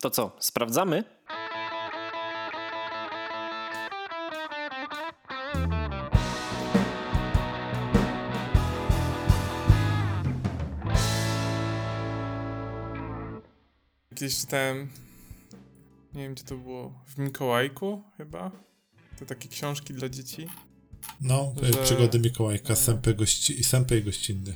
To co, sprawdzamy? Kiedyś czytałem, nie wiem gdzie to było, w Mikołajku chyba? To takie książki dla dzieci. No, Że- przygody Mikołajka, Sępę, gości... I gościnny.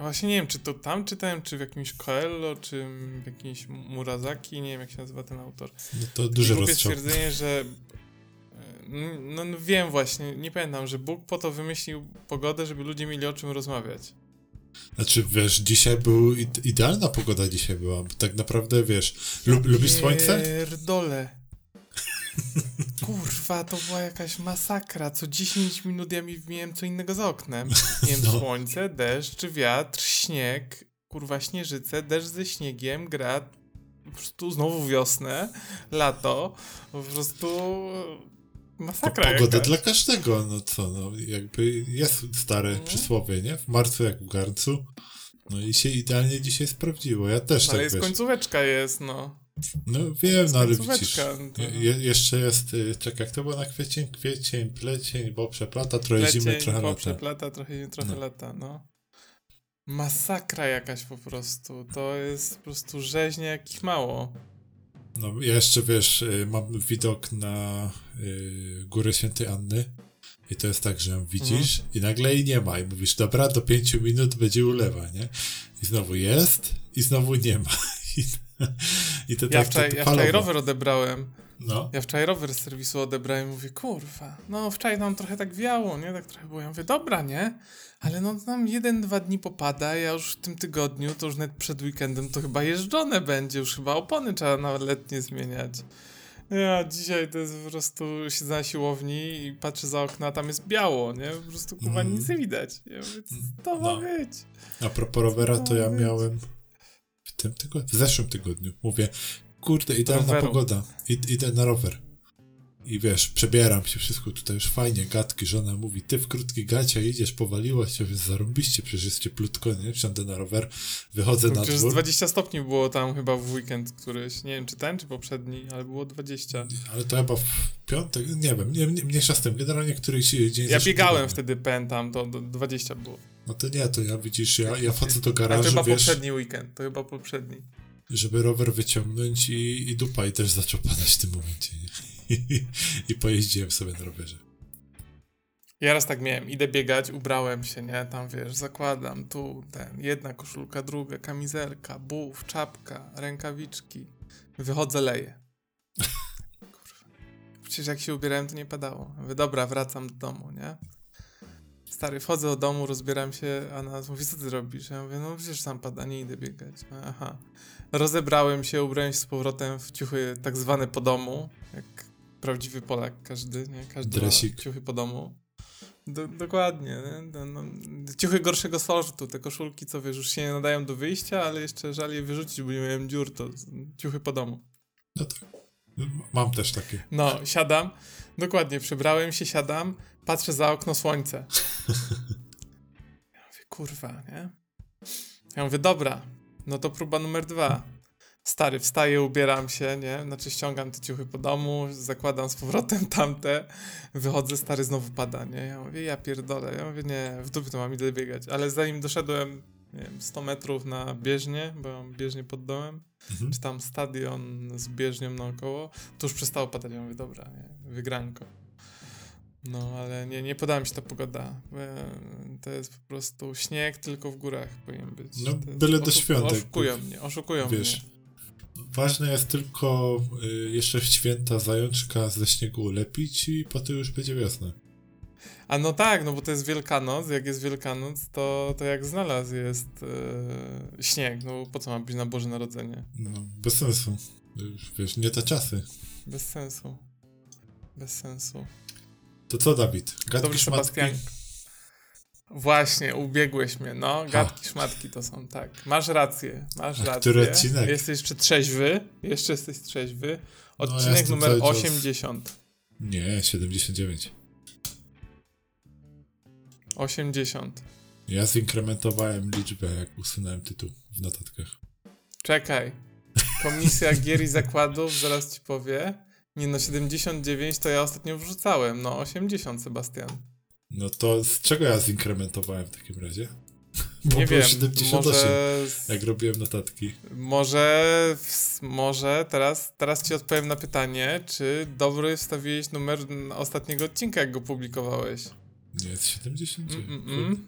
Właśnie nie wiem, czy to tam czytałem, czy w jakimś Coelho, czy w jakimś Murazaki, nie wiem jak się nazywa ten autor. No to Głupie rozstrzał. stwierdzenie, że e, no, no wiem właśnie, nie pamiętam, że Bóg po to wymyślił pogodę, żeby ludzie mieli o czym rozmawiać. Znaczy, wiesz, dzisiaj był ide- idealna pogoda dzisiaj była. bo Tak naprawdę, wiesz, lub, lubisz słońce? Pierdole. Kurwa, to była jakaś masakra. Co 10 minut ja mi miałem co innego za oknem. Wiem, No. słońce, deszcz, wiatr, śnieg, kurwa śnieżyce, deszcz ze śniegiem, gra, po prostu znowu wiosnę, lato, po prostu To masakra pogoda jakaś. dla każdego, no co, no jakby jest stare Mhm. przysłowie, nie? W marcu jak w garncu. No i się idealnie dzisiaj sprawdziło. Ja też No, ale tak, jest wiesz. końcóweczka jest, no. No wiem, no ale widzisz. końcóweczka, no to- Je, je- jeszcze jest, y, czekaj, jak to było na kwiecień, kwiecień, plecień, bo przeplata, trochę zimy, Plecień, trochę po lata. przeplata, trochę, trochę No. lata, no. Masakra jakaś po prostu. To jest po prostu rzeźnia jakich mało. No ja jeszcze, wiesz, y, mam widok na y, Górę Świętej Anny i to jest tak, że ją widzisz Mhm. i nagle jej nie ma i mówisz, dobra, do pięciu minut będzie ulewa, nie? I znowu jest i znowu nie ma. I, i to Ja tak wczoraj, ja wczoraj rower odebrałem. No, Ja wczoraj rower z serwisu odebrałem i mówię, kurwa, no wczoraj nam trochę tak wiało, nie? Tak trochę było. Ja mówię, dobra, nie? Ale no nam jeden, dwa dni popada, ja już w tym tygodniu, to już nawet przed weekendem, to chyba jeżdżone będzie, już chyba opony trzeba nawet letnie zmieniać. Ja dzisiaj to jest po prostu, siedzę na siłowni i patrzę za okno, a tam jest biało, nie? Po prostu kurwa Mm. nic nie widać. Ja mówię, co to No. ma być? a propos rowera, to ja to jest? miałem w tym tygodniu, w zeszłym tygodniu, mówię, kurde, idealna Roweru. pogoda, Id, idę na rower. I wiesz, przebieram się, wszystko tutaj już fajnie, gadki, żona mówi, ty w krótkich gaciach idziesz, powaliło cię, więc zarąbiście, przecież jest cieplutko, nie? Wsiądę na rower, wychodzę na Przecież dwór, 20 stopni było tam chyba w weekend któryś, nie wiem czy ten, czy poprzedni, ale było 20. ale to chyba w piątek, nie wiem, nie, nie, mniejsza z tym, generalnie któryś dzień Ja biegałem tygodnia. wtedy, pamiętam, to do 20 było. No to nie, to ja widzisz, ja, ja wchodzę do Ale to garażu, chyba wiesz, poprzedni weekend, to chyba poprzedni. żeby rower wyciągnąć i, i dupa i też zaczął padać w tym momencie, nie? I, I pojeździłem sobie na rowerze. Ja raz tak miałem, idę biegać, ubrałem się, nie, tam wiesz, zakładam tu, ten, jedna koszulka, druga, kamizelka, buf, czapka, rękawiczki. Wychodzę, leję. Kurwa. Przecież jak się ubierałem, to nie padało. Mówię, dobra, wracam do domu, nie? Stary, wchodzę do domu, rozbieram się, a ona mówi, co ty robisz? Ja mówię, no przecież sam pada, nie idę biegać. Aha. Rozebrałem się, ubrałem się z powrotem w ciuchy tak zwane po domu, jak prawdziwy Polak każdy, nie? Każdy Dresik. ma ciuchy po domu. Do, dokładnie, nie? No, no, ciuchy gorszego sortu, te koszulki, co wiesz, już się nie nadają do wyjścia, ale jeszcze żal je wyrzucić, bo nie miałem dziur, to ciuchy po domu. No tak. Mam też takie. No, siadam, dokładnie, przebrałem się, siadam, patrzę za okno słońce. Ja mówię, kurwa, nie? Ja mówię, dobra, no to próba numer dwa. Stary, wstaję, ubieram się, nie? Znaczy ściągam te ciuchy po domu, zakładam z powrotem tamte, wychodzę, stary, znowu pada, nie? Ja mówię, ja pierdolę, ja mówię, nie, w dupie to mam, idę biegać. Ale zanim doszedłem, nie wiem, 100 metrów na bieżnię, bo mam bieżnię pod domem, Mhm. czy tam stadion z bieżnią naokoło, to już przestało padać. Ja mówię, dobra, nie, wygranko. No, ale nie, nie podoba mi się ta pogoda. To jest po prostu śnieg, tylko w górach powinien być. No, byle do świątek. Oszukują mnie, oszukują Wiesz, mnie. ważne jest tylko y, jeszcze w święta zajączka ze śniegu ulepić i potem już będzie wiosna. A no tak, no bo to jest Wielkanoc. Jak jest Wielkanoc, to, to jak znalazł jest e, śnieg. No po co ma być na Boże Narodzenie? No, bez sensu. Już, Wiesz, nie te czasy. Bez sensu. Bez sensu. To co, Dawid? Gadki, Dobry szmatki? Sebastian. Właśnie, ubiegłeś mnie, no. Gadki, szmatki to są, tak. Masz rację, masz A rację. który odcinek? Jesteś jeszcze trzeźwy, jeszcze jesteś trzeźwy. No, ja Odcinek numer cały czas- 80. Nie, 79. 80. Ja zinkrementowałem liczbę, jak usunąłem tytuł w notatkach. Czekaj. komisja gier i zakładów, zaraz ci powie. Nie no, 79 to ja ostatnio wrzucałem, no 80 Sebastian. No to z czego ja zinkrementowałem w takim razie? Bo nie wiem, 78, może... jak robiłem notatki. Może, może teraz, teraz ci odpowiem na pytanie, czy dobry wstawiłeś numer ostatniego odcinka, jak go publikowałeś? Nie, jest 70. Mm, mm, mm.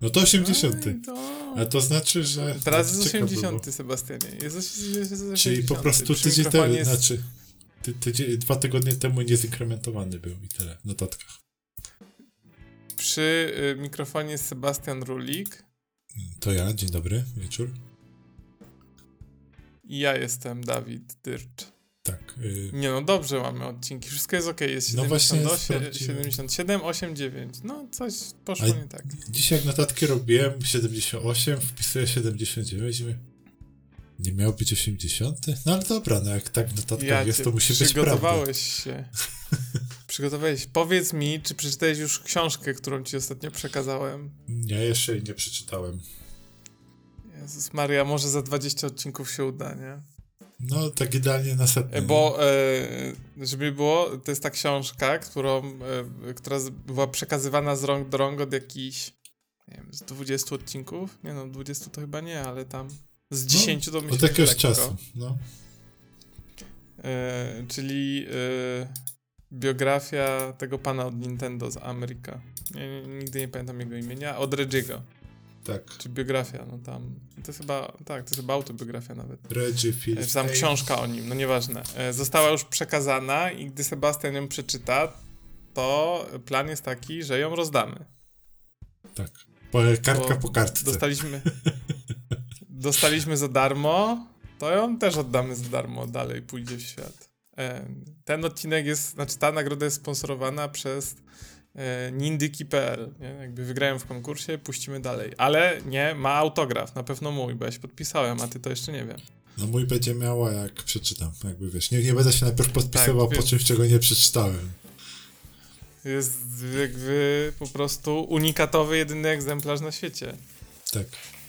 No to 80. No to... A to znaczy, że. Teraz jest 80, było. Sebastianie. Jest, jest, jest 80. Czyli po prostu tydzień temu, jest... znaczy ty, tydzień, dwa tygodnie temu niezinkrementowany był i tyle w notatkach. Przy y, mikrofonie jest Sebastian Rulik. To ja, dzień dobry, wieczór. I ja jestem Dawid Dyrcz. Tak. Y... Nie no, dobrze mamy odcinki, wszystko jest ok, jest 78, no 77, 8, 9. No coś poszło A nie tak. Dzisiaj jak notatki robiłem 78, wpisuję 79 nie miał być 80? No ale dobra, no jak tak w notatkach ja jest, to musi być prawda. Przygotowałeś się. przygotowałeś. Powiedz mi, czy przeczytałeś już książkę, którą ci ostatnio przekazałem? Ja jeszcze jej nie przeczytałem. Jezus Maria, może za 20 odcinków się uda, nie? No, tak idealnie na setny. Bo, e, żeby było, to jest ta książka, którą, e, która była przekazywana z rąk do rąk od jakichś, nie wiem, z 20 odcinków? Nie no, 20 to chyba nie, ale tam z 10 no, do myślę, Od jakiegoś czasu, no. E, czyli e, biografia tego pana od Nintendo z Ameryka. Ja nigdy nie pamiętam jego imienia. Od Reggie'ego. Tak. Czy biografia, no tam. To jest chyba, tak, to jest chyba autobiografia nawet. Reggie Phil. Tam książka o nim, no nieważne. E, została już przekazana i gdy Sebastian ją przeczyta, to plan jest taki, że ją rozdamy. Tak. Kartka po kartce. Dostaliśmy, dostaliśmy za darmo, to ją też oddamy za darmo, dalej pójdzie w świat. E, ten odcinek jest, znaczy ta nagroda jest sponsorowana przez e, nindyki.pl. Jakby wygrałem w konkursie, puścimy dalej. Ale nie, ma autograf, na pewno mój, bo ja się podpisałem, a ty to jeszcze nie wiem. No mój będzie miała, jak przeczytam, jakby wiesz. Nie, nie będę się najpierw podpisywał tak, po czymś, czego nie przeczytałem. Jest jakby po prostu unikatowy, jedyny egzemplarz na świecie. Tak.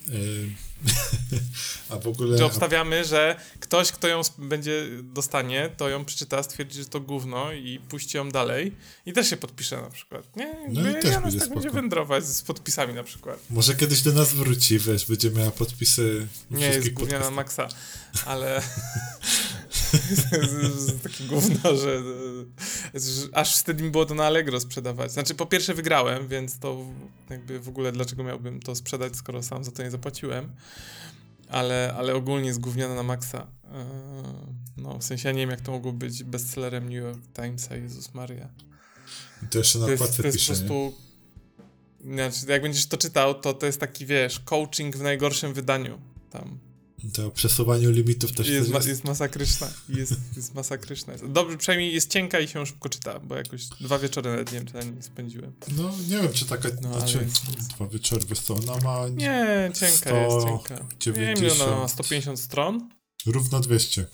A w ogóle. Czy obstawiamy, że ktoś, kto ją będzie dostanie, to ją przeczyta, stwierdzi, że to gówno i puści ją dalej i też się podpisze na przykład. Nie, no i też będzie, tak będzie wędrować z podpisami na przykład. Może kiedyś do nas wróci, wiesz, będzie miała podpisy. Nie, jest gówniana maksa, ale takie gówno, że, że aż wstyd mi było to na Allegro sprzedawać. Znaczy, po pierwsze wygrałem, więc to jakby w ogóle dlaczego miałbym to sprzedać, skoro sam za to nie zapłaciłem. Ale, ale ogólnie jest na maksa. Eee, no, w sensie ja nie wiem, jak to mogło być bestsellerem New York Timesa, Jezus Maria. I to jeszcze na to jest, to jest po prostu... Znaczy, jak będziesz to czytał, to to jest taki, wiesz, coaching w najgorszym wydaniu. Tam to o przesuwaniu limitów też jest. Ma, jest masakryczna. Jest, jest masakryczna. Dobrze, przynajmniej jest cienka i się szybko czyta, bo jakoś dwa wieczory nawet nie wiem, czy na niej spędziłem. No, nie wiem, czy taka... No, znaczy. Dwa wieczory, wiesz co, ona ma... Nie, cienka 100, jest, cienka. 90, nie wiem, ona ma 150 stron. Równo 200.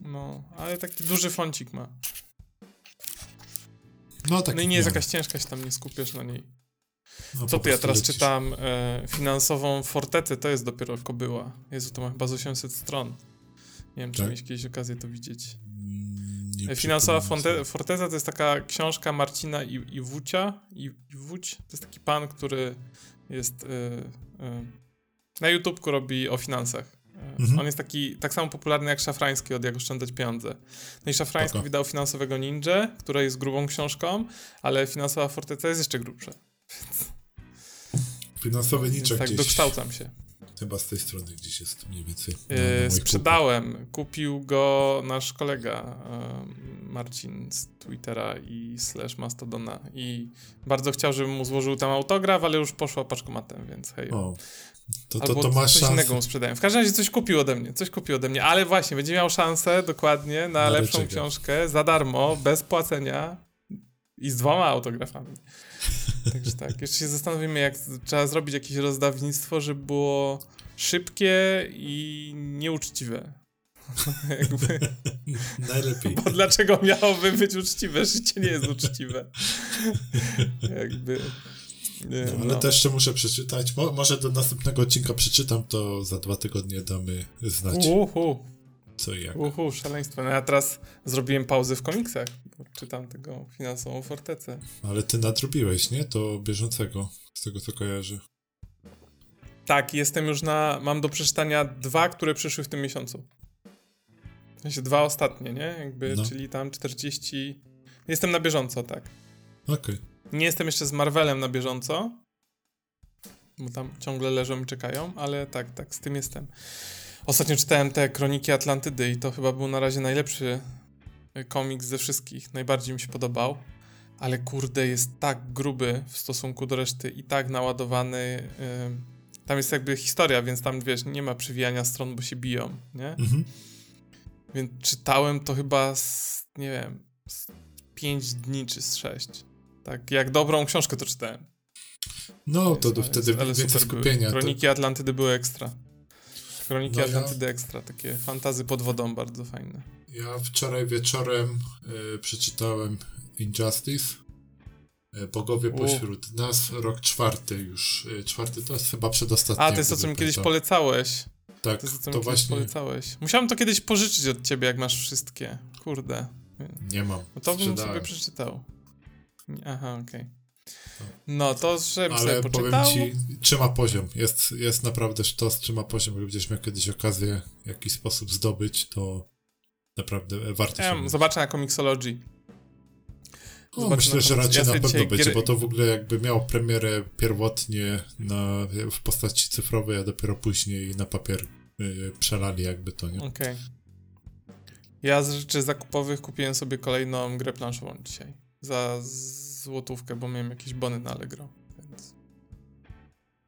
No, ale taki duży foncik ma. No, tak no i nie jest jakaś ciężka, się tam nie skupiasz na niej. No, Co ty, ja teraz lecisz. czytam e, finansową fortecę, to jest dopiero kobyła. Jezu, to ma chyba z 800 stron. Nie wiem, czy tak? miałeś kiedyś okazję to widzieć. Mm, nie e, Finansowa Forteza to jest taka książka Marcina I- Iwucia. I- Iwuć to jest taki pan, który jest e, e, na YouTubeku robi o finansach. Mhm. On jest taki tak samo popularny jak Szafrański od Jak oszczędzać pieniądze. No i Szafrański Poko. wydał Finansowego Ninja, która jest grubą książką, ale Finansowa Forteca jest jeszcze grubsza. Więc... Finansowy niczek Tak, gdzieś. dokształcam się. Chyba z tej strony gdzieś jest mniej więcej. Na sprzedałem. Kupił go nasz kolega Marcin z Twittera i slash Mastodona i bardzo chciał, żebym mu złożył tam autograf, ale już poszła paczkomatem, więc hej. O, to, to, to masz coś szansę. innego mu sprzedałem. W każdym razie coś kupił ode mnie, coś kupił ode mnie, ale właśnie, będzie miał szansę dokładnie na, na lepszą książkę za darmo, bez płacenia i z dwoma autografami. Także tak, jeszcze się zastanowimy, jak trzeba zrobić jakieś rozdawnictwo, żeby było szybkie i nieuczciwe. Jakby... Najlepiej. Bo dlaczego miałoby być uczciwe? Życie nie jest uczciwe. Jakby. No, ale no. też jeszcze muszę przeczytać. Mo może do następnego odcinka przeczytam, to za dwa tygodnie damy znać. Uhu. Co i jak. Uhu, szaleństwo. No ja teraz zrobiłem pauzę w komiksach. Czytam tego finansową fortecę. Ale ty nadrobiłeś, nie? To bieżącego, z tego co kojarzy. Tak, jestem już na. Mam do przeczytania dwa, które przyszły w tym miesiącu. W sensie dwa ostatnie, nie? Jakby, no. czyli tam 40. Jestem na bieżąco, tak. Okej. Okay. Nie jestem jeszcze z Marvelem na bieżąco, bo tam ciągle leżą i czekają, ale tak, tak, z tym jestem. Ostatnio czytałem te Kroniki Atlantydy i to chyba był na razie najlepszy komiks ze wszystkich. Najbardziej mi się podobał. Ale kurde, jest tak gruby w stosunku do reszty i tak naładowany. Yy, tam jest jakby historia, więc tam wiesz, nie ma przywijania stron, bo się biją, nie? Mhm. Więc czytałem to chyba z, nie wiem, z 5 dni czy z 6. Tak, jak dobrą książkę to czytałem. No, to, to wtedy ale więcej skupienia. Kroniki to... Atlantydy były ekstra. Kroniki no Atlantydy ja... ekstra, takie fantazy pod wodą bardzo fajne. Ja wczoraj wieczorem y, przeczytałem Injustice. Y, Bogowie U. pośród nas, rok czwarty już. Y, czwarty to jest chyba przedostatni. A, to jest to, co mi kiedyś polecałeś. Tak, to, jest to, mi właśnie... polecałeś. Musiałem to kiedyś pożyczyć od ciebie, jak masz wszystkie. Kurde. Nie mam. No to bym sobie przeczytał. Aha, okej. Okay. No to, żebym Ale sobie poczytał. powiem ci, trzyma poziom. Jest, jest naprawdę sztos, trzyma poziom. Miał kiedyś okazję w jakiś sposób zdobyć, to naprawdę warto ja, się Zobaczę na Comixology. No, myślę, że raczej ja na pewno będzie, gier... bo to w ogóle jakby miało premierę pierwotnie na, w postaci cyfrowej, a dopiero później na papier yy, przelali jakby to, nie? Okej. Okay. Ja z rzeczy zakupowych kupiłem sobie kolejną grę planszową dzisiaj za złotówkę, bo miałem jakieś bony na Allegro, więc...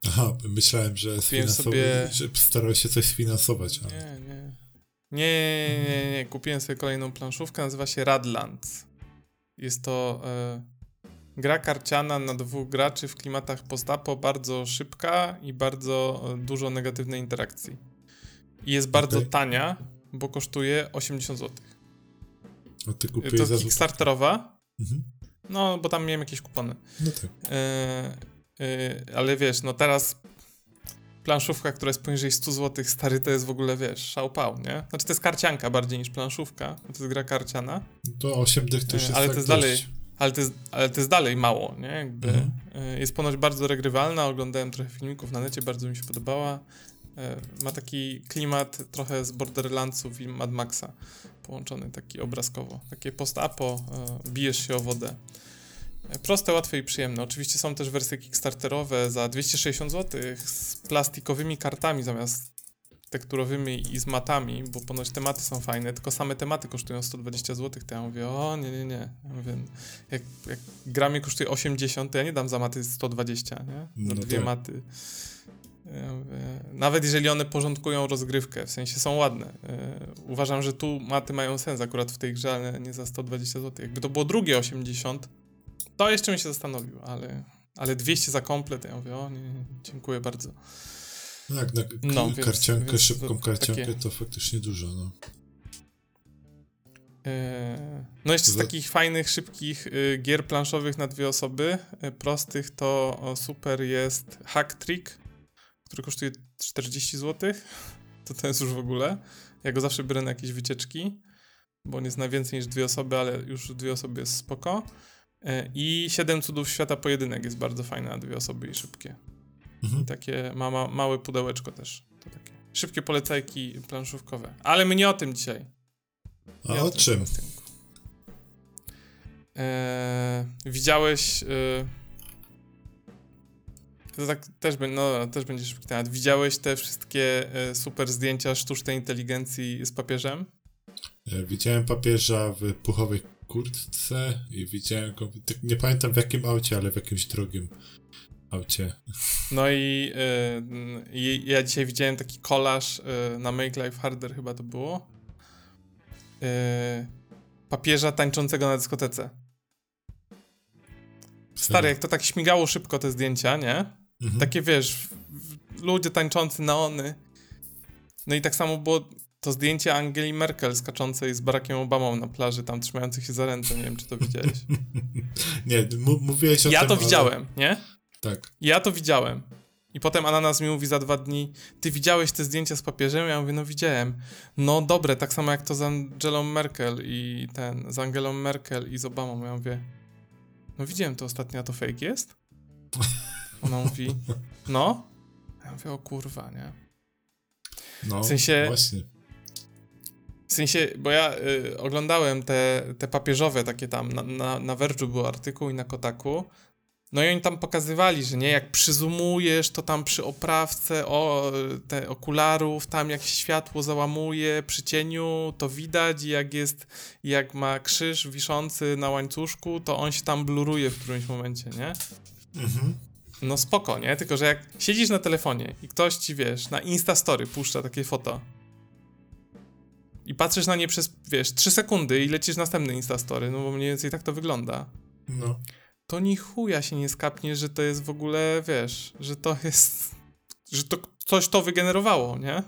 Aha, myślałem, że, sobie... że starał się coś sfinansować. Ale... Nie, nie. Nie, nie, nie, nie. Kupiłem sobie kolejną planszówkę, nazywa się Radlands. Jest to e, gra karciana na dwóch graczy w klimatach postapo, bardzo szybka i bardzo e, dużo negatywnej interakcji. I jest bardzo okay. tania, bo kosztuje 80 zł. A ty kupiłeś to Kickstarterowa, Mhm. No, bo tam miałem jakieś kupony. No tak. E, ale wiesz, no teraz planszówka, która jest poniżej 100 zł, stary, to jest w ogóle, wiesz, szałpał, nie? Znaczy to jest karcianka bardziej niż planszówka, to jest gra karciana. To 8 dych to jest ale tak to jest dalej, ale to jest, ale to jest dalej mało, nie? Jakby, mhm. E, jest ponoć bardzo regrywalna, oglądałem trochę filmików na necie, bardzo mi się podobała. E, ma taki klimat trochę z Borderlandsów i Mad Maxa połączony taki obrazkowo. Takie post-apo, e, bijesz się o wodę. Proste, łatwe i przyjemne. Oczywiście są też wersje kickstarterowe za 260 zł z plastikowymi kartami zamiast tekturowymi i z matami, bo ponoć tematy są fajne, tylko same tematy kosztują 120 zł, to ja mówię, o nie, nie, nie. Ja mówię, jak, jak gra mi kosztuje 80, to ja nie dam za maty 120, nie? Za no dwie tak. maty. Nawet jeżeli one porządkują rozgrywkę, w sensie są ładne. E, uważam, że tu maty mają sens akurat w tej grze, ale nie za 120 zł. Jakby to było drugie 80, to jeszcze bym się zastanowił, ale, ale 200 za komplet, ja mówię, o nie, nie dziękuję bardzo. Tak, na no, karciankę, więc szybką karciankę takie... to faktycznie dużo, no. E, no jeszcze z takich fajnych, szybkich y, gier planszowych na dwie osoby, y, prostych, to super jest Hack Trick który kosztuje 40 zł, to to jest już w ogóle. Ja go zawsze biorę na jakieś wycieczki, bo on jest na więcej niż dwie osoby, ale już dwie osoby jest spoko. E, I 7 cudów świata pojedynek jest bardzo fajne na dwie osoby i szybkie. Mhm. I takie ma, ma, małe pudełeczko też. To takie szybkie polecajki planszówkowe. Ale my nie o tym dzisiaj. A o, o czym? Eee, widziałeś... E, to tak też, no, też będzie szybki temat. Widziałeś te wszystkie e, super zdjęcia sztucznej inteligencji z papieżem? Widziałem papieża w puchowej kurtce i widziałem go, tak nie pamiętam w jakim aucie, ale w jakimś drogim aucie. No i, y, ja dzisiaj widziałem taki kolaż y, na Make Life Harder chyba to było. Y, papieża tańczącego na dyskotece. Stary, jak to tak śmigało szybko te zdjęcia, nie? Mhm. Takie wiesz, ludzie tańczący neony. No i tak samo było to zdjęcie Angeli Merkel skaczącej z Barackiem Obamą na plaży, tam trzymających się za ręce. Nie wiem, czy to widziałeś. nie, mówiłeś o ja tym. Ja to widziałem, nie? Tak. Ja to widziałem. I potem Ananas mi mówi za dwa dni, ty widziałeś te zdjęcia z papieżem? Ja mówię, no widziałem. No dobre, tak samo jak to z Angelą Merkel i ten, z Angelą Merkel i z Obamą. Ja mówię, no widziałem to ostatnio, a to fake jest? Ona mówi, no. Ja mówię, o kurwa, nie? No, W sensie- właśnie. W sensie, bo ja y, oglądałem te, te papieżowe takie tam, na, na, na Verge'u był artykuł i na Kotaku, no i oni tam pokazywali, że nie, jak przyzumujesz, to tam przy oprawce o, te okularów, tam jak światło załamuje przy cieniu, to widać i jak jest, jak ma krzyż wiszący na łańcuszku, to on się tam bluruje w którymś momencie, nie? Mhm. No spoko, nie? Tylko, że jak siedzisz na telefonie i ktoś ci, wiesz, na Instastory puszcza takie foto i patrzysz na nie przez, wiesz, 3 sekundy i lecisz następny Instastory, no bo mniej więcej tak to wygląda, No. to ni chuja się nie skapnie, że to jest w ogóle, wiesz, że to jest, że to coś to wygenerowało, nie?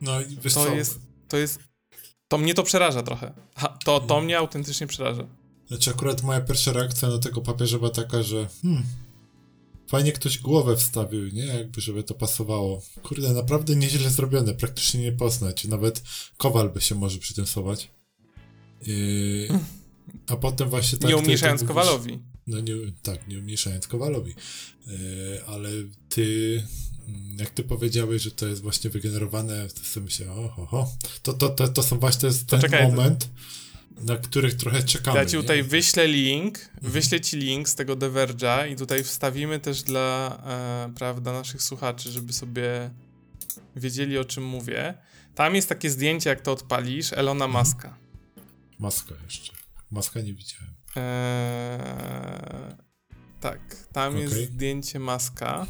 No i wiesz To co? jest, to jest, to mnie to przeraża trochę. Ha, to, to mnie autentycznie przeraża. Znaczy akurat moja pierwsza reakcja na tego papieża była taka, że hmm, fajnie ktoś głowę wstawił, nie? Jakby, żeby to pasowało. Kurde, naprawdę nieźle zrobione, praktycznie nie poznać. Nawet Kowal by się może przy tym. Yy, a potem właśnie tak... nie ty umniejszając mówisz- Kowalowi. No nie, tak, nie umniejszając Kowalowi. Yy, ale ty, mm, jak ty powiedziałeś, że to jest właśnie wygenerowane, to sobie myślę, oho, oho. To, to, to, to są właśnie to jest ten czekaj, to- moment, na których trochę czekamy. Ja ci tutaj nie? wyślę link, wyślę ci link z tego The Verge'a i tutaj wstawimy też dla, e, prawda, naszych słuchaczy, żeby sobie wiedzieli o czym mówię. Tam jest takie zdjęcie, jak to odpalisz, Elona Mhm. Muska. Maska jeszcze. Maska nie widziałem. E, tak, tam jest Okej. zdjęcie Maska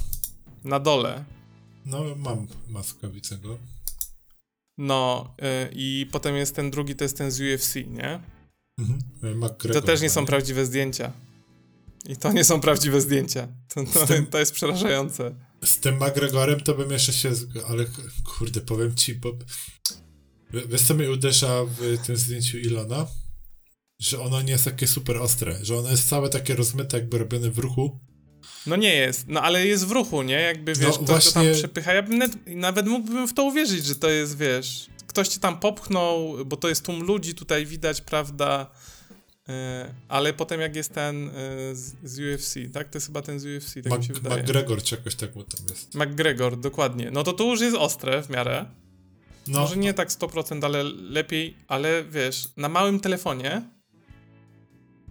na dole. No, mam maskę, widzę go. No e, i potem jest ten drugi, to jest ten z UFC, nie? Mhm. McGregor, To też nie są prawdziwe zdjęcia. I to nie są prawdziwe zdjęcia. To, to, tym- to jest przerażające. Z tym McGregorem to bym jeszcze się... Ale kurde, powiem ci, bo... Wiesz co mnie uderza w tym zdjęciu Ilona? Że ono nie jest takie super ostre. Że ono jest całe takie rozmyte, jakby robione w ruchu. No nie jest, no ale jest w ruchu, nie? Jakby wiesz, No ktoś to tam właśnie- przepycha. Ja bym nawet mógłbym w to uwierzyć, że to jest, wiesz, ktoś cię tam popchnął, bo to jest tłum ludzi, tutaj widać, prawda? Yy, ale potem jak jest ten yy, z, UFC, tak? To jest chyba ten z UFC, tak mi się Mac- wydaje. McGregor czy jakoś tak mu tam jest. McGregor, dokładnie. No to tu już jest ostre w miarę. No, Może nie tak 100%, ale lepiej, ale wiesz, na małym telefonie,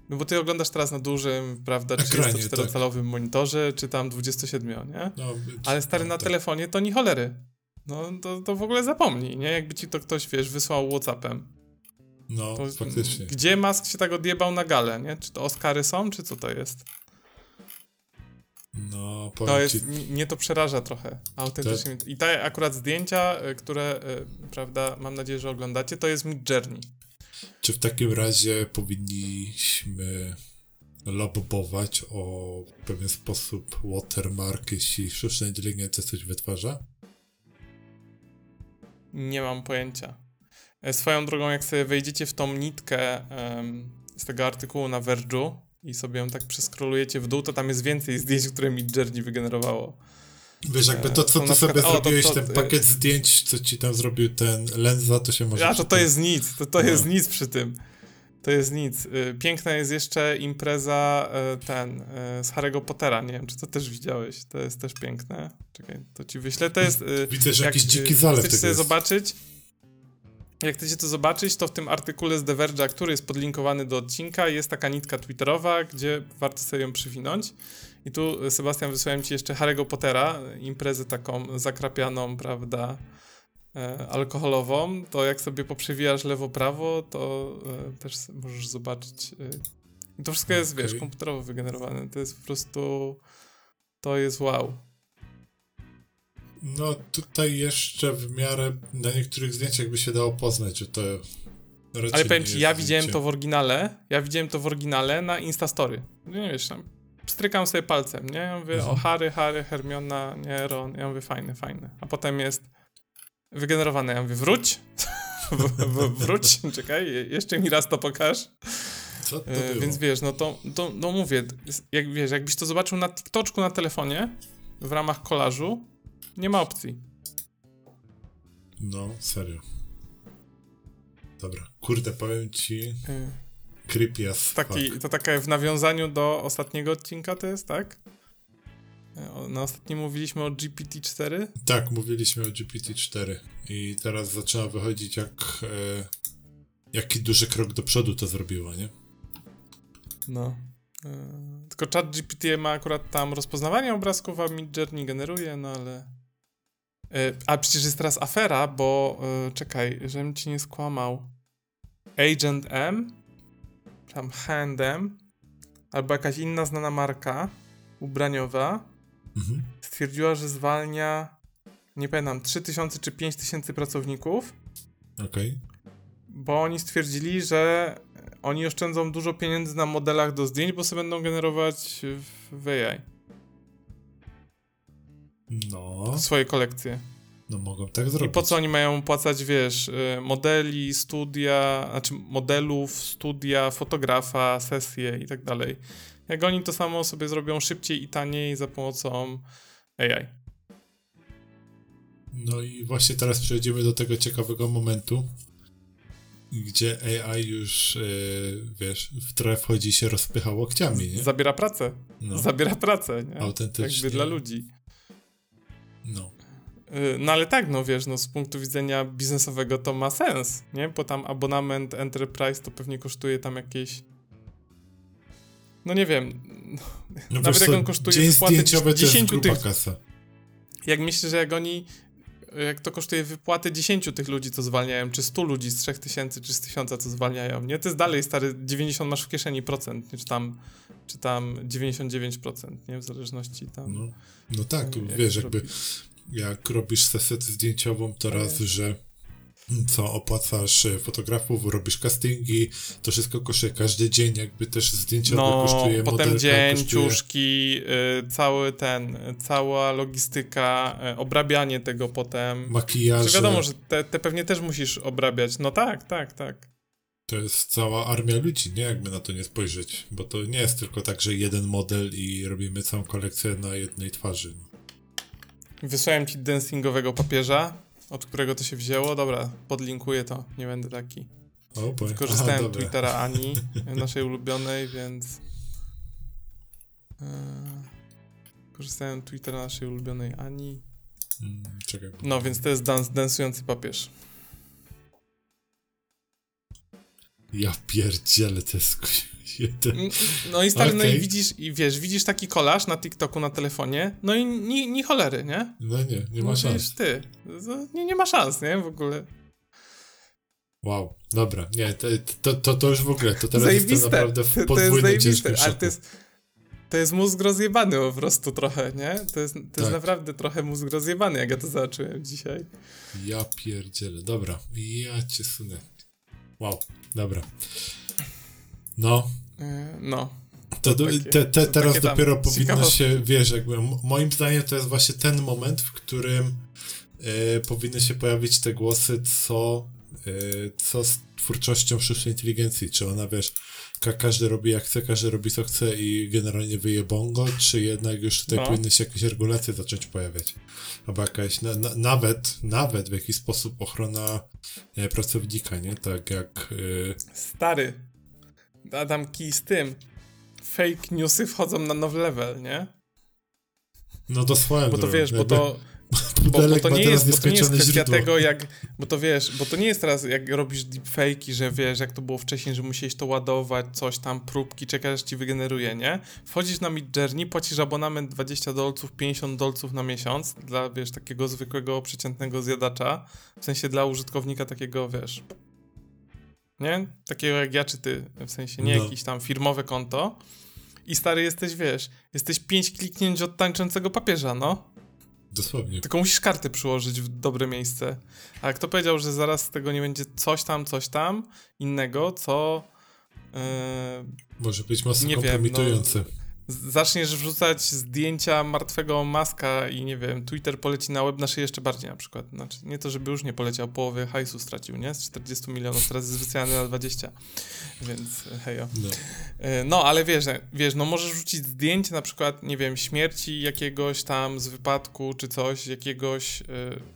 no bo ty oglądasz teraz na dużym, prawda, Ekranie, 34-calowym monitorze, czy tam 27, nie? no, Ale stary na tak. telefonie to ni cholery. No to, to w ogóle zapomnij, nie? Jakby ci to ktoś, wiesz, wysłał Whatsappem. No, To, faktycznie. Gdzie Musk się tak odjebał na galę, nie? Czy to Oscary są, czy co to jest? No, To powiem jest, ci, mnie to przeraża trochę, autentycznie. I te akurat zdjęcia, y, które, y, prawda, mam nadzieję, że oglądacie, to jest Mid Journey. Czy w takim razie powinniśmy lobbować o pewien sposób watermark, jeśli sztuczna inteligencja coś wytwarza? Nie mam pojęcia. E, Swoją drogą, jak sobie wejdziecie w tą nitkę em, z tego artykułu na Verge'u i sobie ją tak przeskrolujecie w dół, to tam jest więcej zdjęć, które Mid Journey wygenerowało. Wiesz, jakby to, co ty na sobie przykład- o, zrobiłeś, to- ten pakiet zdjęć, co ci tam zrobił ten Lenza, to się może... A to to jest nic, to, to No. jest nic przy tym. To jest nic. Y, Piękna jest jeszcze impreza y, ten y, z Harry'ego Pottera. Nie wiem, czy to też widziałeś. To jest też piękne. Czekaj, to ci wyślę. To jest. Widzę, że jak, jakiś dziki zalew tego sobie jest. zobaczyć. Jak chcecie to zobaczyć, to w tym artykule z The Verge'a, który jest podlinkowany do odcinka, jest taka nitka twitterowa, gdzie warto sobie ją przywinąć. I tu, y, Sebastian, wysłałem ci jeszcze Harry'ego Pottera, imprezę taką zakrapianą, prawda, e, alkoholową, to jak sobie poprzewijasz lewo-prawo, to e, też możesz zobaczyć. E, I to wszystko jest, wiesz, Okej. komputerowo wygenerowane. To jest po prostu. To jest wow. No tutaj jeszcze w miarę na niektórych zdjęciach by się dało poznać, że to raczej Ale powiem ci, ja widziałem zdjęcie. to w oryginale. Ja widziałem to w oryginale na Instastory. Nie wiesz, tam strykam sobie palcem, nie? Ja mówię, Mhm. o Harry, Harry, Hermiona, nie, Ron. Ja mówię, fajne, fajne. A potem jest wygenerowane. Ja mówię, wróć. wróć, czekaj, je- jeszcze mi raz to pokaż. Co to E, było? Więc wiesz, no to, to no mówię, jak wiesz, jakbyś to zobaczył na TikToku na telefonie w ramach kolażu, nie ma opcji. No, serio. Dobra, kurde, powiem ci, E, creepy as Taki, fuck. to takie w nawiązaniu do ostatniego odcinka to jest, tak? E, Na ostatnim mówiliśmy o GPT-4. Tak, mówiliśmy o GPT-4 i teraz zaczyna wychodzić jak e, jaki duży krok do przodu to zrobiło, nie? No. E, Tylko chat GPT ma akurat tam rozpoznawanie obrazków, a Midjourney generuje, no ale... E, A przecież jest teraz afera, bo e, czekaj, żebym ci nie skłamał. Agent M, tam Handem, albo jakaś inna znana marka ubraniowa Mhm. stwierdziła, że zwalnia, nie pamiętam, 3000 czy 5000 pracowników, Okej. bo oni stwierdzili, że oni oszczędzą dużo pieniędzy na modelach do zdjęć, bo sobie będą generować w AI No, swoje kolekcje. No mogą tak I zrobić. po co oni mają płacać, wiesz, y, modeli, studia, znaczy modelów, studia, fotografa, sesje i tak dalej. Jak oni to samo sobie zrobią szybciej i taniej za pomocą AI. No i właśnie teraz przejdziemy do tego ciekawego momentu, gdzie AI już, e, wiesz, w trochę wchodzi i się rozpycha łokciami, nie? Zabiera pracę. No, Zabiera pracę, nie? autentycznie. Jakby dla ludzi. No. Y, No ale tak, no wiesz, no z punktu widzenia biznesowego to ma sens, nie? Bo tam abonament Enterprise to pewnie kosztuje tam jakieś... No nie wiem, No Nawet jak on kosztuje jest 10 gruba tych- kasa. jak myślę, że jak oni... Jak to kosztuje wypłaty 10 tych ludzi, co zwalniają, czy 100 ludzi z 3000, czy z 1000, co zwalniają, nie? To jest dalej, stary, 90 masz w kieszeni procent, nie? Czy tam, czy tam 99%, nie? W zależności tam... No, no tak, wiesz, jakby robisz. Jak robisz sesję zdjęciową, to raz, że co opłacasz e, fotografów, robisz castingi, to wszystko kosztuje każdy dzień, jakby też zdjęciowe No, kosztuje, potem dzień, kosztuje. ciuszki, y, cały ten, cała logistyka, y, obrabianie tego potem. makijaże, Czy wiadomo, że te, te pewnie też musisz obrabiać. No tak, tak, tak. to jest cała armia ludzi, nie? Jakby na to nie spojrzeć, bo to nie jest tylko tak, że jeden model i robimy całą kolekcję na jednej twarzy. No. Wysłałem ci dancingowego papieża, od którego to się wzięło. Dobra, podlinkuję to, nie będę taki. O, bo... Wykorzystałem Aha. Twittera Ani, naszej ulubionej, więc... Yy, Korzystałem Twittera naszej ulubionej Ani. Mm, czekaj. No, więc to jest dans, dansujący papież. Ja pierdzielę, to jest jeden. No i stary, no i widzisz, i wiesz, widzisz taki kolaż na TikToku, na telefonie, no i ni, ni cholery, nie? No nie, nie ma No szans. przecież ty. To Nie, nie ma szans, nie? W ogóle. Wow, dobra, nie, to, to, to, to już w ogóle, to teraz zajebiste. naprawdę w To, to jest podwójnym ciężkim ale to jest, to jest mózg rozjebany po prostu trochę, nie? To jest, to jest Tak. naprawdę trochę mózg rozjebany, jak ja to zobaczyłem dzisiaj. Ja pierdzielę, dobra, ja cię sunę. Wow, dobra. No, Yy, No. to, do, takie- te, te, to teraz tam dopiero powinno się, wiesz, jakby, moim zdaniem to jest właśnie ten moment, w którym e, powinny się pojawić te głosy, co, e, co z twórczością sztucznej inteligencji, czy ona, wiesz, ka każdy robi jak chce, każdy robi co chce i generalnie wyje bongo, czy jednak już tutaj No. powinny się jakieś regulacje zacząć pojawiać. Albo jakaś, na, na, nawet, nawet w jakiś sposób ochrona e, pracownika, nie? Tak jak, e, Stary. Adam Key z tym. Fake newsy wchodzą na nowy level, nie? no to swoją Bo to wiesz, bo to, bo, bo to nie jest, bo to nie jest kwestia źródło. tego, jak, bo to wiesz, bo to nie jest teraz, jak robisz deepfake'i, że wiesz, jak to było wcześniej, że musiałeś to ładować, coś tam, próbki, czekasz, aż ci wygeneruje, nie? Wchodzisz na Midjourney, płacisz abonament 20 dolców, 50 dolców na miesiąc dla, wiesz, takiego zwykłego, przeciętnego zjadacza, w sensie dla użytkownika takiego, wiesz, nie? Takiego jak ja czy ty, w sensie nie No. jakieś tam firmowe konto i stary jesteś, wiesz, jesteś pięć kliknięć od tańczącego papieża, no. dosłownie. Tylko musisz karty przyłożyć w dobre miejsce. A kto powiedział, że zaraz z tego nie będzie coś tam, coś tam innego, co. Yy, Może być mocno Nie wiem, kompromitujące. Zaczniesz wrzucać zdjęcia martwego maska i nie wiem, Twitter poleci na web nasze jeszcze bardziej na przykład. Znaczy, nie to, żeby już nie poleciał, połowy hajsu stracił, nie? Z 40 milionów, teraz jest wyceniany na 20. Więc hejo. No. E, no, ale wiesz, wiesz, no możesz wrzucić zdjęcie na przykład, nie wiem, śmierci jakiegoś tam z wypadku czy coś, jakiegoś yy,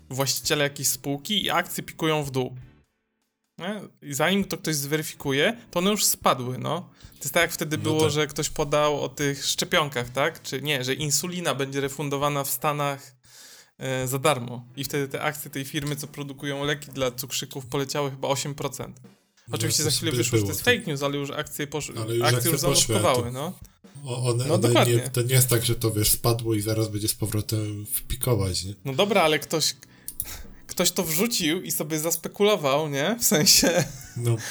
właściciela jakiejś spółki i akcje pikują w dół. Nie? I zanim to ktoś zweryfikuje, to one już spadły, no. To jest tak jak wtedy no było, tak. że ktoś podał o tych szczepionkach, tak? Czy nie, że insulina będzie refundowana w Stanach e, za darmo. I wtedy te akcje tej firmy, co produkują leki dla cukrzyków, poleciały chyba 8%. No Oczywiście za chwilę wyszło, że to jest fake news, ale już akcje, posz... ale już akcje, akcje już zamoczkowały, no. One, no one dokładnie. Nie, to nie jest tak, że to wiesz, spadło i zaraz będzie z powrotem wpikować, nie? No dobra, ale ktoś ktoś to wrzucił i sobie zaspekulował, nie? W sensie... No.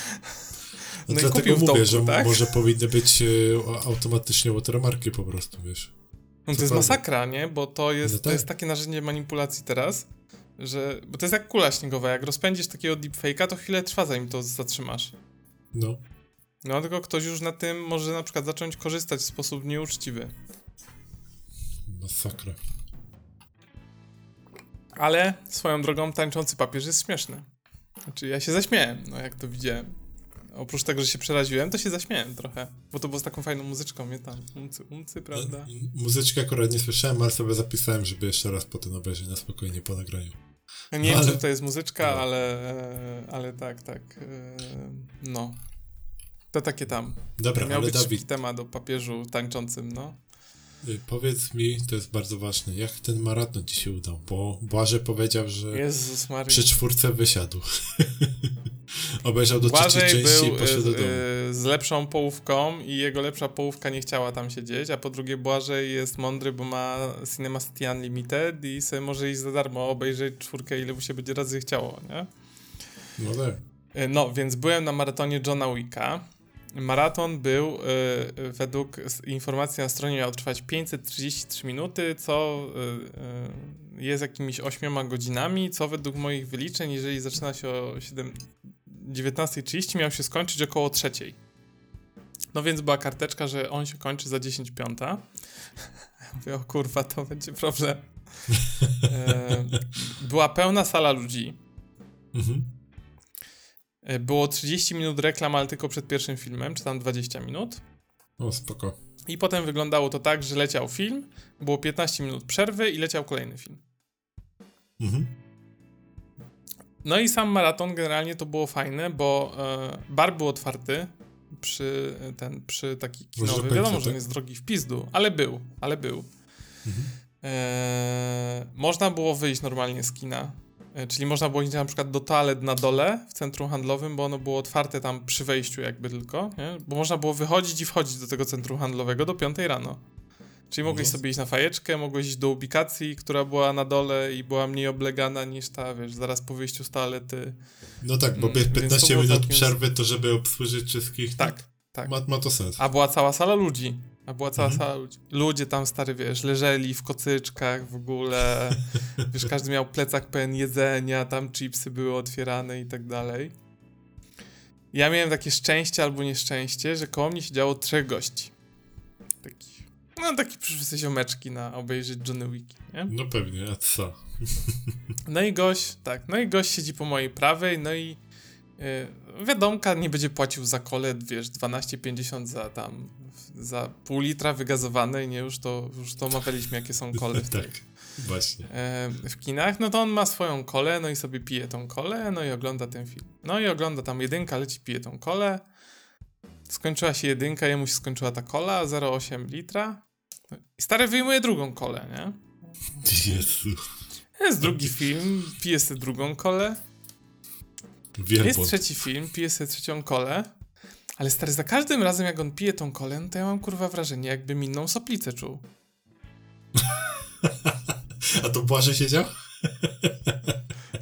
No, no dlatego mówię, domku, że tak? może powinny być e, automatycznie watermarki po prostu, wiesz. No to jest masakra, nie? Bo to jest, no tak. to jest takie narzędzie manipulacji teraz, że... Bo to jest jak kula śniegowa. Jak rozpędzisz takiego deepfake'a, to chwilę trwa, zanim to zatrzymasz. No. No, tylko ktoś już na tym może na przykład zacząć korzystać w sposób nieuczciwy. Masakra. Ale swoją drogą tańczący papież jest śmieszny. Znaczy ja się zaśmiałem, no jak to widziałem. Oprócz tego, że się przeraziłem, to się zaśmiałem trochę. Bo to było z taką fajną muzyczką, mnie tam umcy, umcy, prawda? No, muzyczkę akurat nie słyszałem, ale sobie zapisałem, żeby jeszcze raz potem obejrzeć na spokojnie po nagraniu. nie no, wiem, ale... czy to jest muzyczka, no. ale, e, ale tak, tak. E, no. To takie tam. Dobra, Miał ale być Dawid... temat o papieżu tańczącym, no. Y, powiedz mi, to jest bardzo ważne, jak ten maraton ci się udał? Bo Błażej powiedział, że przy czwórce wysiadł. Obejrzał do Błażej trzeciej części był, i poszedł do domu. Y, z lepszą połówką i jego lepsza połówka nie chciała tam siedzieć, a po drugie Błażej jest mądry, bo ma Cinema City Unlimited i sobie może iść za darmo obejrzeć czwórkę, ile mu się będzie razy chciało, nie? No tak. Y, no, więc byłem na maratonie Johna Wicka. Maraton był y, według informacji na stronie miał trwać 533 minuty, co y, y, jest jakimiś 8 godzinami, co według moich wyliczeń, jeżeli zaczyna się o 19.30, miał się skończyć około 3. No więc była karteczka, że on się kończy za 10 piąta. Mówię, o kurwa, to będzie problem. E, była pełna sala ludzi. Mhm. E, było 30 minut reklam, ale tylko przed pierwszym filmem, czy tam 20 minut. O, spoko. I potem wyglądało to tak, że leciał film, było 15 minut przerwy i leciał kolejny film. Mhm. No i sam maraton generalnie to było fajne, bo e, bar był otwarty przy ten, przy taki kinowy. Wiadomo, że tak? jest drogi w pizdu, ale był, ale był. Mhm. E, można było wyjść normalnie z kina. E, czyli można było iść na przykład do toalet na dole w centrum handlowym, bo ono było otwarte tam przy wejściu jakby tylko, nie? Bo można było wychodzić i wchodzić do tego centrum handlowego do 5 rano. Czyli mogłeś sobie iść na fajeczkę, mogłeś iść do ubikacji, która była na dole i była mniej oblegana niż ta, wiesz, zaraz po wyjściu z toalety. No tak, bo 15 mm, minut przerwy to żeby obsłużyć wszystkich. Tak, tak. Ma, ma to sens. A była cała sala ludzi. A była cała mhm. sala ludzi. Ludzie tam, stary, wiesz, leżeli w kocyczkach w ogóle. wiesz, każdy miał plecak pełen jedzenia, tam chipsy były otwierane i tak dalej. Ja miałem takie szczęście albo nieszczęście, że koło mnie siedziało trzech gości. Taki, no taki przyszły ziomeczki na obejrzeć Johnny Wiki, nie? No pewnie, a co? no i gość, tak, no i gość siedzi po mojej prawej, no i yy, wiadomka nie będzie płacił za kole, wiesz, 12,50 za tam za pół litra wygazowanej, nie? Już to, już to omawialiśmy, jakie są kole w tak, właśnie. E, w kinach, no to on ma swoją kolę, no i sobie pije tą kolę, no i ogląda ten film. No i ogląda tam jedynka, leci, pije tą kolę. Skończyła się jedynka, jemu się skończyła ta kola, 0,8 litra. I stary wyjmuje drugą kolę, nie? Jezu. Jest drugi film, pije sobie drugą kolę. Wielbłąd. Jest trzeci film, pije sobie trzecią kolę. Ale stary, za każdym razem jak on pije tą kolę, to ja mam kurwa wrażenie, jakby inną soplicę czuł. A to Błażej siedział?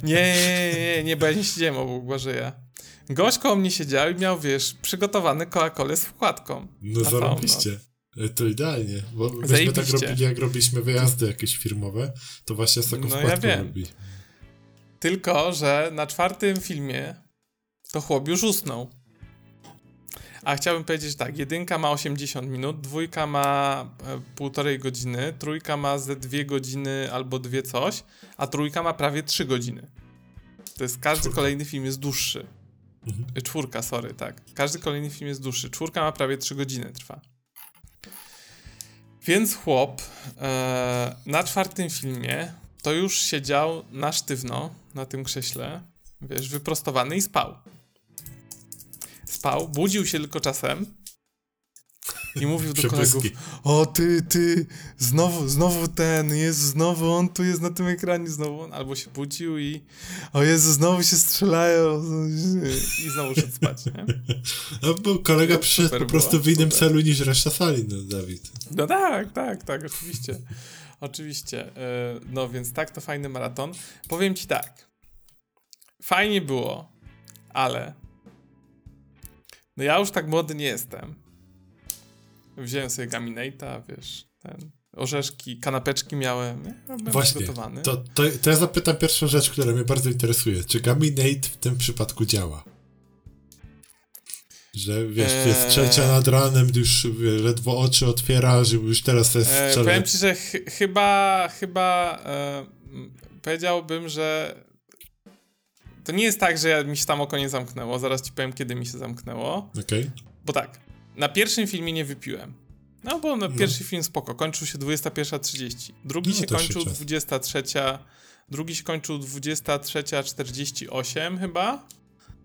nie, nie, nie, nie, bo ja nie siedziałem obok Błażeja. Gość koło mnie siedział i miał, wiesz, przygotowany Coca-Colę z wkładką. No zarobiście. E, to idealnie, bo myśmy tak robili, jak robiliśmy wyjazdy jakieś firmowe, to właśnie z taką no, wkładką ja robi. Tylko, że na czwartym filmie to chłop już usnął. A chciałbym powiedzieć tak, jedynka ma 80 minut, dwójka ma e, półtorej godziny, trójka ma ze dwie godziny albo dwie coś, a trójka ma prawie trzy godziny. To jest każdy czwórka. kolejny film jest dłuższy. Mhm. E, czwórka, sorry, tak. Każdy kolejny film jest dłuższy. Czwórka ma prawie trzy godziny trwa. Więc chłop e, na czwartym filmie to już siedział na sztywno na tym krześle, wiesz, wyprostowany i spał spał, budził się tylko czasem i mówił do kolegów, o ty, ty, znowu, znowu ten, jest znowu on tu jest na tym ekranie, znowu on, albo się budził i o Jezu, znowu się strzelają i znowu szedł spać, nie? No bo kolega no, przyszedł po prostu było, w innym super. celu niż reszta sali, no Dawid. No tak, tak, tak, oczywiście. Oczywiście. E, no więc tak, to fajny maraton. Powiem ci tak. Fajnie było, ale no ja już tak młody nie jestem. Wziąłem sobie Gaminate'a, wiesz, ten, orzeszki, kanapeczki miałem, nie? Właśnie, To, to, to ja zapytam pierwszą rzecz, która mnie bardzo interesuje. Czy Gaminate w tym przypadku działa? Że wiesz, eee... jest trzecia nad ranem, już wiesz, ledwo oczy otwiera, żeby już teraz jest eee, Powiem ci, że ch chyba, chyba e, powiedziałbym, że to nie jest tak, że mi się tam oko nie zamknęło. Zaraz ci powiem, kiedy mi się zamknęło. Okej. Okay. Bo tak, na pierwszym filmie nie wypiłem. No bo na no. pierwszy film spoko, kończył się 21.30. Drugi no, się kończył 23. Drugi się kończył 23.48 chyba.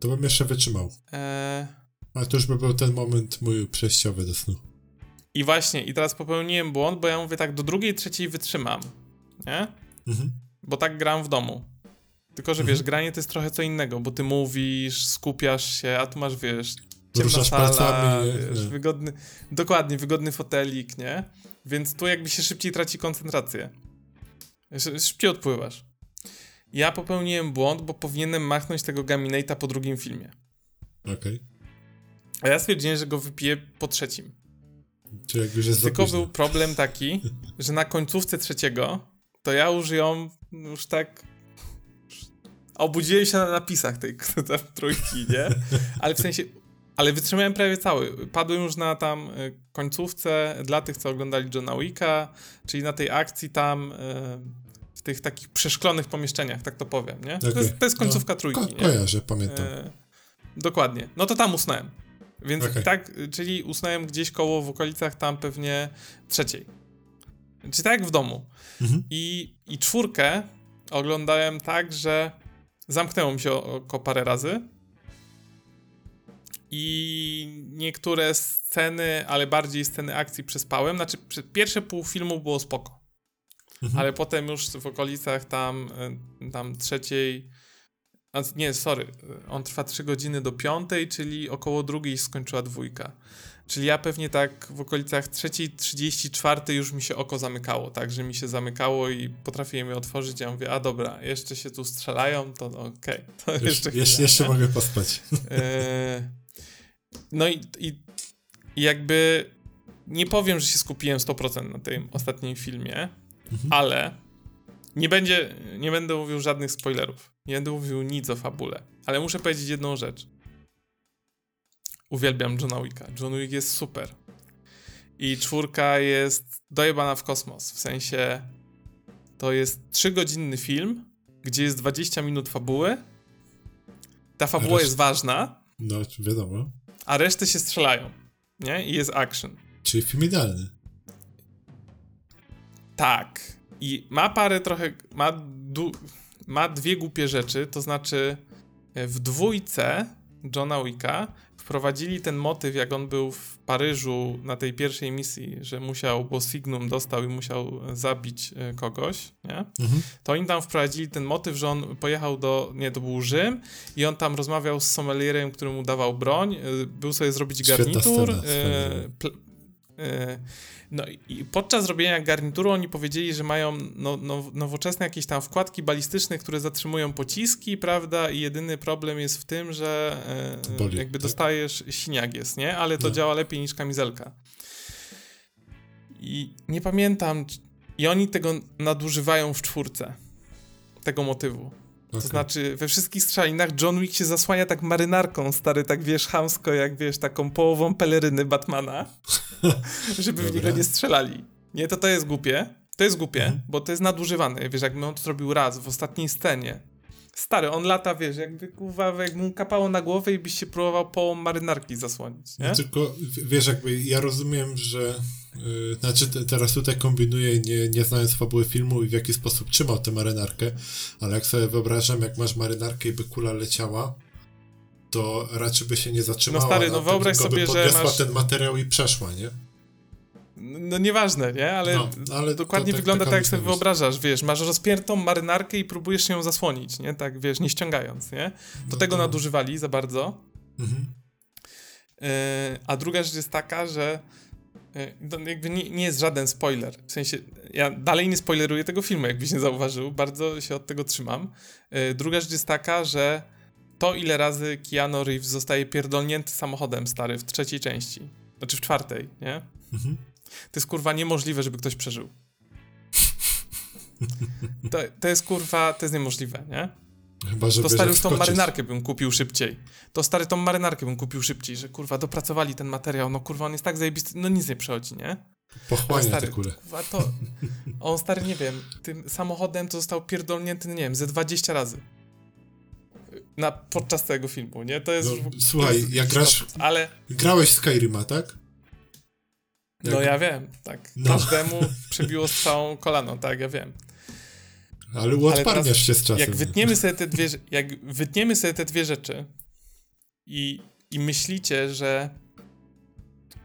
To bym jeszcze wytrzymał. Eee... Ale to już by był ten moment mój przejściowy do snu. I właśnie, i teraz popełniłem błąd, bo ja mówię tak, do drugiej, trzeciej wytrzymam. Nie? Mhm. Bo tak gram w domu. Tylko, że mhm. wiesz, granie to jest trochę co innego, bo ty mówisz, skupiasz się, a tu masz, wiesz, ciemna sala, palcami, wiesz, wygodny, dokładnie, wygodny fotelik, nie? Więc tu jakby się szybciej traci koncentrację. Szybciej odpływasz. Ja popełniłem błąd, bo powinienem machnąć tego Gaminate'a po drugim filmie. Okej. Okay. A ja stwierdziłem, że go wypiję po trzecim. Czy jak już jest Tylko był problem taki, że na końcówce trzeciego to ja już ją już tak obudziłem się na napisach tej trójki, nie? Ale w sensie, ale wytrzymałem prawie cały. Padłem już na tam y, końcówce dla tych, co oglądali Johna Wicka, czyli na tej akcji tam y, w tych takich przeszklonych pomieszczeniach, tak to powiem, nie? Okay. To, jest, to, jest, końcówka no, trójki, ko nie? Kojarzę, pamiętam. Y, dokładnie. No to tam usnąłem. Więc okay. tak, czyli usnąłem gdzieś koło w okolicach tam pewnie trzeciej. Czyli tak jak w domu. Mhm. I, I czwórkę oglądałem tak, że Zamknęło mi się oko parę razy. I niektóre sceny, ale bardziej sceny akcji przespałem. Znaczy, pierwsze pół filmu było spoko. Mhm. Ale potem już w okolicach tam, y, tam trzeciej. Nie, sorry. On trwa 3 godziny do piątej, czyli około drugiej skończyła dwójka. Czyli ja pewnie tak w okolicach 3.34 już mi się oko zamykało, tak, że mi się zamykało i potrafiłem je otworzyć. Ja mówię, a dobra, jeszcze się tu strzelają, to okej. Okay. To jeszcze, jeszcze, jeszcze mogę pospać. E, no i, i, i, jakby nie powiem, że się skupiłem 100% na tym ostatnim filmie, mhm. ale nie, będzie, nie będę mówił żadnych spoilerów. Nie będę mówił nic o fabule. Ale muszę powiedzieć jedną rzecz uwielbiam Johna Wicka. John Wick jest super. I czwórka jest dojebana w kosmos. W sensie to jest trzygodzinny film, gdzie jest 20 minut fabuły. Ta fabuła jest ważna. No, wiadomo. A reszty się strzelają. Nie? I jest action. Czyli film idealny. Tak. I ma parę trochę. Ma, du, ma dwie głupie rzeczy. To znaczy, w dwójce Johna Wicka wprowadzili ten motyw, jak on był w Paryżu na tej pierwszej misji, że musiał, bo Signum dostał i musiał zabić e, kogoś, nie? Mhm. To oni tam wprowadzili ten motyw, że on pojechał do, nie, to był Rzym i on tam rozmawiał z sommelierem, który mu dawał broń, e, był sobie zrobić garnitur, e, no i podczas robienia garnituru oni powiedzieli, że mają no, no, nowoczesne jakieś tam wkładki balistyczne, które zatrzymują pociski, prawda? I jedyny problem jest w tym, że e, Boli, jakby tak? dostajesz, siniak jest, nie? Ale to no. działa lepiej niż kamizelka. I nie pamiętam, i oni tego nadużywają w czwórce, tego motywu. To znaczy, we wszystkich strzelinach John Wick się zasłania tak marynarką, stary, tak wiesz, chamsko, jak wiesz, taką połową peleryny Batmana, żeby w niego nie strzelali. Nie, to to jest głupie. To jest głupie, mhm. bo to jest nadużywane. Wiesz, jakby on to zrobił raz w ostatniej scenie. Stary, on lata, wiesz, jakby kurwa, jakby mu kapało na głowę i byś się próbował połową marynarki zasłonić, nie? No tylko, wiesz, jakby ja rozumiem, że yy, znaczy te, teraz tutaj kombinuję, nie, nie znając fabuły filmu i w jaki sposób trzymał tę marynarkę, ale jak sobie wyobrażam, jak masz marynarkę i by kula leciała, to raczej by się nie zatrzymała. No stary, no wyobraź sobie, że masz... ten materiał i przeszła, nie? No nieważne, nie? Ale, no, ale dokładnie to, tak, wygląda tak, jak sobie wyobrażasz, wiesz, masz rozpiętą marynarkę i próbujesz ją zasłonić, nie? Tak, wiesz, nie ściągając, nie? Do no tego to... nadużywali za bardzo. Mhm. Yy, a druga rzecz jest taka, że yy, to jakby nie, nie, jest żaden spoiler. W sensie, ja dalej nie spoileruję tego filmu, jakbyś nie zauważył. Bardzo się od tego trzymam. Yy, druga rzecz jest taka, że to, ile razy Keanu Reeves zostaje pierdolnięty samochodem stary w trzeciej części, znaczy w czwartej, nie? Mhm. To jest kurwa niemożliwe, żeby ktoś przeżył. To, to jest kurwa, to jest niemożliwe, nie? Chyba, że to stary już tą marynarkę bym kupił szybciej. To stary tą marynarkę bym kupił szybciej, że kurwa dopracowali ten materiał, no kurwa on jest tak zajebisty, no nic nie przechodzi, nie? Pochłania stary, Kurwa, to, on stary, nie wiem, tym samochodem to został pierdolnięty, nie wiem, ze 20 razy. Na, podczas tego filmu, nie? To jest... No, słuchaj, jest jak grasz... Ale... Grałeś Skyrima, tak? No ja wiem, tak. No. Każdemu przebiło strzałą kolano, tak, ja wiem. Ale uodparniasz się z czasem. Jak wytniemy sobie te dwie, jak wytniemy sobie te dwie rzeczy i, i myślicie, że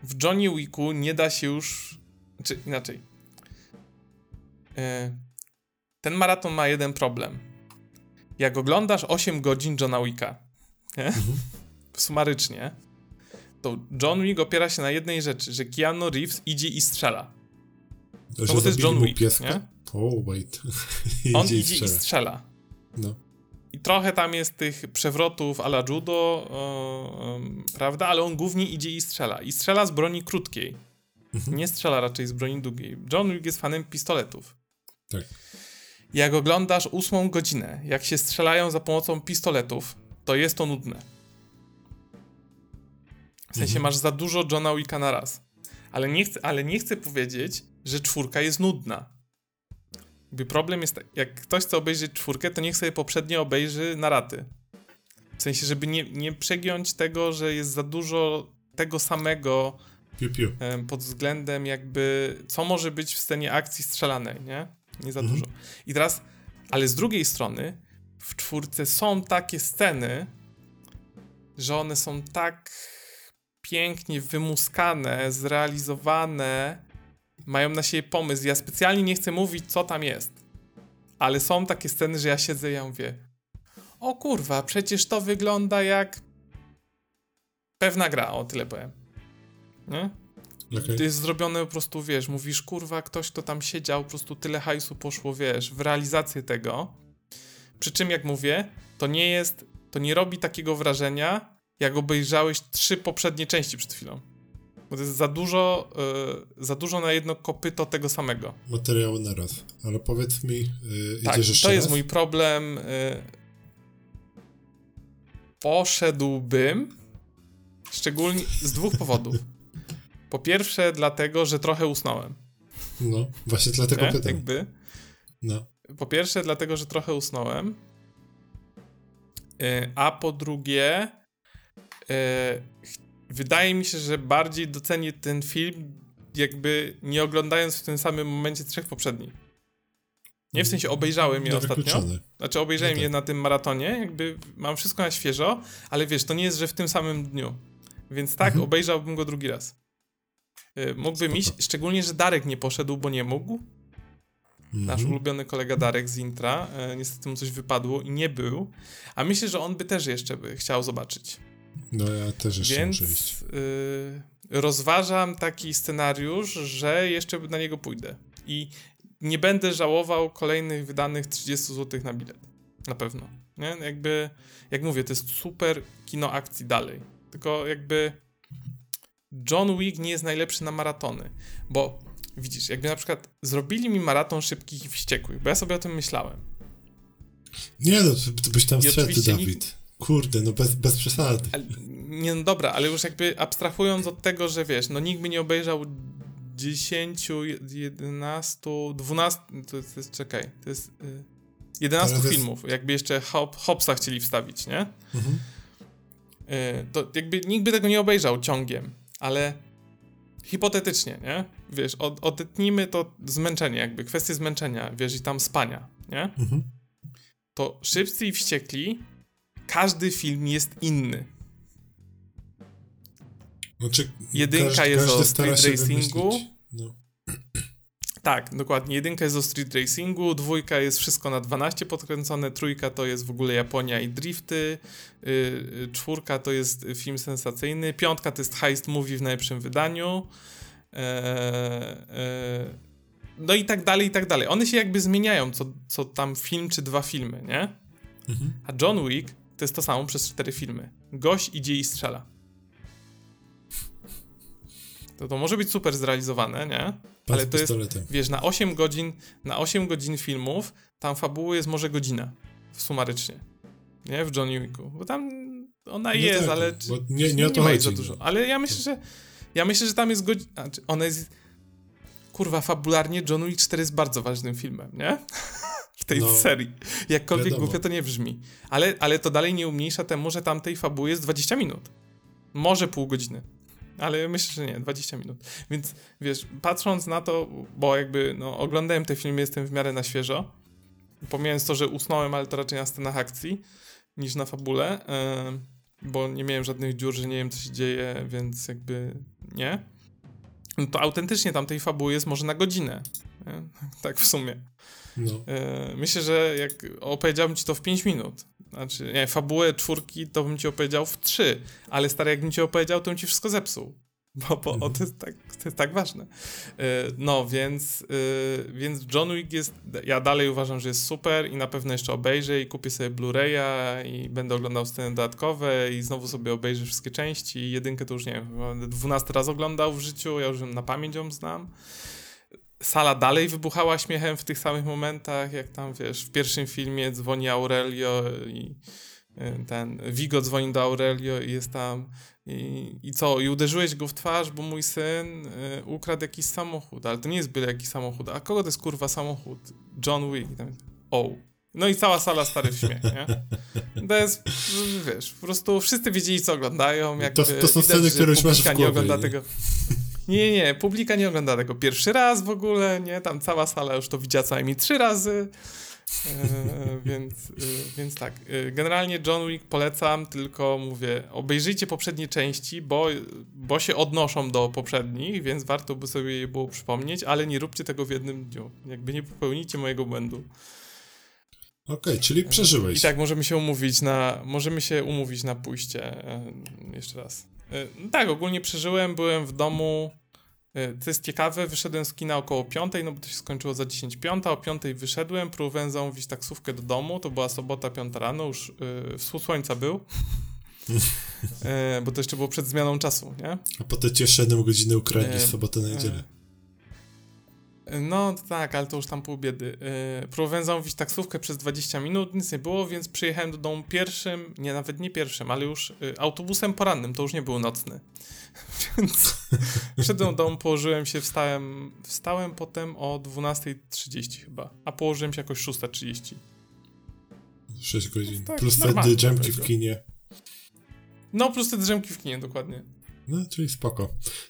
w Johnny Wicku nie da się już, czy inaczej. E, ten maraton ma jeden problem. Jak oglądasz 8 godzin Johna Wicka, nie? Mhm. sumarycznie, to John Wick opiera się na jednej rzeczy, że Keanu Reeves idzie i strzela. To, no bo to jest John Wick, pieska? nie? Oh, wait. On idzie, idzie i strzela. No. I trochę tam jest tych przewrotów ala judo, prawda? Ale on głównie idzie i strzela. I strzela z broni krótkiej. Mhm. Nie strzela raczej z broni długiej. John Wick jest fanem pistoletów. Tak. Jak oglądasz ósmą godzinę, jak się strzelają za pomocą pistoletów, to jest to nudne. W sensie mhm. masz za dużo Johna Wicka na raz. Ale nie, chcę, ale nie chcę powiedzieć, że czwórka jest nudna. Jakby problem jest, jak ktoś chce obejrzeć czwórkę, to niech sobie poprzednio obejrzy na raty. W sensie, żeby nie, nie przegiąć tego, że jest za dużo tego samego piu, piu. pod względem jakby, co może być w scenie akcji strzelanej, nie? Nie za mhm. dużo. I teraz, ale z drugiej strony, w czwórce są takie sceny, że one są tak pięknie wymuskane, zrealizowane, mają na siebie pomysł. Ja specjalnie nie chcę mówić, co tam jest. Ale są takie sceny, że ja siedzę i ja mówię o kurwa, przecież to wygląda jak pewna gra, o tyle powiem. Nie? Okay. To jest zrobione po prostu, wiesz, mówisz, kurwa, ktoś, kto tam siedział, po prostu tyle hajsu poszło, wiesz, w realizację tego. Przy czym, jak mówię, to nie jest, to nie robi takiego wrażenia, jak obejrzałeś trzy poprzednie części przed chwilą. Bo to jest za dużo, yy, za dużo na jedno kopyto tego samego. Materiału na raz. Ale powiedz mi, yy, tak, idziesz jeszcze to jest raz? mój problem. Yy, poszedłbym szczególnie z dwóch powodów. Po pierwsze, dlatego, że trochę usnąłem. No, właśnie dlatego Nie? pytam. Jakby. No. Po pierwsze, dlatego, że trochę usnąłem. Yy, a po drugie, wydaje mi się, że bardziej docenię ten film, jakby nie oglądając w tym samym momencie trzech poprzednich. Nie w sensie mm, obejrzałem je ostatnio. Znaczy obejrzałem no tak. je na tym maratonie, jakby mam wszystko na świeżo, ale wiesz, to nie jest, że w tym samym dniu. Więc tak, mhm. obejrzałbym go drugi raz. E, mógłbym iść, szczególnie, że Darek nie poszedł, bo nie mógł. Nasz mhm. ulubiony kolega Darek z Intra, e, niestety mu coś wypadło i nie był. A myślę, że on by też jeszcze by chciał zobaczyć. No ja też jeszcze Więc, iść. Yy, rozważam taki scenariusz, że jeszcze na niego pójdę. I nie będę żałował kolejnych wydanych 30 zł na bilet. Na pewno. Nie? Jakby, jak mówię, to jest super kino akcji dalej. Tylko jakby John Wick nie jest najlepszy na maratony. Bo widzisz, jakby na przykład zrobili mi maraton szybkich i wściekłych, bo ja sobie o tym myślałem. Nie no, to, byś tam oczywiście Dawid. nikt- Kurde, no bez, bez przesady. Ale, nie, no dobra, ale już jakby abstrahując od tego, że wiesz, no nikt by nie obejrzał 10, 11, 12, to jest, to jest czekaj, to jest y, 11 Teraz jest- filmów, jakby jeszcze Hop, Hopsa chcieli wstawić, nie? Mhm. Y, to jakby nikt by tego nie obejrzał ciągiem, ale hipotetycznie, nie? Wiesz, od, odetnijmy to zmęczenie, jakby kwestię zmęczenia, wiesz, i tam spania, nie? Mhm. To Szybcy i Wściekli, każdy film jest inny. Znaczy, Jedynka jest o stara street racingu. No. Tak, dokładnie. Jedynka jest o street racingu, dwójka jest wszystko na 12 podkręcone, trójka to jest w ogóle Japonia i drifty, yy, yy, czwórka to jest film sensacyjny, piątka to jest heist movie w najlepszym wydaniu. Eee, eee, no i tak dalej, i tak dalej. One się jakby zmieniają, co, co tam film czy dwa filmy, nie? Mhm. A John Wick to jest to samo przez cztery filmy. Gość idzie i strzela. To, to może być super zrealizowane, nie? Ale to jest, wiesz, na 8 godzin, na 8 godzin filmów, tam fabuły jest może godzina, sumarycznie, nie? W John Wicku, bo tam ona No jest, tak, ale... nie- nie to ma jej za no. dużo. Ale ja myślę, że ja myślę, że tam jest godzina, znaczy ona jest... Kurwa, fabularnie John Wick 4 jest bardzo ważnym filmem, nie? Tej No, serii. Jakkolwiek wiadomo. głupio to nie brzmi. Ale, ale to dalej nie umniejsza temu, że tamtej fabuły jest 20 minut. Może pół godziny. Ale myślę, że nie, 20 minut. Więc wiesz, patrząc na to, bo jakby no, oglądałem te filmy, jestem w miarę na świeżo. Pomijając to, że usnąłem, ale to raczej na scenach akcji niż na fabule, em, bo nie miałem żadnych dziur, że nie wiem, co się dzieje, więc jakby nie. No to autentycznie tamtej fabuły jest może na godzinę. Nie? Tak w sumie. No. E, Myślę, że jak opowiedziałbym ci to w 5 minut, znaczy, nie, fabułę czwórki to bym ci opowiedział w 3, ale stary, jakbym ci opowiedział, to bym ci wszystko zepsuł. Bo, bo o, to, jest tak, to jest tak ważne. E, No, więc, e, więc John Wick jest, ja dalej uważam, że jest super i na pewno jeszcze obejrzę i kupię sobie Blu-raya i będę oglądał sceny dodatkowe i znowu sobie obejrzę wszystkie części. Jedynkę to już nie wiem, chyba 12 raz oglądał w życiu, ja już na pamięć ją znam sala dalej wybuchała śmiechem w tych samych momentach, jak tam, wiesz, w pierwszym filmie dzwoni Aurelio i y, ten Vigo dzwoni do Aurelio i jest tam i, i co, i uderzyłeś go w twarz, bo mój syn y, ukradł jakiś samochód, ale to nie jest byle jakiś samochód, a kogo to jest kurwa samochód? John Wick. I tam jest, o. No i cała sala stary w śmiech, nie? To jest, wiesz, po prostu wszyscy wiedzieli, co oglądają. Jakby to są widać, sceny, które już masz w publika nie głowie, ogląda nie? tego. Nie, nie, publika nie ogląda tego pierwszy raz w ogóle, nie? Tam cała sala już to widziała co najmniej trzy razy. E, więc, e, więc tak. E, generalnie John Wick polecam, tylko mówię, obejrzyjcie poprzednie części, bo, bo się odnoszą do poprzednich, więc warto by sobie je było przypomnieć, ale nie róbcie tego w jednym dniu. Jakby nie popełnicie mojego błędu. Okej, czyli przeżyłeś. I tak możemy się umówić na, możemy się umówić na pójście e, jeszcze raz. E, tak, ogólnie przeżyłem, byłem w domu. E, co jest ciekawe, wyszedłem z kina około 5, no bo to się skończyło za 10 piąta, o 5 wyszedłem, próbowałem zamówić taksówkę do domu, to była sobota 5 rano, już e, wschód słońca był. E, bo to jeszcze było przed zmianą czasu, nie? A potem cię jeszcze jedną godzinę ukradniesz E, w sobotę na niedzielę. No tak, ale to już tam pół biedy. Yy, próbowałem zamówić taksówkę przez 20 minut, nic nie było, więc przyjechałem do domu pierwszym, nie nawet nie pierwszym, ale już y, autobusem porannym, to już nie był nocny. więc wszedłem do domu, położyłem się, wstałem, wstałem potem o 12.30 chyba, a położyłem się jakoś 6.30. 6 godzin. tak, Plus te dżemki w kinie. No plus te drzemki w kinie, dokładnie. No, czyli spoko.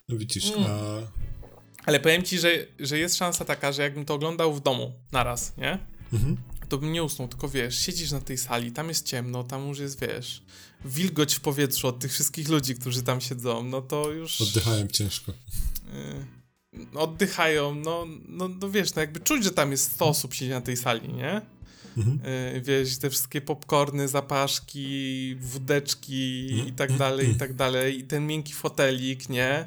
No widzisz, Mm. a... Ale powiem ci, że, że jest szansa taka, że jakbym to oglądał w domu naraz, nie? Mhm. to bym nie usnął, tylko wiesz, siedzisz na tej sali, tam jest ciemno, tam już jest, wiesz, wilgoć w powietrzu od tych wszystkich ludzi, którzy tam siedzą, no to już... Oddychałem ciężko. y, oddychają, no, no, no wiesz, no jakby czuć, że tam jest 100 osób siedzi na tej sali, nie? Mhm. Y, wiesz, te wszystkie popcorny, zapaszki, wódeczki i tak dalej, i tak dalej, i ten miękki fotelik, nie?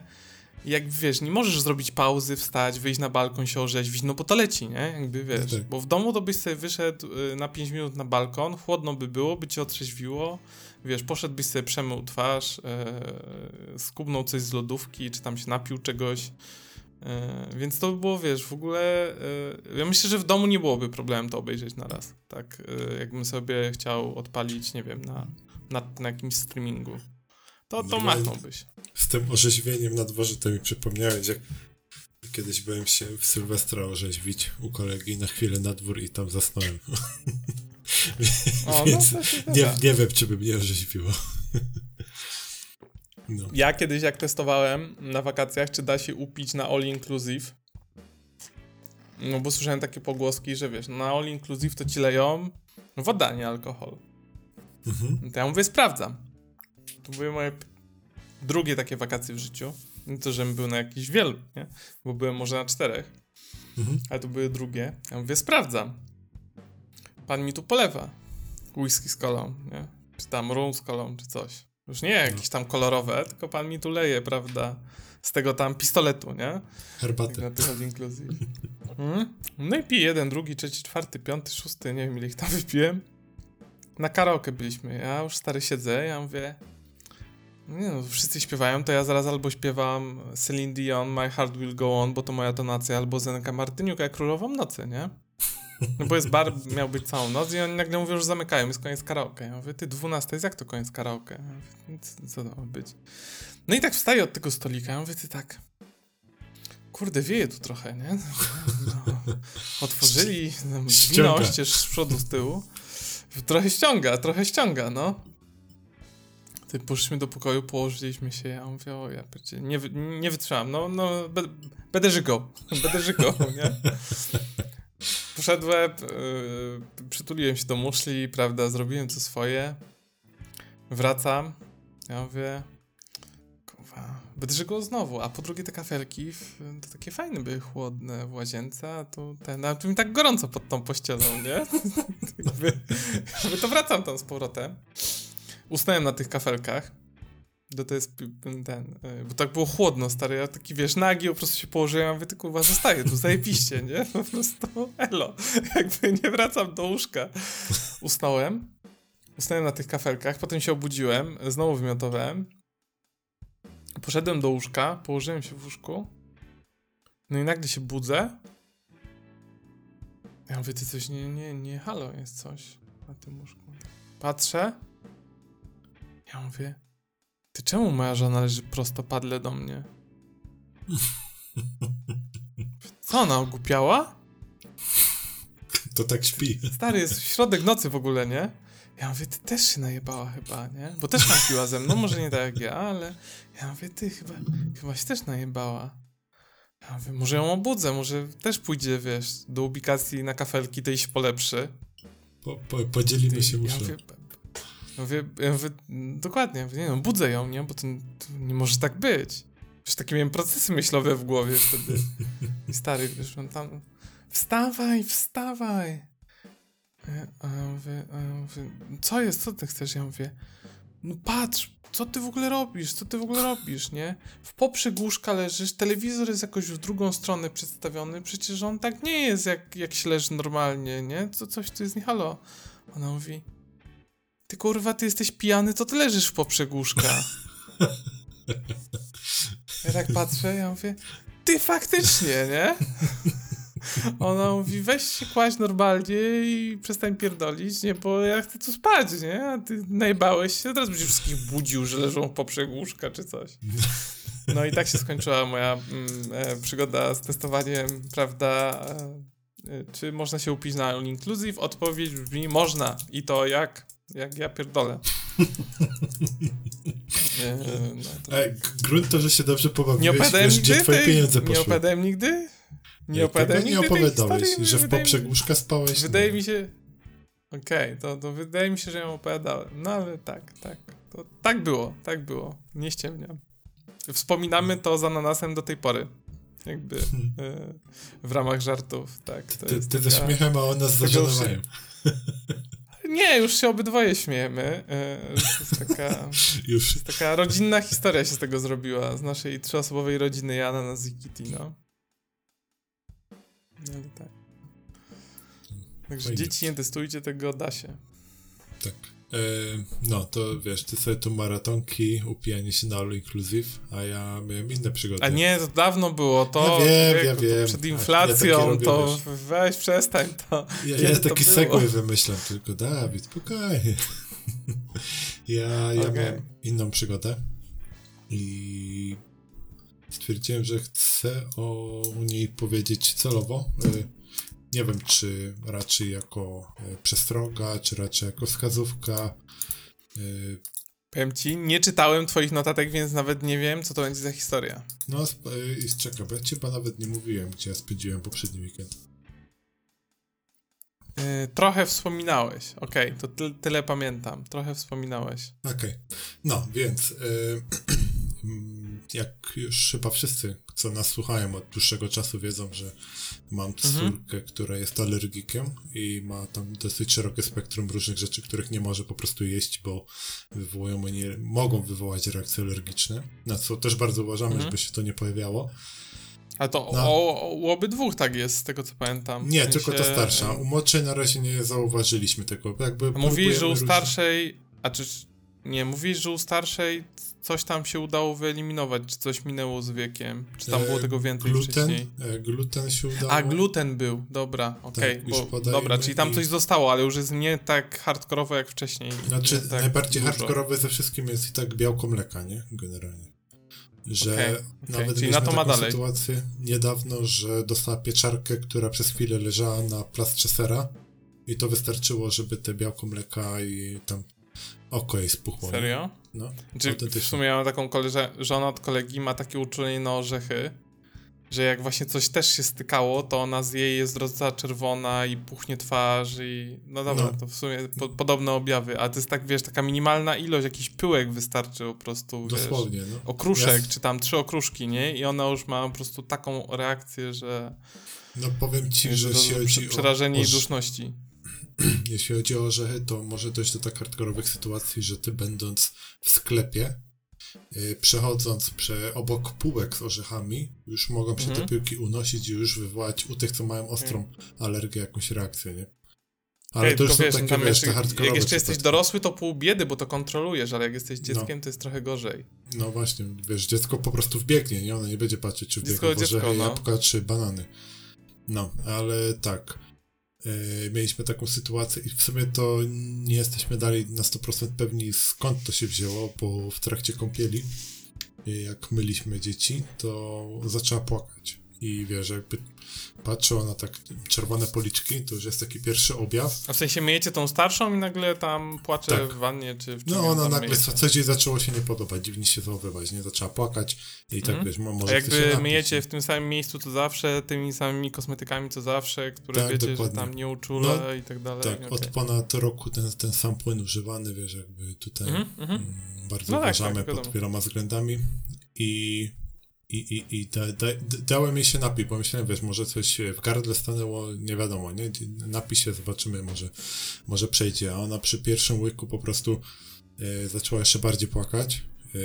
Jak wiesz, nie możesz zrobić pauzy, wstać, wyjść na balkon, się orzeźwić, no bo to leci, nie? Jakby wiesz, tak. bo w domu to byś sobie wyszedł y, na 5 minut na balkon, chłodno by było, by cię otrzeźwiło, wiesz, poszedłbyś sobie przemył twarz, e, skubnął coś z lodówki, czy tam się napił czegoś, Yy, więc to by było, wiesz, w ogóle. Yy, ja myślę, że w domu nie byłoby problemu to obejrzeć na raz. Tak, yy, jakbym sobie chciał odpalić, nie wiem, na, na, na jakimś streamingu. To, to machnąłbyś. Z tym orzeźwieniem na dworze to mi przypomniałeś, jak kiedyś byłem się w Sylwestra orzeźwić u kolegi na chwilę na dwór i tam zasnąłem. O, no, Więc się nie, nie wiem, czy by mnie orzeźwiło. No. Ja kiedyś jak testowałem na wakacjach, czy da się upić na all inclusive. No bo słyszałem takie pogłoski, że wiesz, na all inclusive to ci leją woda, nie alkohol. Mhm. No to ja mówię, sprawdzam. To były moje drugie takie wakacje w życiu. Nie to, żebym był na jakichś wielu, nie? Bo byłem może na czterech. Mhm. Ale to były drugie. Ja mówię, sprawdzam. Pan mi tu polewa. Whisky z kolą, nie? Czy tam rum z kolą, czy coś. Już nie jakieś tam kolorowe, tylko pan mi tu leje, prawda? Z tego tam pistoletu, nie? Jak Herbatę. na tych inclusive. Mm. No i piję jeden, drugi, trzeci, czwarty, piąty, szósty, nie wiem ile ich tam wypiłem. Na karaoke byliśmy, ja już stary siedzę, ja mówię... Nie no, wszyscy śpiewają, to ja zaraz albo śpiewam Celine Dion, My Heart Will Go On, bo to moja tonacja, albo Zenka Martyniuk, jak Królową Nocy, nie? No bo jest bar, miał być całą noc i oni nagle mówią, że zamykają, jest koniec karaoke. Ja mówię, ty, 12 jest jak to koniec karaoke? Ja mówię, co, co to ma być? No i tak wstaję od tego stolika, ja mówię, ty tak, kurde, wieje tu trochę, nie? No, otworzyli no, drzwi na Ściąga. oścież z przodu, z tyłu. Trochę ściąga, trochę ściąga, no. Ty poszliśmy do pokoju, położyliśmy się, ja mówię, o ja nie, nie wytrzymam, no, no, będę żygał, będę żygał, nie? Poszedłem, yy, przytuliłem się do muszli, prawda, zrobiłem co swoje, wracam, ja mówię, kurwa, będę żygał znowu, a po drugie te kafelki, to takie fajne były, chłodne w łazience, a tu a tu mi tak gorąco pod tą pościelą, nie? jakby to wracam tam z powrotem. Usnąłem na tych kafelkach. To, to jest ten, y, bo tak było chłodno, stary, ja taki, wiesz, nagi, po prostu się położyłem, a mówię, ty kurwa, zostaję tu, zajebiście, nie? Po prostu, elo, jakby nie wracam do łóżka. Usnąłem, usnąłem na tych kafelkach, potem się obudziłem, znowu wymiotowałem, poszedłem do łóżka, położyłem się w łóżku, no i nagle się budzę, ja mówię, ty coś, nie, nie, nie, halo, jest coś na tym łóżku. Patrzę, ja mówię, ty czemu moja żona leży prostopadle do mnie? Co ona ogłupiała? To tak śpi. Stary, jest środek nocy w ogóle, nie? Ja mówię, ty też się najebała chyba, nie? Bo też tam piła ze mną, może nie tak jak ja, ale ja mówię, ty chyba, chyba się też najebała. Ja mówię, może ją obudzę, może też pójdzie, wiesz, do ubikacji na kafelki, tej się polepszy. Po, po, podzielimy Ty, się ja muszą. mówię, ja mówię, ja mówię, dokładnie, nie no, budzę ją, nie? Bo to, to nie może tak być. Wiesz, takie miałem procesy myślowe w głowie wtedy. I stary, wiesz, on tam, wstawaj, wstawaj. A ja- mówię, a ja mówię, co jest, co ty chcesz? Ja mówię, no patrz, co ty w ogóle robisz, co ty w ogóle robisz, nie? W poprzek łóżka leżysz, telewizor jest jakoś w drugą stronę przedstawiony, przecież on tak nie jest, jak, jak się leży normalnie, nie? Co, coś tu jest nie halo. Ona mówi, ty kurwa, ty jesteś pijany, to ty leżysz w poprzek łóżka. Ja tak patrzę, ja mówię, ty faktycznie, nie? Ona mówi, weź się kłaść normalnie i przestań pierdolić, nie, bo ja chcę tu spać, nie? A ty najbałeś się, teraz będziesz wszystkich budził, że leżą poprzek łóżka czy coś. No i tak się skończyła moja mm, e, przygoda z testowaniem, prawda, e, e, czy można się upić na all inclusive? Odpowiedź brzmi, można. I to jak? Jak ja pierdolę. E, no to... E, grunt to, że się dobrze Nie pobawiłeś, opowiadałem wiesz, gdzie nigdy? twoje tej- pieniądze Nie poszły. opowiadałem nigdy? Nie Jak opowiadałem nigdy nie opowiadałeś, historii, że w poprzek łóżka spałeś. Wydaje no. mi się... Okej, to, to wydaje mi się, że ją opowiadałem. No ale tak, tak. To, tak było, tak było. Nie ściemniam. Wspominamy to z ananasem do tej pory. Jakby e, w ramach żartów, tak. To Ty, ty ze śmiechem, a ona z zażenowaniem. Nie, już się obydwoje śmiejemy. E, to jest taka, Już. taka rodzinna historia się z tego zrobiła. Z naszej trzyosobowej rodziny Jana na Zikiti, no. No ale tak. Także Fajnie. dzieci nie testujcie tego, da się. Tak. E, no, to wiesz, ty sobie tu maratonki, upijanie się na all inclusive, a ja miałem inne przygody. A nie, to dawno było, to Ja wiem, ja wiem. przed Ja inflacją, takie robię, to wiesz. weź przestań to. Ja, ja taki segway wymyślam, tylko Dawid, spokojnie. ja ja Okej. miałem inną przygodę i stwierdziłem, że chcę o niej powiedzieć celowo. Nie wiem, czy raczej jako y, przestroga, czy raczej jako wskazówka. Y, Powiem ci, nie czytałem twoich notatek, więc nawet nie wiem, co to będzie za historia. No, sp- y, czekaj, bo ja ci chyba nawet nie mówiłem, gdzie ja spędziłem poprzedni weekend. Yy, trochę wspominałeś, okej, to ty, tyle pamiętam, trochę wspominałeś. Okej. No, więc y, mm, jak już chyba wszyscy, co nas słuchają od dłuższego czasu, wiedzą, że mam Mhm. córkę, która jest alergikiem i ma tam dosyć szerokie spektrum różnych rzeczy, których nie może po prostu jeść, bo wywołują nie, mogą wywołać reakcje alergiczne, na co też bardzo uważamy, Mhm. żeby się to nie pojawiało. Ale to No. o, o, u obydwóch tak jest, z tego co pamiętam. W Nie, sensie, tylko ta starsza. U młodszej na razie nie zauważyliśmy tego. Jakby Mówisz, że u starszej, a czy nie, mówisz, że u starszej coś tam się udało wyeliminować, czy coś minęło z wiekiem, czy tam było E, tego więcej gluten, wcześniej. e, Gluten się udało. A, gluten był, dobra, okej, Tak, już bo podajemy dobra, czyli tam coś zostało, ale już jest nie tak hardkorowo jak wcześniej. Znaczy, tak najbardziej dużo. hardkorowe ze wszystkim jest i tak białko mleka, nie? Generalnie. Że Okej, nawet okej, czyli na to ma taką dalej. sytuację niedawno, że dostała pieczarkę, która przez chwilę leżała na plastrze sera i to wystarczyło, żeby te białko mleka i tam oko jej spuchło. Serio? No, Czy w sumie mam taką koleżankę, żona od kolegi ma takie uczulenie na orzechy, że jak właśnie coś też się stykało, to ona z jej jest roza czerwona i puchnie twarz i no dobra, No. to w sumie po, podobne objawy, a to jest tak, wiesz, taka minimalna ilość, jakiś pyłek wystarczy po prostu, wiesz, Dosłownie, no. okruszek, Ja- czy tam trzy okruszki, nie? I ona już ma po prostu taką reakcję, że No powiem ci, że chodzi przerażenie o, i o, duszności. jeśli chodzi o orzechy, to może dojść do tak hardkorowych sytuacji, że ty będąc w sklepie, yy, przechodząc prze, obok półek z orzechami, już mogą się Mhm. te piłki unosić i już wywołać u tych, co mają ostrą alergię, jakąś reakcję, nie? Ale to już są wiesz, takie, tam wiesz, te hardkorowe jak jeszcze jesteś dorosły, to pół biedy, bo to kontrolujesz, ale jak jesteś dzieckiem, to jest trochę gorzej. No właśnie, wiesz, dziecko po prostu wbiegnie, nie? Ono nie będzie patrzeć, czy Dziecko, wbiegnie w dziecko, orzechy, no. jabłka, czy banany. No, ale tak. Yy, mieliśmy taką sytuację i w sumie to nie jesteśmy dalej na 100% pewni skąd to się wzięło, bo w trakcie kąpieli, yy, jak myliśmy dzieci, to zaczęła płakać. I wiesz, jakby patrzą na tak czerwone policzki, to już jest taki pierwszy objaw. A w sensie myjecie tą starszą i nagle tam płacze Tak. w wannie, czy w No ona nagle myjecie? co- coś jej zaczęło się nie podobać, dziwnie się zachowywać, nie? Zaczęła płakać i tak Mhm. wiesz, mo- A może się jakby napić, myjecie nie? w tym samym miejscu co zawsze, tymi samymi kosmetykami co zawsze, które Tak, wiecie, dokładnie. że tam nie uczula No, i tak dalej. Tak, okej. od ponad roku ten, ten sam płyn używany, wiesz, jakby tutaj Mhm, mhm. mm, bardzo No tak, uważamy tak, pod wiadomo. wieloma względami i, i, i, i da, da, dałem jej się napić, bo myślałem, wiesz, może coś w gardle stanęło, nie wiadomo, nie? Napij się, zobaczymy, może, może przejdzie, a ona przy pierwszym łyku po prostu e, zaczęła jeszcze bardziej płakać. E,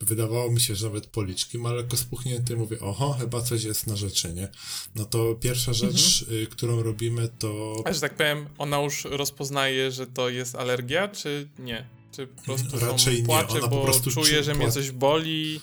wydawało mi się, że nawet policzki ma lekko spuchnięte, mówię, oho, chyba coś jest na rzeczy, nie? No to pierwsza rzecz, Mhm. y, którą robimy, to A że tak powiem, ona już rozpoznaje, że to jest alergia, czy nie? Czy po prostu Raczej nie, płacze, ona po bo prostu czuje, czu- że mnie coś boli,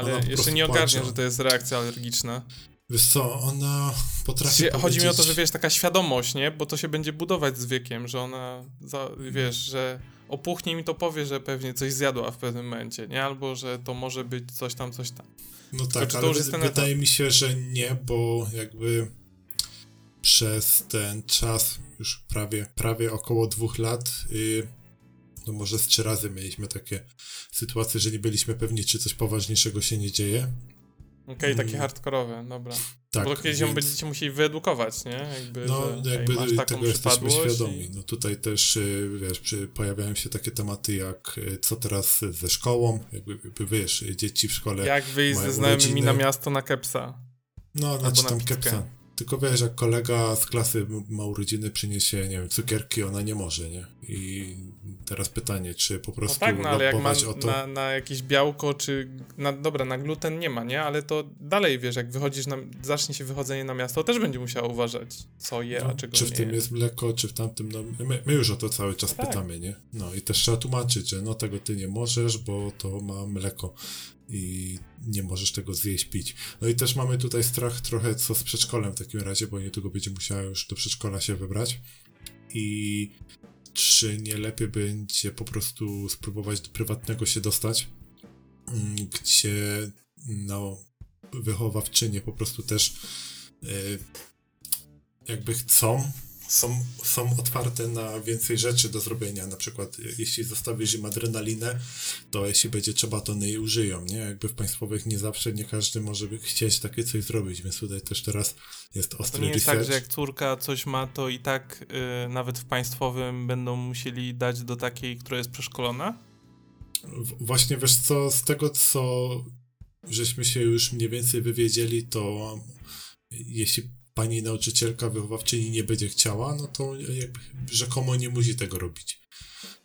ale jeszcze nie ogarnia, płacze. że to jest reakcja alergiczna. Wiesz co, ona potrafi Chodzi mi o to, powiedzieć- że wiesz, taka świadomość, nie? Bo to się będzie budować z wiekiem, że ona, za, wiesz, że opuchnie mi to powie, że pewnie coś zjadła w pewnym momencie, nie? Albo, że to może być coś tam, coś tam. No tak, to ale wy- wydaje mi się, że nie, bo jakby przez ten czas, już prawie, prawie około dwóch lat, y, no może z trzy razy mieliśmy takie sytuacje, że nie byliśmy pewni, czy coś poważniejszego się nie dzieje. Okej, takie Mm. hardkorowe, dobra. Tak, Bo kiedyś więc- będziecie musieli wyedukować, nie? Jakby, No, że, jakby ej, masz taką tego jesteśmy świadomi. i- No tutaj też, y, wiesz, pojawiają się takie tematy jak y, co teraz ze szkołą, jakby, wiesz, dzieci w szkole Jak wyjść ze znajomymi na miasto na kepsa. No, znaczy na tam pizzkę. kepsa. Tylko wiesz, jak kolega z klasy ma urodziny, przyniesie, nie wiem, cukierki, ona nie może, nie? I teraz pytanie, czy po No prostu tak, no ale jak ma o to... na, na jakieś białko, czy na, dobra, na gluten nie ma, nie? Ale to dalej, wiesz, jak wychodzisz, na, zacznie się wychodzenie na miasto, też będzie musiał uważać, co je, a No, czego czy w nie tym je. jest mleko, czy w tamtym, no my, my już o to cały czas No tak. pytamy, nie? No i też trzeba tłumaczyć, że no tego ty nie możesz, bo to ma mleko i nie możesz tego zjeść, pić. No i też mamy tutaj strach trochę co z przedszkolem w takim razie, bo niedługo będzie musiała już do przedszkola się wybrać i czy nie lepiej będzie po prostu spróbować do prywatnego się dostać, mm, gdzie no wychowawczynie po prostu też y, jakby chcą, są, są otwarte na więcej rzeczy do zrobienia. Na przykład, jeśli zostawisz im adrenalinę, to jeśli będzie trzeba, to one jej użyją, nie? Jakby w państwowych nie zawsze, nie każdy może by chcieć takie coś zrobić, więc tutaj też teraz jest To ostry nie jest research. tak, że jak córka coś ma, to i tak y, nawet w państwowym będą musieli dać do takiej, która jest przeszkolona? W- Właśnie wiesz co, z tego co żeśmy się już mniej więcej wywiedzieli, to jeśli pani nauczycielka wychowawczyni nie będzie chciała, no to jakby rzekomo nie musi tego robić.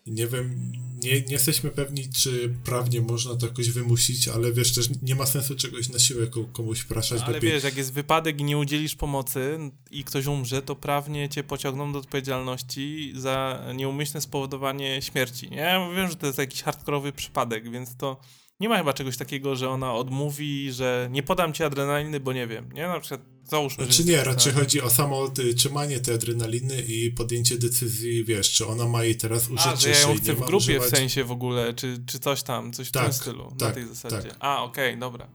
Nie wiem, nie, nie jesteśmy pewni, czy prawnie można to jakoś wymusić, ale wiesz, też nie ma sensu czegoś na siłę ko- komuś praszać. Ale lepiej- wiesz, jak jest wypadek i nie udzielisz pomocy i ktoś umrze, to prawnie cię pociągną do odpowiedzialności za nieumyślne spowodowanie śmierci, nie? Ja Wiem, że to jest jakiś hardkorowy przypadek, więc to nie ma chyba czegoś takiego, że ona odmówi, że nie podam ci adrenaliny, bo nie wiem, nie? Na przykład załóżmy, Znaczy nie, raczej chodzi o samo y, trzymanie tej adrenaliny i podjęcie decyzji, wiesz, czy ona ma jej teraz użyć, A, czy że ja ją chcę w grupie używać. w sensie w ogóle, czy, czy coś tam, coś w Tak, tym stylu, na tak, tej zasadzie. tak. A, okej, dobra.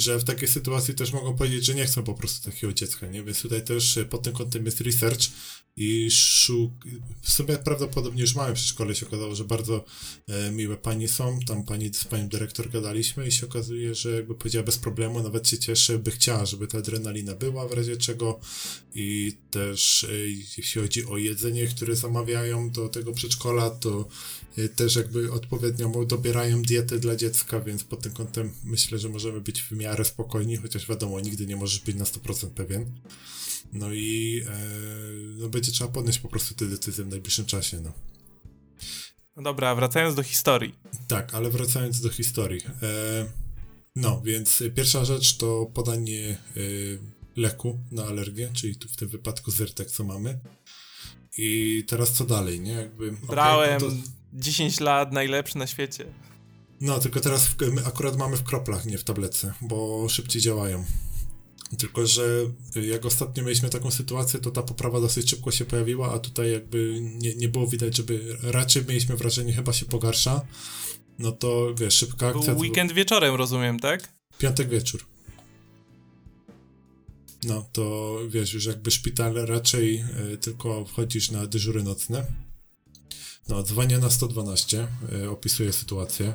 Że w takiej sytuacji też mogą powiedzieć, że nie chcą po prostu takiego dziecka, nie? Więc tutaj też e, pod tym kątem jest research i szuk... W sumie prawdopodobnie już mamy przedszkole, się okazało, że bardzo e, miłe pani są, tam pani z panią dyrektor gadaliśmy i się okazuje, że jakby powiedziała bez problemu, nawet się cieszy, by chciała, żeby ta adrenalina była w razie czego i też e, jeśli chodzi o jedzenie, które zamawiają do tego przedszkola, to e, też jakby odpowiednio dobierają dietę dla dziecka, więc pod tym kątem myślę, że możemy być w miarę spokojni, chociaż wiadomo, nigdy nie możesz być na 100% pewien. No i e, no będzie trzeba podnieść po prostu te decyzje w najbliższym czasie, no. No dobra, wracając do historii. Tak, ale wracając do historii. E, no, więc pierwsza rzecz to podanie e, leku na alergię, czyli tu w tym wypadku Zyrtek, co mamy. I teraz co dalej, nie? Jakby, okej, Brałem no, to, 10 lat, najlepszy na świecie. No, tylko teraz w, akurat mamy w kroplach, nie w tabletce, bo szybciej działają. Tylko, że jak ostatnio mieliśmy taką sytuację, to ta poprawa dosyć szybko się pojawiła, a tutaj jakby nie, nie było widać, żeby raczej mieliśmy wrażenie, chyba się pogarsza. No to wiesz, szybka akcja. Był weekend wieczorem, rozumiem, tak? Piątek wieczór. No to wiesz, już jakby szpital raczej e, tylko wchodzisz na dyżury nocne. No, dzwonię na 112, e, opisuję sytuację,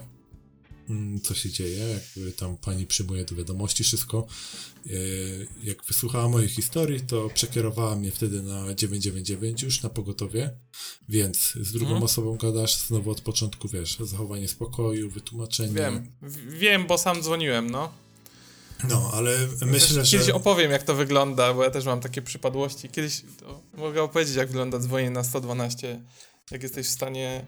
co się dzieje, jakby tam pani przyjmuje do wiadomości wszystko. E, jak wysłuchała mojej historii, to przekierowała mnie wtedy na 999 już na pogotowie, więc z drugą Mhm. osobą gadasz znowu od początku, wiesz, zachowanie spokoju, wytłumaczenie. Wiem. Wiem, bo sam dzwoniłem, no. No, ale myślę, Też że... Kiedyś opowiem, jak to wygląda, bo ja też mam takie przypadłości. Kiedyś mogę opowiedzieć, jak wygląda dzwonienie na 112. Jak jesteś w stanie,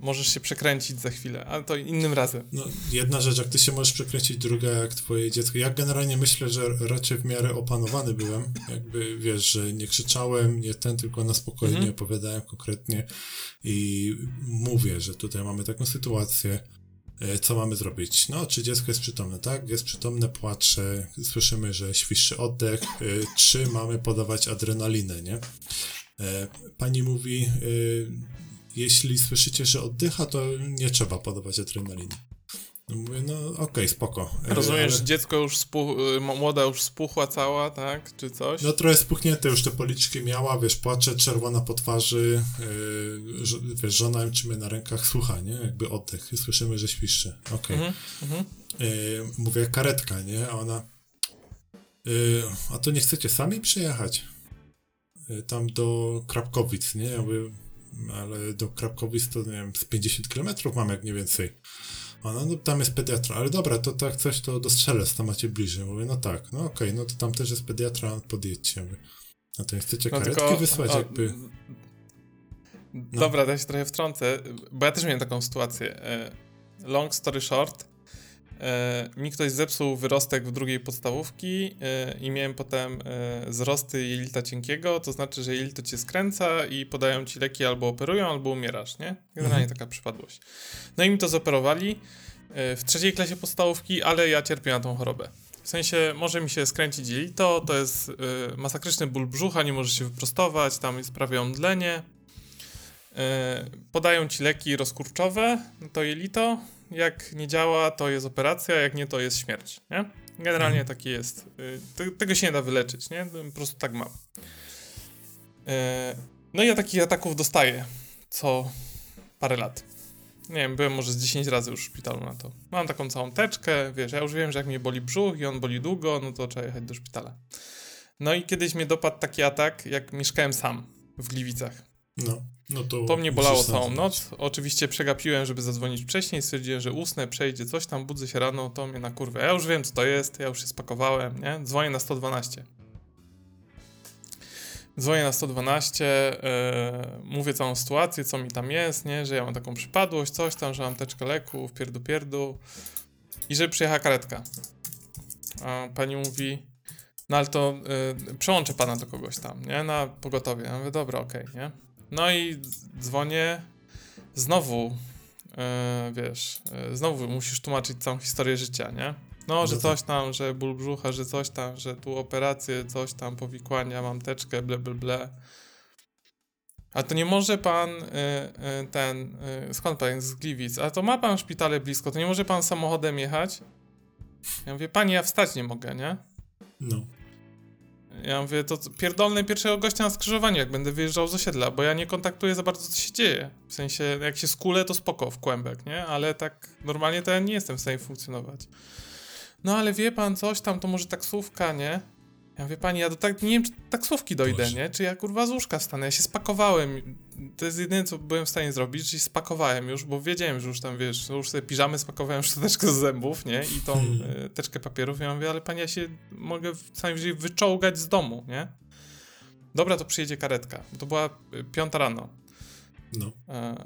możesz się przekręcić za chwilę, ale to innym razem. No, jedna rzecz, jak ty się możesz przekręcić, druga jak twoje dziecko. Ja generalnie myślę, że raczej w miarę opanowany byłem. Jakby, wiesz, że nie krzyczałem, nie ten, tylko na spokojnie Mhm. opowiadałem konkretnie i mówię, że tutaj mamy taką sytuację, e, co mamy zrobić? No, czy dziecko jest przytomne? Tak, jest przytomne, płacze, słyszymy, że świszczy oddech, e, czy mamy podawać adrenalinę, nie? E, Pani mówi, e, jeśli słyszycie, że oddycha, to nie trzeba podawać adrenaliny. No mówię, no okej, spoko. E, Rozumiesz, ale- że dziecko już spuch, y, młoda już spuchła cała, tak? Czy coś? No trochę spuchnięte już te policzki miała, wiesz, płacze, czerwona po twarzy, yy, wiesz, żona ją na rękach, słucha, nie? Jakby oddech, słyszymy, że świszczy. Okej. Mhm, mhm. Yy, mówię, karetka, nie? A ona, yy, a to nie chcecie sami przyjechać? Tam do Krapkowic, nie? Ja mówię, ale do Krapkowic to, nie wiem, z 50 km mam jak nie więcej. Ona, no tam jest pediatra, ale dobra, to tak coś, to do Strzelec, tam macie bliżej. Mówię, no tak, no okej, no to tam też jest pediatra, podjedźcie. Mówię, no to nie chcecie No karetki tylko, wysłać o, jakby? No. Dobra, ja się trochę wtrącę, bo ja też miałem taką sytuację. E, long story short, e, mi ktoś zepsuł wyrostek w drugiej podstawówki e, i miałem potem wzrosty jelita cienkiego, to znaczy, że jelito cię skręca i podają ci leki albo operują, albo umierasz, nie? Generalnie mhm. taka przypadłość. No i mi to zoperowali w trzeciej klasie podstawówki, ale ja cierpię na tą chorobę. W sensie może mi się skręcić jelito, to jest y, masakryczny ból brzucha, nie możesz się wyprostować, tam sprawia omdlenie. Y, podają ci leki rozkurczowe, to jelito. Jak nie działa, to jest operacja, jak nie, to jest śmierć, nie? Generalnie mhm. taki jest. Y, tego się nie da wyleczyć, nie? Po prostu tak mam. Y, no i ja takich ataków dostaję co parę lat nie wiem, byłem może z 10 razy już w szpitalu na to. Mam taką całą teczkę, wiesz, ja już wiem, że jak mnie boli brzuch i on boli długo, no to trzeba jechać do szpitala. No i kiedyś mnie dopadł taki atak, jak mieszkałem sam w Gliwicach. No, no to... To mnie bolało całą noc. Oczywiście przegapiłem, żeby zadzwonić wcześniej, stwierdziłem, że usnę, przejdzie coś tam, budzę się rano, to mnie na kurwę. Ja już wiem, co to jest, ja już się spakowałem, nie? Dzwonię na 112. Dzwonię na 112, yy, e, mówię całą sytuację, co mi tam jest, nie, że ja mam taką przypadłość, coś tam, że mam teczkę leków, pierdu pierdu i że przyjechała karetka. A pani mówi, no ale to yy, przełączę pana do kogoś tam, nie, na pogotowie. Ja mówię, dobra, okej, okay, nie. No i dzwonię, znowu, yy, wiesz, yy, znowu musisz tłumaczyć całą historię życia, nie. No, że coś tam, że ból brzucha, że coś tam, że tu operacje, coś tam, powikłania, mam teczkę, ble, ble, ble. A to nie może pan y, y, ten, y, skąd pan jest z Gliwic? A to ma pan szpitale blisko, to nie może pan samochodem jechać? Ja mówię, pani, ja wstać nie mogę, nie? No. Ja mówię, to pierdolne pierwszego gościa na skrzyżowaniu, jak będę wyjeżdżał z osiedla, bo ja nie kontaktuję za bardzo, co się dzieje. W sensie, jak się skulę, to spoko, w kłębek, nie? Ale tak normalnie to ja nie jestem w stanie funkcjonować no ale wie pan coś tam, to może taksówka, nie? Ja mówię, pani, ja do tak, nie wiem, czy taksówki dojdę, Boże. nie? Czy ja kurwa z łóżka wstanę? Ja się spakowałem. To jest jedyne, co byłem w stanie zrobić, czyli spakowałem już, bo wiedziałem, że już tam, wiesz, już sobie piżamy spakowałem szczoteczkę z zębów, nie? I tą hmm. y, teczkę papierów. Ja mówię, ale pani, ja się mogę co najwyżej wyczołgać z domu, nie? Dobra, to przyjedzie karetka. To była y, piąta rano. No.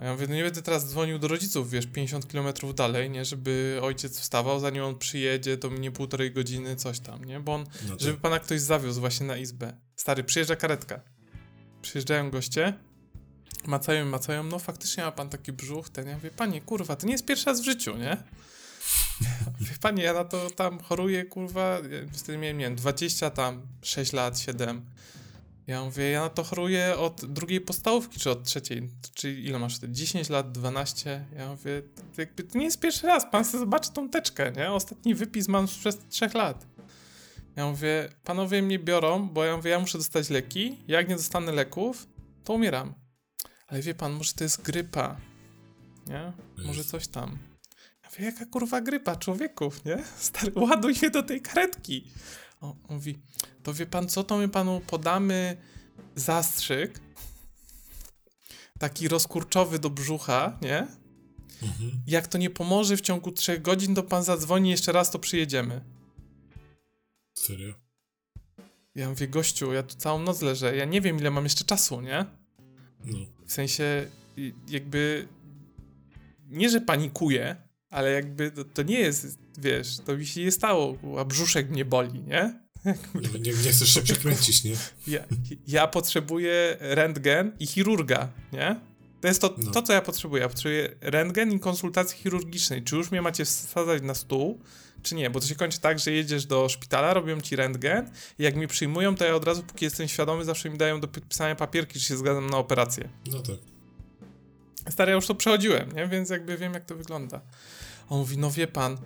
Ja mówię, no nie będę teraz dzwonił do rodziców, wiesz, 50 km dalej, nie, żeby ojciec wstawał, zanim on przyjedzie, to mnie półtorej godziny, coś tam, nie, bo on, no żeby pana ktoś zawiózł właśnie na izbę. Stary, przyjeżdża karetka. Przyjeżdżają goście, macają, macają, no faktycznie ma pan taki brzuch, ten, ja mówię, panie, kurwa, to nie jest pierwszy raz w życiu, nie? Wie panie, ja na to tam choruję, kurwa, wtedy miałem, nie wiem, 20 tam, 6 lat, 7 ja mówię, ja na to choruję od drugiej podstawówki, czy od trzeciej. Czy ile masz wtedy? 10 lat, 12? Ja mówię, to jakby to nie jest pierwszy raz, pan sobie zobaczy tą teczkę, nie? Ostatni wypis mam przez 3 lat. Ja mówię, panowie mnie biorą, bo ja mówię, ja muszę dostać leki, jak nie dostanę leków, to umieram. Ale wie pan, może to jest grypa, nie? Może coś tam. Ja mówię, jaka kurwa grypa, człowieków, nie? Stary, ładuj się do tej karetki. On mówi, to wie pan co, to my panu podamy zastrzyk, taki rozkurczowy do brzucha, nie? Mhm. Jak to nie pomoże w ciągu trzech godzin, to pan zadzwoni jeszcze raz, to przyjedziemy. Serio? Ja mówię, gościu, ja tu całą noc leżę, ja nie wiem ile mam jeszcze czasu, nie? No. W sensie, jakby, nie, że panikuję, ale jakby to, to, nie jest, wiesz, to mi się nie stało, a brzuszek mnie boli, nie? Nie, nie chcesz się przekręcić, nie? Ja, ja potrzebuję rentgen i chirurga, nie? To jest to, no. to, co ja potrzebuję. Ja potrzebuję rentgen i konsultacji chirurgicznej. Czy już mnie macie wsadzać na stół, czy nie? Bo to się kończy tak, że jedziesz do szpitala, robią ci rentgen i jak mi przyjmują, to ja od razu, póki jestem świadomy, zawsze mi dają do podpisania papierki, czy się zgadzam na operację. No tak. Stary, ja już to przechodziłem, nie? Więc jakby wiem, jak to wygląda. On mówi, no wie pan,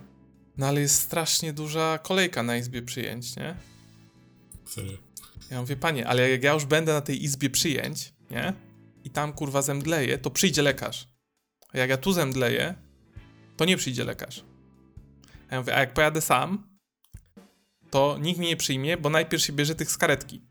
no ale jest strasznie duża kolejka na izbie przyjęć, nie? Serio? Ja mówię, panie, ale jak ja już będę na tej izbie przyjęć, nie? I tam kurwa zemdleję, to przyjdzie lekarz. A jak ja tu zemdleję, to nie przyjdzie lekarz. Ja mówię, a jak pojadę sam, to nikt mnie nie przyjmie, bo najpierw się bierze tych z karetki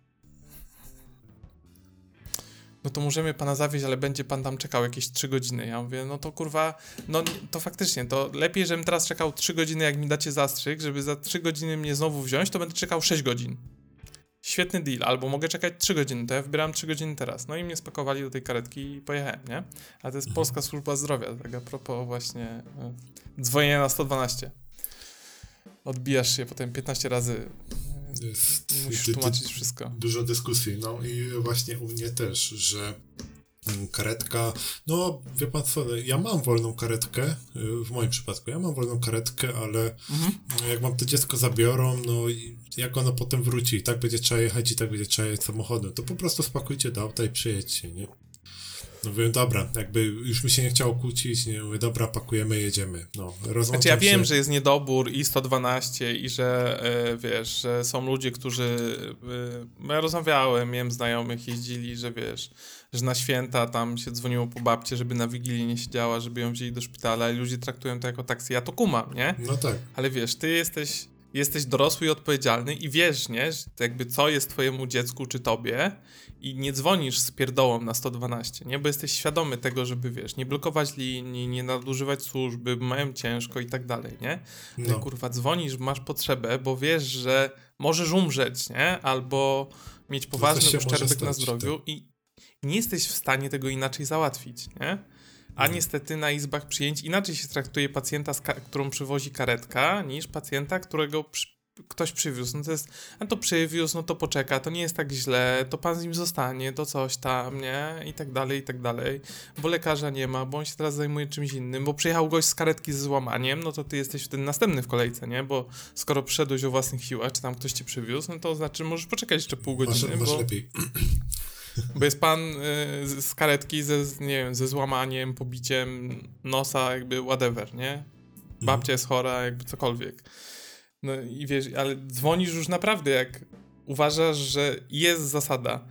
no to możemy pana zawieźć, ale będzie pan tam czekał jakieś 3 godziny. Ja mówię, no to kurwa, no to faktycznie, to lepiej, żebym teraz czekał 3 godziny, jak mi dacie zastrzyk, żeby za 3 godziny mnie znowu wziąć, to będę czekał 6 godzin. świetny deal, albo mogę czekać 3 godziny, to ja wybieram 3 godziny teraz. No i mnie spakowali do tej karetki i pojechałem, nie? A to jest Polska Służba Zdrowia, tak a propos właśnie y, dzwonienia na 112. Odbijasz się potem 15 razy, Jest, musisz tłumaczyć wszystko. Dużo dyskusji, no i właśnie u mnie też, że mm, karetka, no wie pan co, ja mam wolną karetkę, y, w moim przypadku, ja mam wolną karetkę, ale Mhm. jak mam to dziecko zabiorą, no i jak ono potem wróci i tak będzie trzeba jechać i tak będzie trzeba jechać samochodem, to po prostu spakujcie do auta i przyjedźcie, nie? No mówię, dobra, jakby już mi się nie chciało kłócić, nie mówię, dobra, pakujemy, jedziemy, no, Znaczy ja wiem, się. że jest niedobór i 112 i że e, wiesz, że są ludzie, którzy e, ja rozmawiałem, miałem znajomych, jeździli, że wiesz, że na święta tam się dzwoniło po babcie, żeby na Wigilii nie siedziała, żeby ją wzięli do szpitala i ludzie traktują to jako taksy. Ja to kumam, nie? No tak, Ale wiesz, ty jesteś, jesteś dorosły i odpowiedzialny i wiesz, nie, jakby co jest twojemu dziecku czy tobie i nie dzwonisz z pierdołą na 112, nie, bo jesteś świadomy tego, żeby wiesz, nie blokować linii, nie nadużywać służby, mają ciężko i tak dalej, nie? Ty no, kurwa dzwonisz, masz potrzebę, bo wiesz, że możesz umrzeć, nie? Albo mieć poważny uszczerbek na zdrowiu i nie jesteś w stanie tego inaczej załatwić, nie? A niestety na izbach przyjęć inaczej się traktuje pacjenta, z którą przywozi karetka, niż pacjenta, którego przy- ktoś przywiózł. No to jest, a to przywiózł, no to poczeka, to nie jest tak źle, to pan z nim zostanie, to coś tam, nie? I tak dalej, i tak dalej. Bo lekarza nie ma, bo on się teraz zajmuje czymś innym, bo przyjechał gość z karetki ze złamaniem, no to ty jesteś wtedy następny w kolejce, nie? Bo skoro przyszedłeś o własnych siłach, czy tam ktoś cię przywiózł, no to znaczy możesz poczekać jeszcze pół godziny, masz bo... lepiej. Bo jest pan y, z karetki ze, nie wiem, ze złamaniem, pobiciem nosa, jakby whatever, nie? Babcia jest chora, jakby cokolwiek. No i wiesz, ale dzwonisz już naprawdę, jak uważasz, że jest zasada.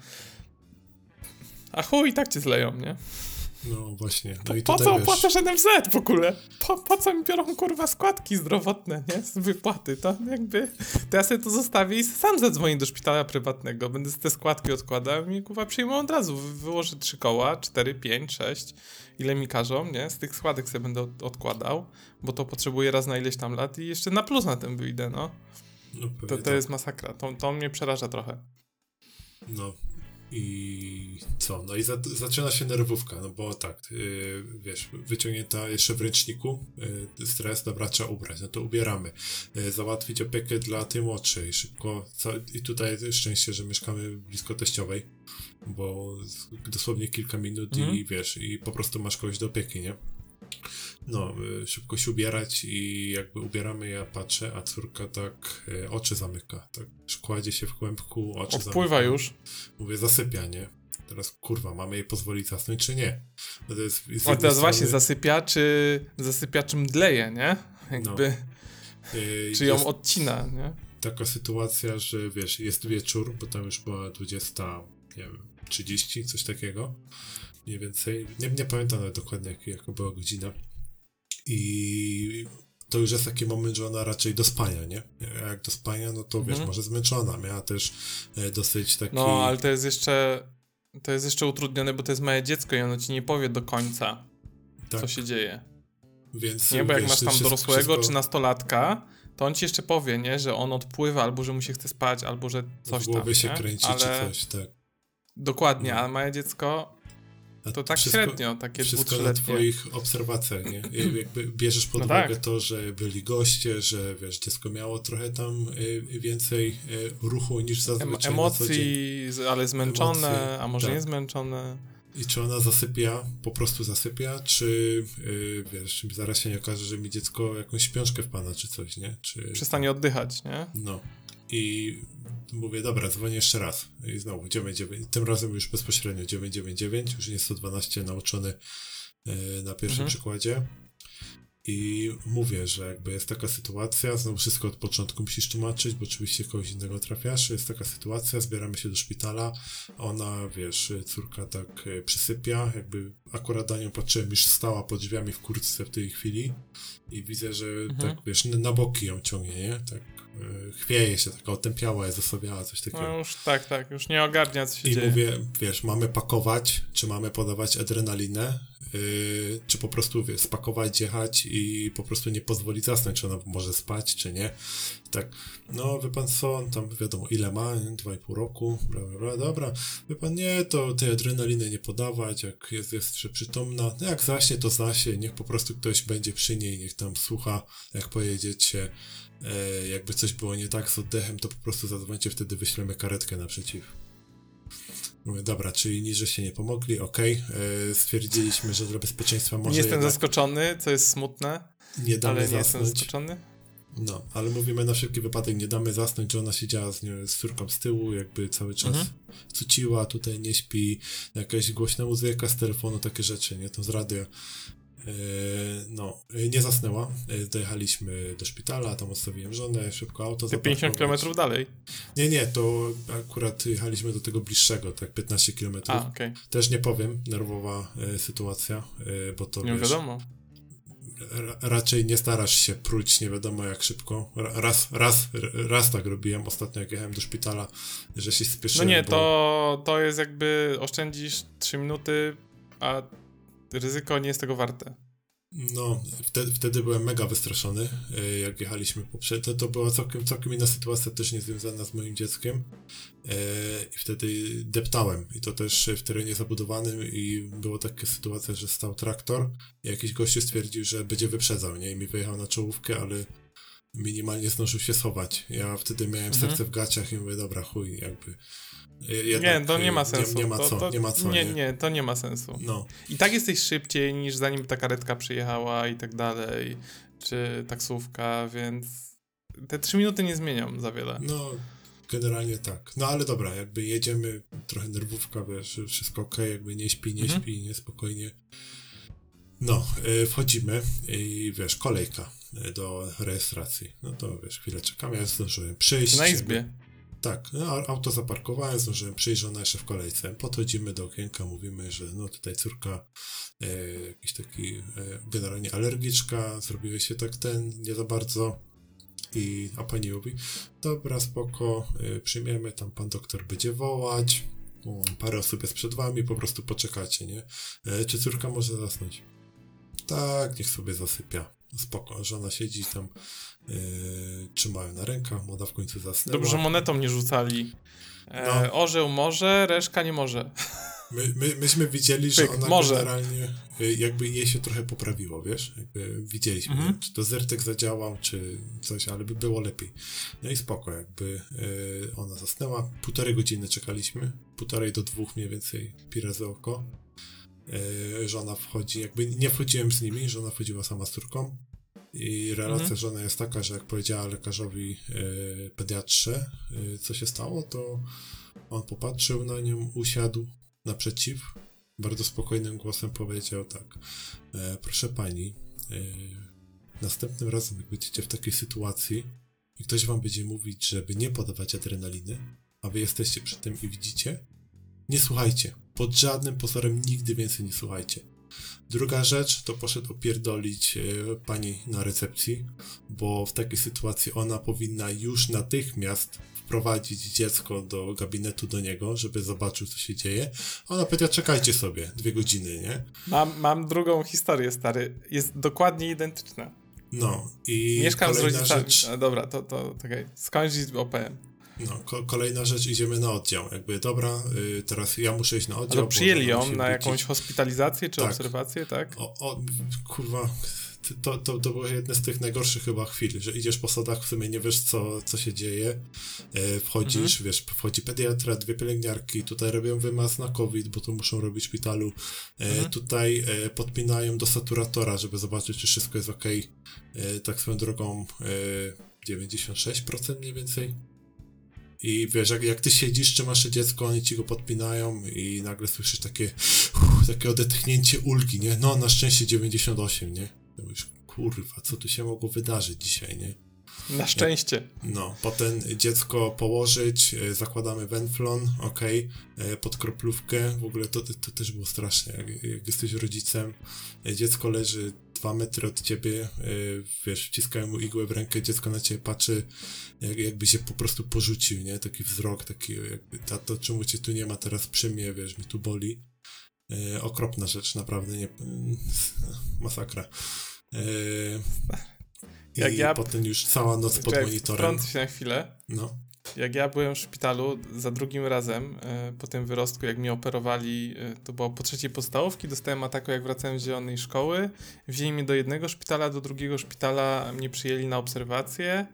A chuj, i tak cię zleją, nie? No właśnie, no Po, i po tutaj co opłacasz NFZ w ogóle? Po, po co mi biorą kurwa składki zdrowotne, nie? Z wypłaty, to jakby... To ja sobie to zostawię i sam zadzwonię do szpitala prywatnego. Będę te składki odkładał i kurwa przyjmą od razu. Wy- Wyłożę trzy koła, cztery, pięć, sześć. Ile mi każą, nie? Z tych składek sobie będę od, odkładał, bo to potrzebuję raz na ileś tam lat i jeszcze na plus na tym wyjdę, no. no, To, to tak. jest masakra. To, to mnie przeraża trochę. No i co? No i za, zaczyna się nerwówka, no bo tak, yy, wiesz, wyciągnięta jeszcze w ręczniku, yy, stres, dobra, trzeba ubrać, no to ubieramy. Yy, załatwić opiekę dla tej młodszej, szybko. I tutaj szczęście, że mieszkamy blisko teściowej, bo dosłownie kilka minut Mhm. i wiesz, i po prostu masz kogoś do opieki, nie? No, y, szybko się ubierać i jakby ubieramy, ja patrzę, a córka tak y, oczy zamyka, tak kładzie się w kłębku, oczy Odpływa zamyka. już. Mówię, zasypia, nie? Teraz kurwa, mamy jej pozwolić zasnąć, czy nie? No to jest, z O, teraz właśnie strony, zasypia, czy zasypia czym mdleje, nie? Jakby, y, czy ją jest odcina, nie? taka sytuacja, że wiesz, jest wieczór, bo tam już była 20, nie wiem, 30, coś takiego, mniej więcej. Nie, nie pamiętam nawet dokładnie, jak, jaka była godzina. I to już jest taki moment, że ona raczej do spania, nie? A jak do spania, no to wiesz, Mhm. może zmęczona. Miała też e, dosyć taki... No, ale to jest jeszcze, to jest jeszcze utrudnione, bo to jest małe dziecko i ono ci nie powie do końca, tak, co się dzieje. więc Nie, bo jak wiesz, masz tam dorosłego wszystko czy nastolatka, to on ci jeszcze powie, nie, że on odpływa, albo że mu się chce spać, albo że coś w głowie tam, się nie? kręci, ale... czy coś, tak. Dokładnie, No. a małe dziecko to tak wszystko- średnio, takie Wszystko na twoich obserwacjach, nie? Jakby bierzesz pod No uwagę tak. to, że byli goście, że wiesz, dziecko miało trochę tam y, więcej y, ruchu niż zazwyczaj emocji, ale zmęczone, Emocje, a może tak. nie zmęczone. I czy ona zasypia, po prostu zasypia, czy y, wiesz, zaraz się nie okaże, że mi dziecko jakąś śpiączkę wpada, czy coś, nie? Czy, Przestanie oddychać, nie? No. I mówię, dobra, dzwonię jeszcze raz. I znowu 99, tym razem już bezpośrednio 999, już nie 112 nauczony e, na pierwszym Mhm. przykładzie. I mówię, że jakby jest taka sytuacja, znowu wszystko od początku musisz tłumaczyć, bo oczywiście kogoś innego trafiasz, jest taka sytuacja, zbieramy się do szpitala, ona, wiesz, córka tak e, przysypia, jakby akurat na nią patrzyłem, już stała pod drzwiami w kurtce w tej chwili i widzę, że Mhm. tak, wiesz, na boki ją ciągnie, nie? Tak chwieje się, taka otępiała, jest zasobiała, coś takiego. No już tak, tak, już nie ogarnia, co się I dzieje. mówię, wiesz, mamy pakować, czy mamy podawać adrenalinę, yy, czy po prostu wie, spakować, jechać i po prostu nie pozwolić zasnąć, czy ona może spać, czy nie. Tak, no wie pan co, on tam wiadomo ile ma, dwa i pół roku, bla, bla, bla, dobra, wie pan nie, to tej adrenaliny nie podawać, jak jest jeszcze przytomna, no jak zaśnie, to zaśnie, niech po prostu ktoś będzie przy niej, niech tam słucha, jak pojedziecie, e, jakby coś było nie tak z oddechem, to po prostu zadzwońcie, wtedy wyślemy karetkę naprzeciw. Mówię, dobra, czyli niżej się nie pomogli, okej, okay. stwierdziliśmy, że dla bezpieczeństwa może Nie jestem zaskoczony, co jest smutne, nie damy ale nie zasnąć. jestem zaskoczony. No, ale mówimy na wszelki wypadek, nie damy zasnąć, że ona siedziała z, nią, z córką z tyłu, jakby cały czas mhm. cuciła, tutaj nie śpi, jakaś głośna muzyka z telefonu, takie rzeczy, nie, to z radia. E, no, nie zasnęła. E, dojechaliśmy do szpitala, tam odstawiłem żonę, szybko auto Te 50 km dalej? Nie, nie, to akurat jechaliśmy do tego bliższego, tak 15 km. A, okay. Też nie powiem, nerwowa e, sytuacja, bo to Nie wiesz, wiadomo. raczej nie starasz się próć nie wiadomo jak szybko. Raz, raz, raz tak robiłem ostatnio, jak jechałem do szpitala, że się spieszyłem. No nie, bo... to, to jest jakby oszczędzisz 3 minuty, a ryzyko nie jest tego warte. No, wtedy, wtedy byłem mega wystraszony, e, jak jechaliśmy poprzednio. To była całkiem, całkiem inna sytuacja, też niezwiązana z moim dzieckiem. E, I wtedy deptałem. I to też w terenie zabudowanym. I była taka sytuacja, że stał traktor. I jakiś gościu stwierdził, że będzie wyprzedzał, nie? I mi wyjechał na czołówkę, ale minimalnie zdążył się schować. Ja wtedy miałem mhm. serce w gaciach i mówię, dobra, chuj, jakby Jednak, nie, to nie ma sensu. Nie, nie ma to, co, to, nie ma co. Nie, nie, nie, to nie ma sensu. No. I tak jesteś szybciej niż zanim ta karetka przyjechała i tak dalej, czy taksówka, więc te trzy minuty nie zmienią za wiele. No, generalnie tak. No ale dobra, jakby jedziemy, trochę nerwówka, wiesz, wszystko ok, jakby nie śpi, nie mhm. śpi, niespokojnie. No, y, wchodzimy i wiesz, kolejka y, do rejestracji. No to wiesz, chwilę czekamy, ja zdążyłem przyjść. Na izbie. Jakby, tak, no, auto zaparkowałem, zdążyłem przyjść, żona jeszcze w kolejce. Podchodzimy do okienka, mówimy, że no tutaj córka e, jakiś taki e, generalnie alergiczka, zrobiły się tak ten, nie za bardzo. I, a pani mówi, dobra, spoko, e, przyjmiemy, tam pan doktor będzie wołać, parę osób jest przed wami, po prostu poczekacie, nie? E, czy córka może zasnąć? Tak, niech sobie zasypia. Spoko, żona siedzi tam trzymają na rękach, młoda w końcu zasnęła. Dobrze, monetą nie rzucali. E, no. Orzeł może, reszka nie może. My, my, myśmy widzieli, że ona może. generalnie y, jakby jej się trochę poprawiło, wiesz? Jakby widzieliśmy, mhm. czy to zertek zadziałał, czy coś, ale by było lepiej. No i spoko, jakby ona zasnęła. Półtorej godziny czekaliśmy, półtorej do dwóch mniej więcej z oko. Y, żona wchodzi, jakby nie wchodziłem z nimi, żona wchodziła sama z córką. I relacja mhm. żony jest taka, że jak powiedziała lekarzowi e, pediatrze, e, co się stało, to on popatrzył na nią, usiadł naprzeciw, bardzo spokojnym głosem powiedział tak, e, proszę pani, e, następnym razem jak będziecie w takiej sytuacji i ktoś wam będzie mówić, żeby nie podawać adrenaliny, a wy jesteście przy tym i widzicie, nie słuchajcie. Pod żadnym pozorem nigdy więcej nie słuchajcie. Druga rzecz to poszedł opierdolić e, pani na recepcji, bo w takiej sytuacji ona powinna już natychmiast wprowadzić dziecko do gabinetu do niego, żeby zobaczył, co się dzieje. Ona powiedziała, czekajcie sobie, dwie godziny, nie? Mam, mam drugą historię, stary. Jest dokładnie identyczna. No i. Mieszkam z rodzicami. Rzecz... dobra, to, to czekaj. Skończ opowiem. No, ko kolejna rzecz, idziemy na oddział. Jakby, dobra, y, teraz ja muszę iść na oddział. Ale przyjęli ją na jakąś hospitalizację czy tak. obserwację, tak? O, o, kurwa, to, to, to były jedne z tych najgorszych chyba chwil, że idziesz po sadach, w sumie nie wiesz, co, co się dzieje. E, wchodzisz, mhm. wiesz, wchodzi pediatra, dwie pielęgniarki, tutaj robią wymaz na COVID, bo to muszą robić w szpitalu. E, mhm. Tutaj e, podpinają do saturatora, żeby zobaczyć, czy wszystko jest ok. E, tak swoją drogą 96% e, mniej więcej i wiesz, jak, jak ty siedzisz, czy masz dziecko, oni ci go podpinają i nagle słyszysz takie, uff, takie odetchnięcie ulgi, nie? No, na szczęście 98, nie? I mówisz, kurwa, co tu się mogło wydarzyć dzisiaj, nie? Na szczęście. No, potem dziecko położyć, e, zakładamy wenflon, ok, e, pod kroplówkę, w ogóle to, to też było straszne, jak, jak jesteś rodzicem, e, dziecko leży dwa metry od ciebie, wiesz, wciskają mu igłę w rękę, dziecko na ciebie patrzy, jak, jakby się po prostu porzucił, nie, taki wzrok, taki jakby, tato, czemu cię tu nie ma, teraz przy mnie, wiesz, mi tu boli. E, okropna rzecz, naprawdę, nie, masakra. Jak I ja- potem już cała noc pod Czekaj, monitorem. się na chwilę. No. Jak ja byłem w szpitalu za drugim razem e, po tym wyrostku, jak mnie operowali, e, to było po trzeciej podstawówki, dostałem ataku jak wracałem z zielonej szkoły. Wzięli mnie do jednego szpitala, do drugiego szpitala mnie przyjęli na obserwację.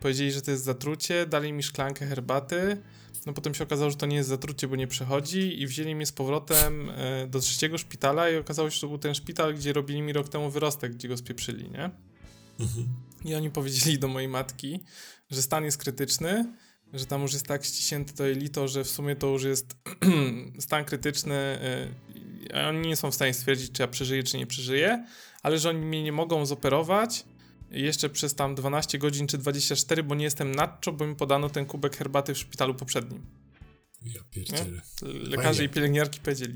Powiedzieli, że to jest zatrucie, dali mi szklankę herbaty. No potem się okazało, że to nie jest zatrucie, bo nie przechodzi i wzięli mnie z powrotem e, do trzeciego szpitala i okazało się, że to był ten szpital, gdzie robili mi rok temu wyrostek, gdzie go spieprzyli, nie? Mhm. I oni powiedzieli do mojej matki, że stan jest krytyczny, że tam już jest tak ściśnięte to jelito, że w sumie to już jest stan krytyczny. y, a Oni nie są w stanie stwierdzić, czy ja przeżyję, czy nie przeżyję, ale że oni mnie nie mogą zoperować jeszcze przez tam 12 godzin czy 24, bo nie jestem nadczo, bo mi podano ten kubek herbaty w szpitalu poprzednim. Ja pierdzielę. Lekarze Fajnie. i pielęgniarki powiedzieli.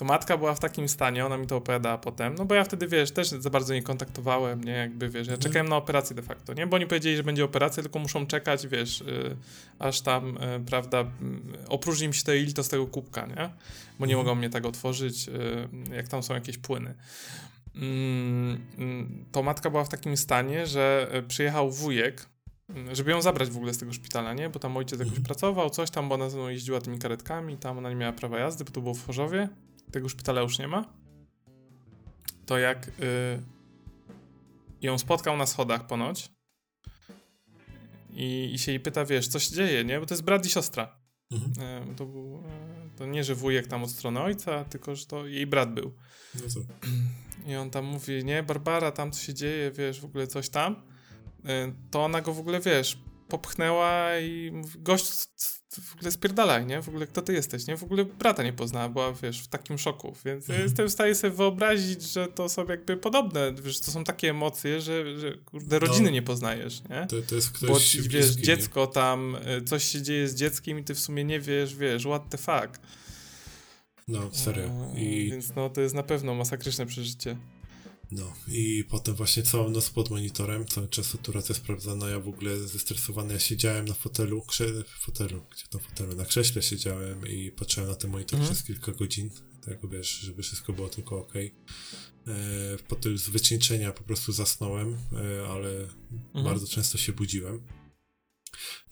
To matka była w takim stanie, ona mi to opowiadała potem, no bo ja wtedy, wiesz, też za bardzo nie kontaktowałem, nie, jakby, wiesz, ja Mhm. czekałem na operację de facto, nie, bo oni powiedzieli, że będzie operacja, tylko muszą czekać, wiesz, y, aż tam, y, prawda, y, opróżni mi się to jelito z tego kubka, nie, bo nie Mhm. mogą mnie tak otworzyć, y, jak tam są jakieś płyny. Mm, mm, to matka była w takim stanie, że przyjechał wujek, żeby ją zabrać w ogóle z tego szpitala, nie? Bo tam ojciec jakoś Mhm. pracował, coś tam, bo ona ze mną jeździła tymi karetkami, tam ona nie miała prawa jazdy, bo to było w Chorzowie, tego szpitala już nie ma. To jak y, ją spotkał na schodach ponoć i, i się jej pyta, wiesz, co się dzieje, nie? Bo to jest brat i siostra. Mhm. Y, to był, y, to nie, że wujek tam od strony ojca, tylko, że to jej brat był. No co? I on tam mówi, nie, Barbara, tam co się dzieje, wiesz, w ogóle coś tam. Y, To ona go w ogóle, wiesz, popchnęła i mówi, gość, w ogóle spierdalaj, nie? W ogóle kto ty jesteś, nie? W ogóle brata nie poznała, była, wiesz, w takim szoku. Więc Mhm. jestem w stanie sobie wyobrazić, że to są jakby podobne, wiesz, to są takie emocje, że, że kurde, rodziny No. nie poznajesz, nie? To, to jest ktoś Bo bliski, wiesz, nie? dziecko tam, y, coś się dzieje z dzieckiem i ty w sumie nie wiesz, wiesz, what the fuck. No, serio. E, I, Więc no, to jest na pewno masakryczne przeżycie. No, I potem właśnie całą noc pod monitorem, cały czas saturacja sprawdzana, ja w ogóle zestresowany, ja siedziałem na fotelu, krze fotelu, gdzie to fotelu, na krześle siedziałem i patrzyłem na ten monitor Mhm. przez kilka godzin, tak wiesz, żeby wszystko było tylko ok. E, potem z wycieńczenia po prostu zasnąłem, e, ale Mhm. bardzo często się budziłem.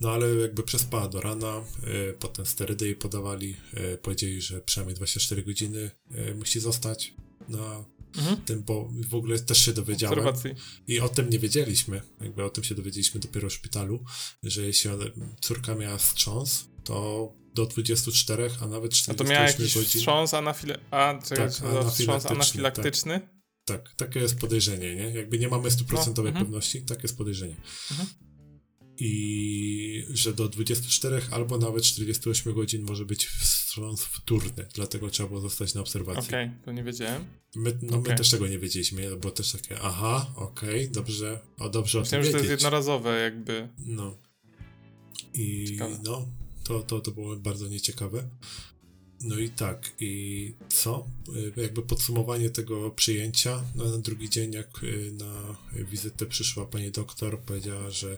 No ale jakby przespała do rana, e, potem sterydy jej podawali, e, powiedzieli, że przynajmniej 24 godziny e, musi zostać na Mhm. tym, bo w ogóle też się dowiedziałem Obserwacji. i o tym nie wiedzieliśmy, jakby o tym się dowiedzieliśmy dopiero w szpitalu, że jeśli ona, córka miała wstrząs, to do 24, a nawet A 48 to miała jakiś godzin. wstrząs anafile... A, czekaj, Tak, wstrząs anafilaktyczny? Tak, takie jest podejrzenie, nie? Jakby nie mamy stuprocentowej No, mhm. pewności, tak jest podejrzenie. Mhm. I że do 24 albo nawet 48 godzin może być wstrząs wtórny, dlatego trzeba było zostać na obserwacji. Okej, to nie wiedziałem. My, no my Okej. też tego nie wiedzieliśmy, było też takie, aha, okej, dobrze, o dobrze o tym Myślałem, że to jest wiedzieć. jednorazowe jakby. No. I Ciekawe. no, to, to, to było bardzo nieciekawe. No i tak, i co? Y, Jakby podsumowanie tego przyjęcia. No, na drugi dzień, jak y, na wizytę przyszła pani doktor, powiedziała, że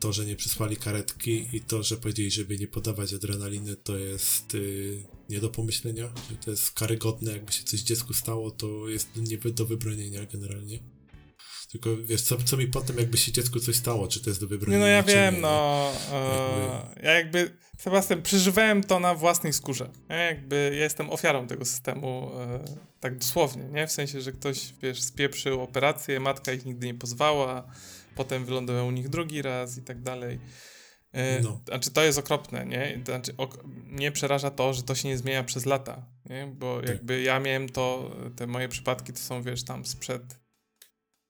to, że nie przysłali karetki i to, że powiedzieli, żeby nie podawać adrenaliny, to jest y, nie do pomyślenia, to jest karygodne, jakby się coś dziecku stało, to jest nie do wybronienia generalnie. Tylko wiesz, co, co mi potem, jakby się dziecku coś stało, czy to jest do Nie wybronienia? no, ja wiem, nie, no. E, ja jakby, Sebastian, przeżywałem to na własnej skórze. Ja jakby, ja jestem ofiarą tego systemu, e, tak dosłownie, nie? W sensie, że ktoś, wiesz, spieprzył operację, matka ich nigdy nie pozwała, potem wylądował u nich drugi raz i tak dalej. E, No. Znaczy, to jest okropne, nie? Znaczy, ok, mnie przeraża to, że to się nie zmienia przez lata, nie? Bo Tak. jakby ja miałem to, te moje przypadki to są, wiesz, tam sprzed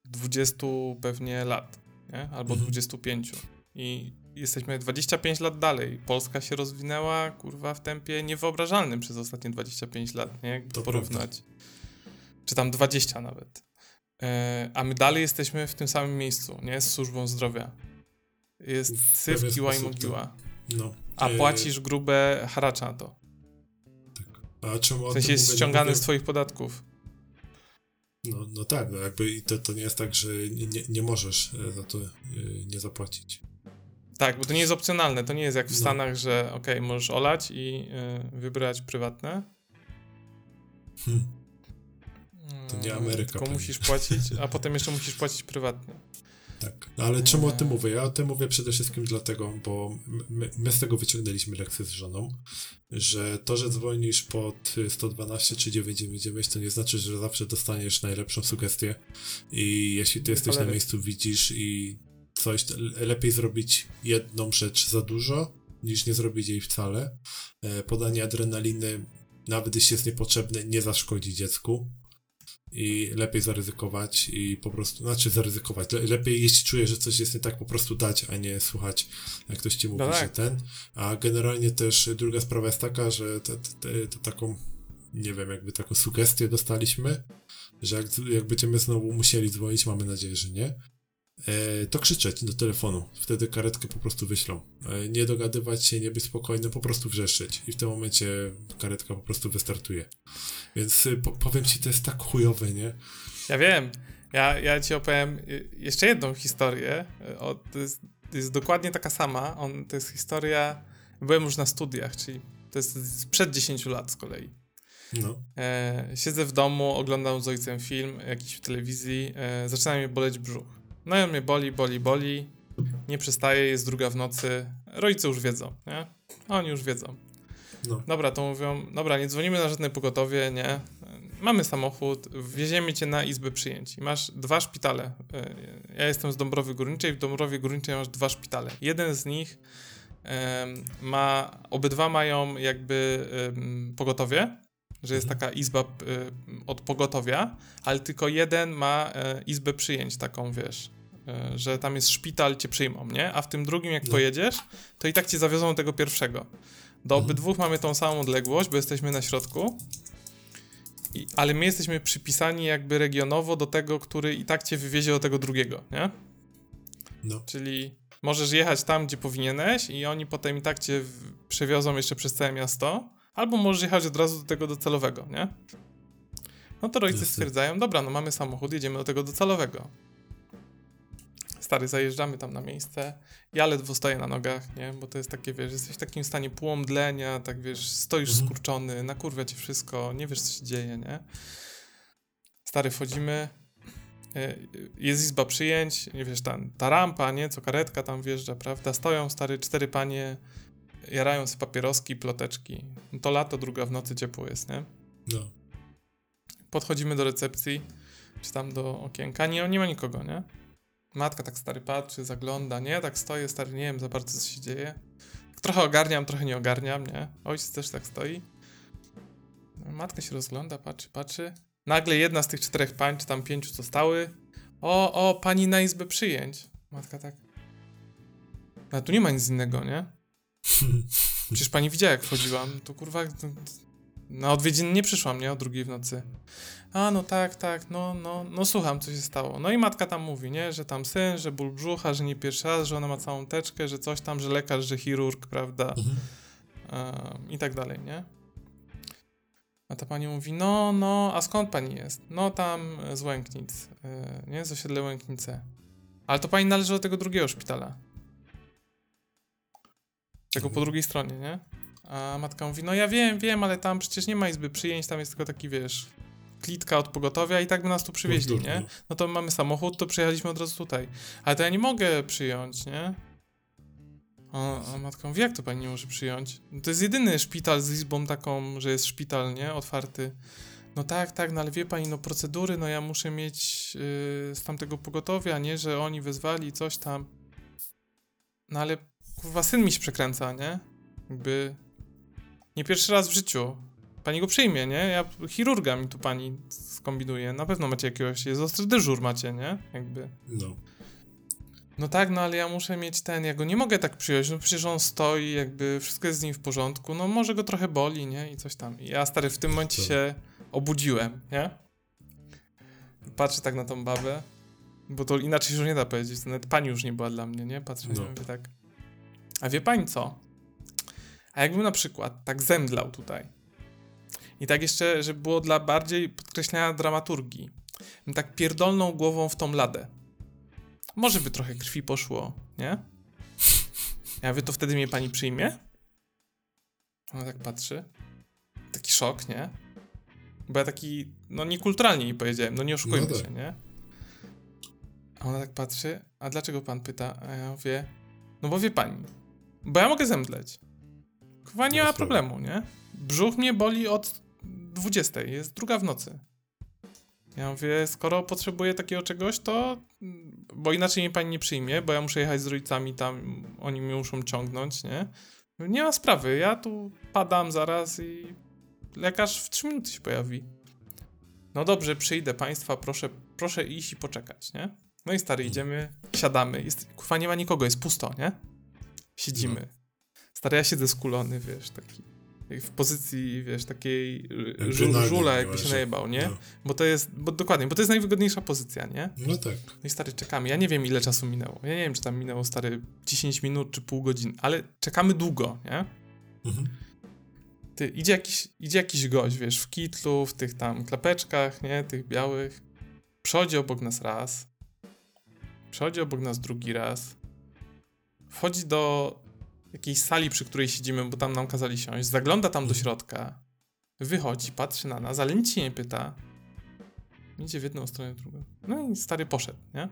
20 pewnie lat, nie? Albo Mhm. 25. I jesteśmy 25 lat dalej. Polska się rozwinęła, kurwa, w tempie niewyobrażalnym przez ostatnie 25 lat, nie? Jakby To porównać. Czy tam 20 nawet. E, a my dalej jesteśmy w tym samym miejscu, nie? Z służbą zdrowia. Jest syf, kiła i mogiła. No. A E, płacisz grube haracza na to. A czemu W sensie jest mówię? ściągany No, z twoich podatków. No, no tak, no jakby i to, to nie jest tak, że nie, nie, możesz e, za to nie zapłacić. Tak, bo to nie jest opcjonalne. To nie jest jak w No. Stanach, że okej, możesz olać i y, wybrać prywatne. Hmm. To nie Ameryka. Tylko musisz płacić, a potem jeszcze musisz płacić prywatnie. Tak, no ale czemu o tym mówię? Ja o tym mówię przede wszystkim dlatego, bo my, my, z tego wyciągnęliśmy lekcję z żoną, że to, że dzwonisz pod 112 czy 999, to nie znaczy, że zawsze dostaniesz najlepszą sugestię i jeśli ty jesteś na miejscu, widzisz i coś, lepiej zrobić jedną rzecz za dużo, niż nie zrobić jej wcale. E, podanie adrenaliny, nawet jeśli jest niepotrzebne, nie zaszkodzi dziecku i lepiej zaryzykować i po prostu, znaczy zaryzykować, Le lepiej jeśli czujesz, że coś jest nie tak, po prostu dać, a nie słuchać, jak ktoś ci mówi, no tak. że ten. A generalnie też druga sprawa jest taka, że te, te, te, taką, nie wiem, jakby taką sugestię dostaliśmy, że jak, jak będziemy znowu musieli dzwonić, mamy nadzieję, że nie, to krzyczeć do telefonu. Wtedy karetkę po prostu wyślą. E, nie dogadywać się, nie być spokojnym, po prostu wrzeszczeć. I w tym momencie karetka po prostu wystartuje. Więc y, po, powiem ci, to jest tak chujowe, nie? Ja wiem. Ja, ja ci opowiem y, jeszcze jedną historię. O, to, jest, to jest dokładnie taka sama. On, to jest historia. Byłem już na studiach, czyli to jest sprzed 10 lat z kolei. No. E, siedzę w domu, oglądam z ojcem film jakiś w telewizji. E, zaczyna mnie boleć brzuch. No i on mnie boli, boli, boli. Nie przestaje, jest druga w nocy. Rodzice już wiedzą, nie? Oni już wiedzą. No. Dobra, to mówią, dobra, nie dzwonimy na żadne pogotowie, nie? Mamy samochód, wieziemy cię na izbę przyjęć. Masz dwa szpitale. E, ja jestem z Dąbrowy Górniczej, w Dąbrowie Górniczej masz dwa szpitale. Jeden z nich ma, obydwa mają jakby pogotowie, że jest mhm. taka izba y, od pogotowia, ale tylko jeden ma y, izbę przyjęć, taką wiesz, y, że tam jest szpital, cię przyjmą, nie? A w tym drugim, jak no. pojedziesz, to i tak cię zawiozą do tego pierwszego. Do mhm. obydwóch mamy tą samą odległość, bo jesteśmy na środku, i, ale my jesteśmy przypisani jakby regionowo do tego, który i tak cię wywiezie do tego drugiego, nie? No. Czyli możesz jechać tam, gdzie powinieneś i oni potem i tak cię przewiozą jeszcze przez całe miasto, Albo możesz jechać od razu do tego docelowego, nie? No to rodzice stwierdzają, dobra, no mamy samochód, jedziemy do tego docelowego. Stary, zajeżdżamy tam na miejsce. Ja ledwo stoję na nogach, nie? Bo to jest takie, wiesz, jesteś w takim stanie półomdlenia, tak wiesz, stoisz mhm. skurczony, nakurwia ci wszystko, nie wiesz, co się dzieje, nie? Stary, wchodzimy, e, jest izba przyjęć, nie wiesz, tam, ta rampa, nie, co karetka tam wjeżdża, prawda? Stoją, stary, cztery panie, jarają sobie papieroski, ploteczki. No to lato, druga w nocy ciepło jest, nie? No. Podchodzimy do recepcji, czy tam do okienka, nie, nie ma nikogo, nie? Matka tak stary patrzy, zagląda, nie? Tak stoję, stary, nie wiem za bardzo co się dzieje. Trochę ogarniam, trochę nie ogarniam, nie? Ojciec też tak stoi. Matka się rozgląda, patrzy, patrzy. Nagle jedna z tych czterech pań, czy tam pięciu, co stały. O, o, pani na izbę przyjęć. Matka tak. A tu nie ma nic innego, nie? Przecież pani widziała, jak wchodziłam, to kurwa, na odwiedziny nie przyszłam, nie? O drugiej w nocy. A, no tak, tak, no, no, no słucham, co się stało. No i matka tam mówi, nie? Że tam syn, że ból brzucha, że nie pierwszy raz, że ona ma całą teczkę, że coś tam, że lekarz, że chirurg, prawda? Mhm. I tak dalej, nie? A ta pani mówi, no, no, a skąd pani jest? No tam z Łęknic, yy, nie? Z osiedle Łęknice. Ale to pani należy do tego drugiego szpitala. Tego po drugiej stronie, nie? A matka mówi, no ja wiem, wiem, ale tam przecież nie ma izby przyjęć, tam jest tylko taki, wiesz, klitka od pogotowia i tak by nas tu przywieźli, nie? No to mamy samochód, to przyjechaliśmy od razu tutaj. Ale to ja nie mogę przyjąć, nie? A, a matka mówi, jak to pani nie może przyjąć? No to jest jedyny szpital z izbą taką, że jest szpital, nie? Otwarty. No tak, tak, no ale wie pani, no procedury, no ja muszę mieć yy, z tamtego pogotowia, nie? Że oni wezwali coś tam. No ale kurwa, syn mi się przekręca, nie? Jakby nie pierwszy raz w życiu. Pani go przyjmie, nie? Ja chirurga mi tu pani skombinuje. Na pewno macie jakiegoś, jest ostry dyżur macie, nie? Jakby. No. No tak, no ale ja muszę mieć ten, ja go nie mogę tak przyjąć, no przecież on stoi, jakby wszystko jest z nim w porządku, no może go trochę boli, nie? I coś tam. I ja, stary, w tym momencie się obudziłem, nie? Patrzę tak na tą babę, bo to inaczej się już nie da powiedzieć, nawet pani już nie była dla mnie, nie? Patrzę no. mówię tak, a wie pani co? A jakbym na przykład tak zemdlał tutaj i tak jeszcze, żeby było dla bardziej podkreślenia dramaturgii, bym tak pierdolną głową w tą ladę. Może by trochę krwi poszło, nie? Ja wie, to wtedy mnie pani przyjmie? Ona tak patrzy. Taki szok, nie? Bo ja taki, no niekulturalnie jej powiedziałem, no nie oszukujmy No tak. się, nie? A ona tak patrzy, a dlaczego pan pyta? A ja mówię, no bo wie pani, bo ja mogę zemdleć. Chyba nie ma problemu, nie? Brzuch mnie boli od 20, jest druga w nocy. Ja mówię, skoro potrzebuję takiego czegoś, to. Bo inaczej mnie pani nie przyjmie, bo ja muszę jechać z rodzicami tam, oni mnie muszą ciągnąć, nie? Nie ma sprawy, ja tu padam zaraz i lekarz w 3 minuty się pojawi. No dobrze, przyjdę państwa, proszę, proszę iść i poczekać, nie? No i stary, idziemy, siadamy, jest, kurwa nie ma nikogo, jest pusto, nie? Siedzimy. Stary, ja siedzę skulony, wiesz, taki w pozycji, wiesz, takiej żu, żula, jakby się najebał, nie? No, Bo to jest, bo dokładnie, bo to jest najwygodniejsza pozycja, nie? no tak. No i stary, czekamy. Ja nie wiem, ile czasu minęło. Ja nie wiem, czy tam minęło, stary, 10 minut czy pół godziny, ale czekamy długo, nie? Mhm. Ty, idzie jakiś, idzie jakiś gość, wiesz, w kitlu, w tych tam klapeczkach, nie? Tych białych. Przechodzi obok nas raz. Przechodzi obok nas drugi raz. Wchodzi do jakiejś sali, przy której siedzimy, bo tam nam kazali siąść. Zagląda tam do środka. Wychodzi, patrzy na nas, ale nic się nie pyta. Idzie w jedną stronę, w drugą. No i stary poszedł, nie?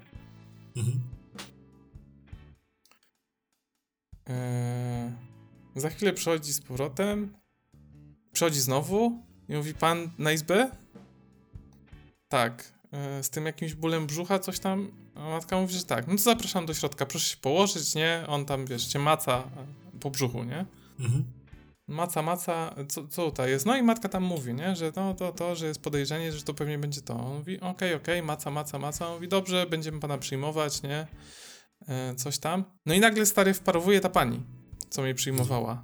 Mhm. Eee, za chwilę przychodzi z powrotem. Przychodzi znowu i mówi: Pan na izbę? Tak. Eee, z tym jakimś bólem brzucha, coś tam. A matka mówi, że tak. No to zapraszam do środka, proszę się położyć, nie? On tam, wiesz, cię maca e, po brzuchu, nie? Mhm. Maca, maca, co, co tutaj jest? No i matka tam mówi, nie? Że no to, to, że jest podejrzenie, że to pewnie będzie to. On mówi, okej, okej, maca, maca, maca. On mówi, dobrze, będziemy pana przyjmować, nie? E, coś tam. No i nagle stary wparowuje ta pani, co mnie przyjmowała.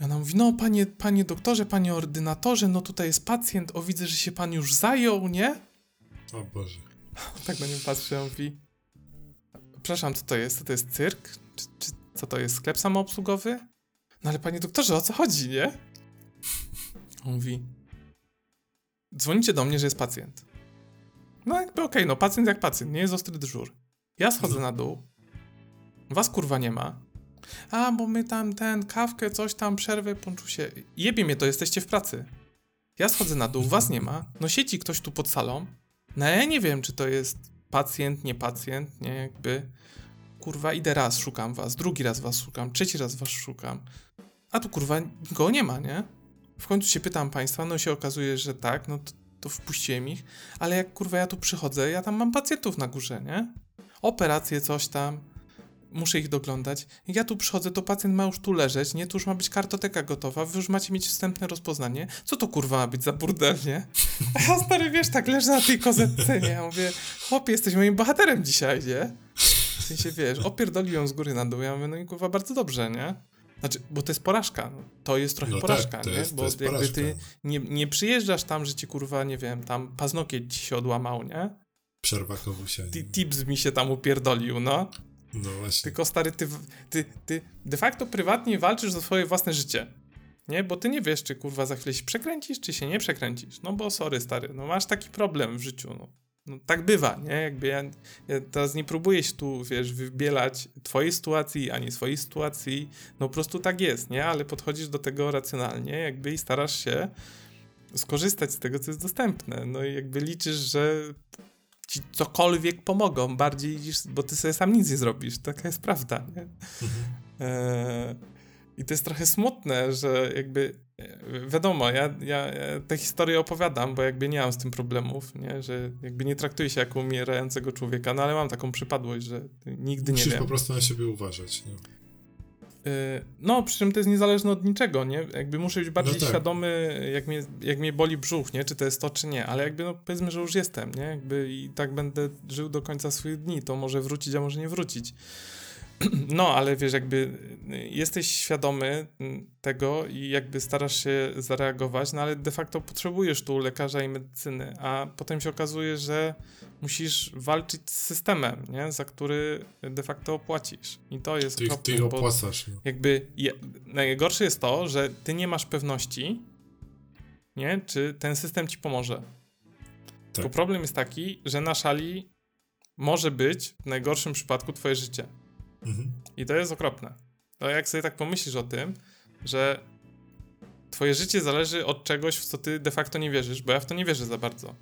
I ona mówi, no panie, panie doktorze, panie ordynatorze, no tutaj jest pacjent, o widzę, że się pan już zajął, nie? O Boże. Tak na nią patrzy, on mówi, przepraszam, co to jest? Co to jest cyrk? Czy, czy co to jest, sklep samoobsługowy? No ale panie doktorze, o co chodzi, nie? On mówi, dzwonicie do mnie, że jest pacjent. No jakby okej, no pacjent jak pacjent, nie jest ostry dyżur. Ja schodzę na dół, was kurwa nie ma. A, bo my tam ten, kawkę, coś tam, przerwę, się. Jebie mnie to, jesteście w pracy. Ja schodzę na dół, was nie ma. No siedzi ktoś tu pod salą. No ja nie wiem, czy to jest pacjent, nie pacjent, nie, jakby. Kurwa, idę raz, szukam was, drugi raz was szukam, trzeci raz was szukam. A tu kurwa go nie ma, nie? W końcu się pytam państwa, no się okazuje, że tak, no to, to wpuściłem ich, ale jak kurwa ja tu przychodzę, ja tam mam pacjentów na górze, nie? Operacje, coś tam, muszę ich doglądać. Ja tu przychodzę, to pacjent ma już tu leżeć, nie? Tu już ma być kartoteka gotowa, wy już macie mieć wstępne rozpoznanie. Co to kurwa ma być za burdel, nie? A ja stary, wiesz, tak leżę na tej kozetce, nie? Ja mówię, chłopie, jesteś moim bohaterem dzisiaj, nie? W sensie, wiesz, opierdolił ją z góry na dół, ja mówię, no i kurwa, bardzo dobrze, nie? Znaczy, bo to jest porażka, no. to jest trochę No porażka, tak, to nie? jest- bo jakby porażka. ty nie, nie przyjeżdżasz tam, że ci kurwa, nie wiem, tam paznokieć ci się odłamał, nie? Przerwa kowusia. Ti- Tips mi się tam upierdolił, no. No właśnie. Tylko stary, ty, ty, ty de facto prywatnie walczysz za swoje własne życie. Nie? Bo ty nie wiesz, czy kurwa za chwilę się przekręcisz, czy się nie przekręcisz. No bo sorry, stary, no masz taki problem w życiu, no. No, tak bywa, nie? Jakby ja, ja teraz nie próbuję się tu, wiesz, wybielać twojej sytuacji, ani swojej sytuacji. No po prostu tak jest, nie? Ale podchodzisz do tego racjonalnie, jakby i starasz się skorzystać z tego, co jest dostępne. No i jakby liczysz, że ci cokolwiek pomogą, bardziej niż, bo ty sobie sam nic nie zrobisz. Taka jest prawda, nie? Eee, I to jest trochę smutne, że jakby e, wiadomo, ja, ja, ja tę historię opowiadam, bo jakby nie mam z tym problemów, nie? że jakby nie traktuję się jako umierającego człowieka, no ale mam taką przypadłość, że nigdy nie Musisz wiem. po prostu na siebie uważać. No. Y, No, przy czym to jest niezależne od niczego, nie? Jakby muszę być bardziej No tak. świadomy, jak mnie, jak mnie boli brzuch, nie? Czy to jest to, czy nie, ale jakby, no powiedzmy, że już jestem, nie? Jakby i tak będę żył do końca swoich dni, to może wrócić, a może nie wrócić. No, ale wiesz, jakby y, jesteś świadomy mm, tego i jakby starasz się zareagować, no ale de facto potrzebujesz tu lekarza i medycyny, a potem się okazuje, że musisz walczyć z systemem, nie? Za który de facto opłacisz. I to jest Ty, ty opłacasz. Jakby je, najgorsze jest to, że ty nie masz pewności, nie? Czy ten system ci pomoże. Tak. Bo problem jest taki, że na szali może być w najgorszym przypadku twoje życie. Mhm. I to jest okropne. To jak sobie tak pomyślisz o tym, że twoje życie zależy od czegoś, w co ty de facto nie wierzysz, bo ja w to nie wierzę za bardzo.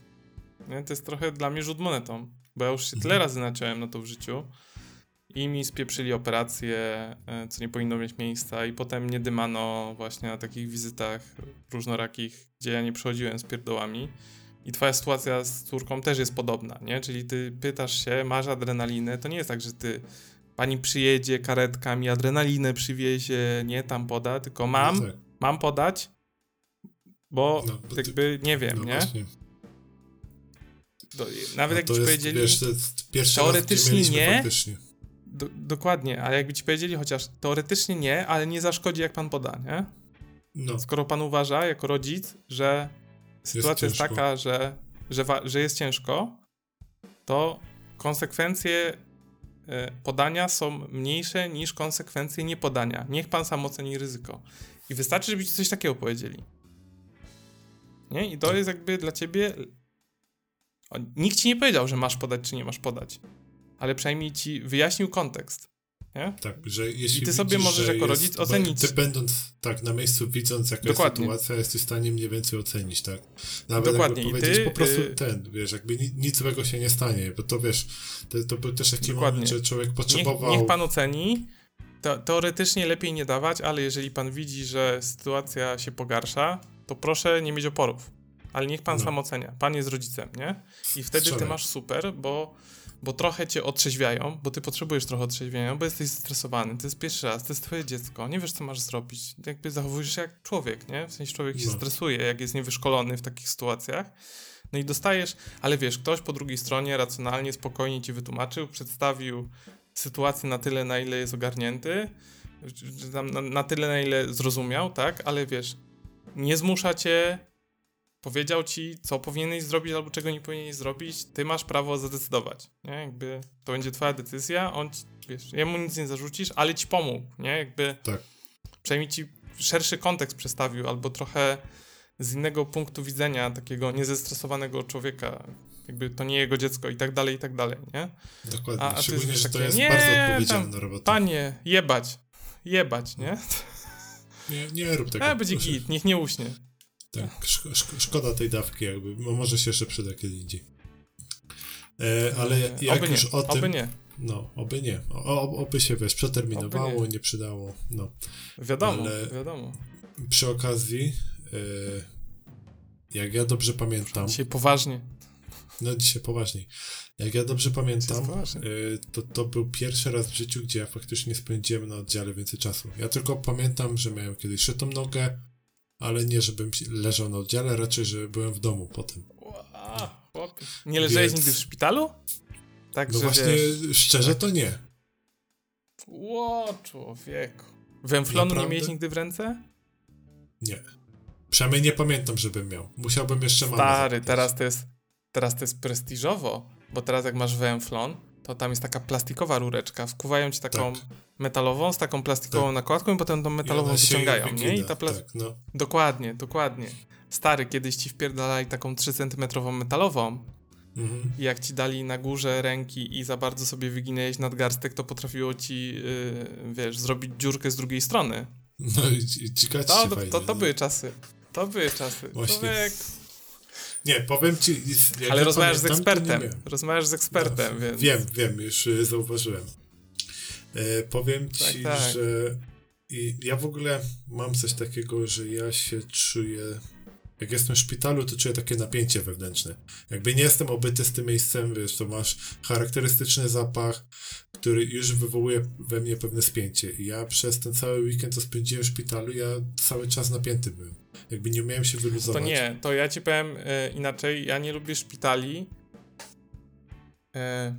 Nie? To jest trochę dla mnie rzut monetą, bo ja już się tyle razy naciąłem na to w życiu i mi spieprzyli operacje, e, co nie powinno mieć miejsca i potem mnie dymano właśnie na takich wizytach różnorakich, gdzie ja nie przychodziłem z pierdołami. I twoja sytuacja z córką też jest podobna, nie? Czyli ty pytasz się, masz adrenalinę, to nie jest tak, że ty pani przyjedzie karetka, mi adrenalinę przywiezie, nie tam poda, tylko mam, No tak. mam podać, bo No, bo ty- jakby nie wiem, No nie? właśnie. Do, nawet No jak to ci jest, powiedzieli, Wiesz, jest teoretycznie nie. Do, dokładnie, ale jakby ci powiedzieli chociaż teoretycznie nie, ale nie zaszkodzi jak pan poda, nie? No, Skoro pan uważa jako rodzic, że sytuacja jest, ciężko. taka, że, że, że jest ciężko, to konsekwencje podania są mniejsze niż konsekwencje niepodania. Niech pan sam oceni ryzyko. I wystarczy, żeby ci coś takiego powiedzieli. Nie? I to jest jakby dla ciebie. O, Nikt ci nie powiedział, że masz podać, czy nie masz podać. Ale przynajmniej ci wyjaśnił kontekst. Nie? tak, że jeśli I ty sobie widzisz, możesz że jako rodzic ocenić. Ty będąc tak na miejscu, widząc jaka Dokładnie. jest sytuacja, jesteś w stanie mniej więcej ocenić, tak? Nawet Dokładnie. jakby powiedzieć ty, po prostu y- ten, wiesz, jakby ni- nic złego się nie stanie, bo to wiesz, to, to był też taki Dokładnie. moment, że człowiek Niech, potrzebował... niech pan oceni. To, teoretycznie lepiej nie dawać, ale jeżeli pan widzi, że sytuacja się pogarsza, to proszę nie mieć oporów. Ale niech pan No. sam ocenia. Pan jest rodzicem, nie? I wtedy ty Strzelaj. masz super, bo, bo trochę cię otrzeźwiają, bo ty potrzebujesz trochę otrzeźwienia, bo jesteś stresowany. To jest pierwszy raz, to jest twoje dziecko, nie wiesz, co masz zrobić. Jakby zachowujesz się jak człowiek, nie? W sensie człowiek się No. stresuje, jak jest niewyszkolony w takich sytuacjach. No i dostajesz, ale wiesz, ktoś po drugiej stronie racjonalnie, spokojnie ci wytłumaczył, przedstawił sytuację na tyle, na ile jest ogarnięty, na, na tyle, na ile zrozumiał, tak? Ale wiesz, nie zmusza cię, powiedział ci, co powinieneś zrobić albo czego nie powinieneś zrobić, ty masz prawo zadecydować, nie? Jakby to będzie twoja decyzja, on ci, wiesz, jemu nic nie zarzucisz, ale ci pomógł, nie? Jakby Tak. przynajmniej ci szerszy kontekst przedstawił, albo trochę z innego punktu widzenia takiego niezestresowanego człowieka, jakby to nie jego dziecko i tak dalej, i tak dalej, nie? Dokładnie, A- a szczególnie, że to takie, jest nie, bardzo tam, odpowiedzialna robota. Panie, jebać, jebać, nie? Nie, nie rób tego. A, będzie git, niech nie uśnie. Tak, szko- szko- szkoda tej dawki jakby, mo- może się jeszcze przyda kiedy indziej. E, ale E, jak oby już nie, o tym... oby nie. No, oby nie. O, oby się, wiesz, przeterminowało, Oby nie. przydało. No. Wiadomo, Ale- wiadomo. Przy okazji, e, jak ja dobrze pamiętam, Dzisiaj poważnie. no dzisiaj poważniej, jak ja dobrze pamiętam, e, to, to był pierwszy raz w życiu, gdzie ja faktycznie spędziłem na oddziale więcej czasu. Ja tylko pamiętam, że miałem kiedyś szytą nogę, ale nie, żebym leżał na oddziale, raczej, że byłem w domu potem. Chłopie. Nie leżałeś Więc- nigdy w szpitalu? Tak, No właśnie, wiesz... szczerze to nie. Ło, człowieku. Węflonu nie Naprawdę? miałeś nigdy w ręce? Nie. Przynajmniej nie pamiętam, żebym miał. Musiałbym jeszcze mamę Stary, teraz to jest, teraz to jest prestiżowo, bo teraz jak masz węflon, to tam jest taka plastikowa rureczka, wkuwają ci taką Tak. metalową z taką plastikową Tak. nakładką i potem tą metalową wyciągają, wygina, nie? I ta pla- Tak, no. Dokładnie, dokładnie. Stary, kiedyś ci wpierdalali taką 3 cm metalową Mhm. i jak ci dali na górze ręki i za bardzo sobie wyginęłeś nadgarstek, to potrafiło ci, yy, wiesz, zrobić dziurkę z drugiej strony. No i ci- cikać To, to, fajnie, to, to nie? były czasy. To były czasy. Właśnie. Człowiek. Nie, powiem ci... Ale rozmawiasz z pamiętam, ekspertem. Rozmawiasz z ekspertem, No, więc. Wiem, wiem, już y, zauważyłem. E, powiem Tak, ci, tak. że i ja w ogóle mam coś takiego, że ja się czuję. Jak jestem w szpitalu, to czuję takie napięcie wewnętrzne. Jakby nie jestem obyty z tym miejscem, wiesz, to masz charakterystyczny zapach, który już wywołuje we mnie pewne spięcie. I ja przez ten cały weekend, co spędziłem w szpitalu, ja cały czas napięty byłem. Jakby nie umiałem się To wyluzować. nie, to ja ci powiem e, inaczej. Ja nie lubię szpitali. E,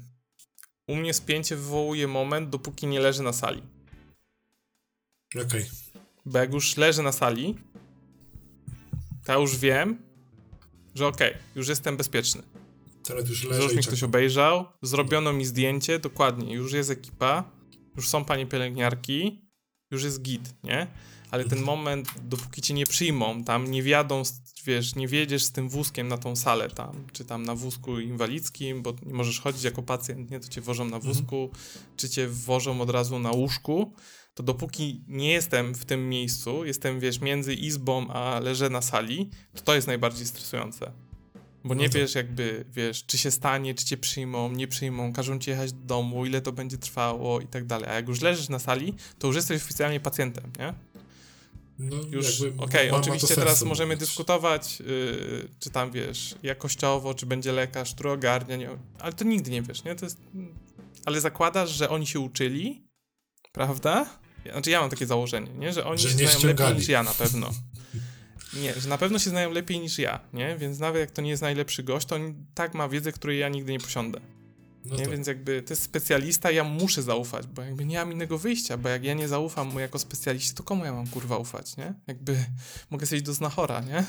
u mnie spięcie wywołuje moment, dopóki nie leży na sali. Okej. Bo jak już leżę na sali, to ja już wiem, że okej, już jestem bezpieczny. Teraz już Że leżę już ktoś obejrzał, zrobiono mi zdjęcie, dokładnie, już jest ekipa, już są panie pielęgniarki, już jest git, nie? Ale ten moment, dopóki cię nie przyjmą, tam nie wjadą, z- wiesz, nie wjedziesz z tym wózkiem na tą salę tam, czy tam na wózku inwalidzkim, bo nie możesz chodzić jako pacjent, nie, to cię wożą na wózku, czy cię wożą od razu na łóżku, to dopóki nie jestem w tym miejscu, jestem, wiesz, między izbą a leżę na sali, to to jest najbardziej stresujące. Bo nie no wiesz jakby, wiesz, czy się stanie, czy cię przyjmą, nie przyjmą, każą ci jechać do domu, ile to będzie trwało i tak dalej. A jak już leżysz na sali, to już jesteś oficjalnie pacjentem, nie? No, już, okej, okay, oczywiście teraz możemy mówić. dyskutować, yy, czy tam, wiesz, jakościowo, czy będzie lekarz, który ogarnia, nie, ale to nigdy nie wiesz, nie? To jest, ale zakładasz, że oni się uczyli, prawda? Znaczy ja mam takie założenie, nie? Że oni że się znają ściągali. lepiej niż ja na pewno. Nie, że na pewno się znają lepiej niż ja, nie? Więc nawet jak to nie jest najlepszy gość, to on tak ma wiedzę, której ja nigdy nie posiądę. No nie? Tak. Więc jakby to jest specjalista, ja muszę zaufać, bo jakby nie mam innego wyjścia, bo jak ja nie zaufam mu jako specjaliście, to komu ja mam kurwa ufać, nie? Jakby mogę sobie iść do znachora, nie?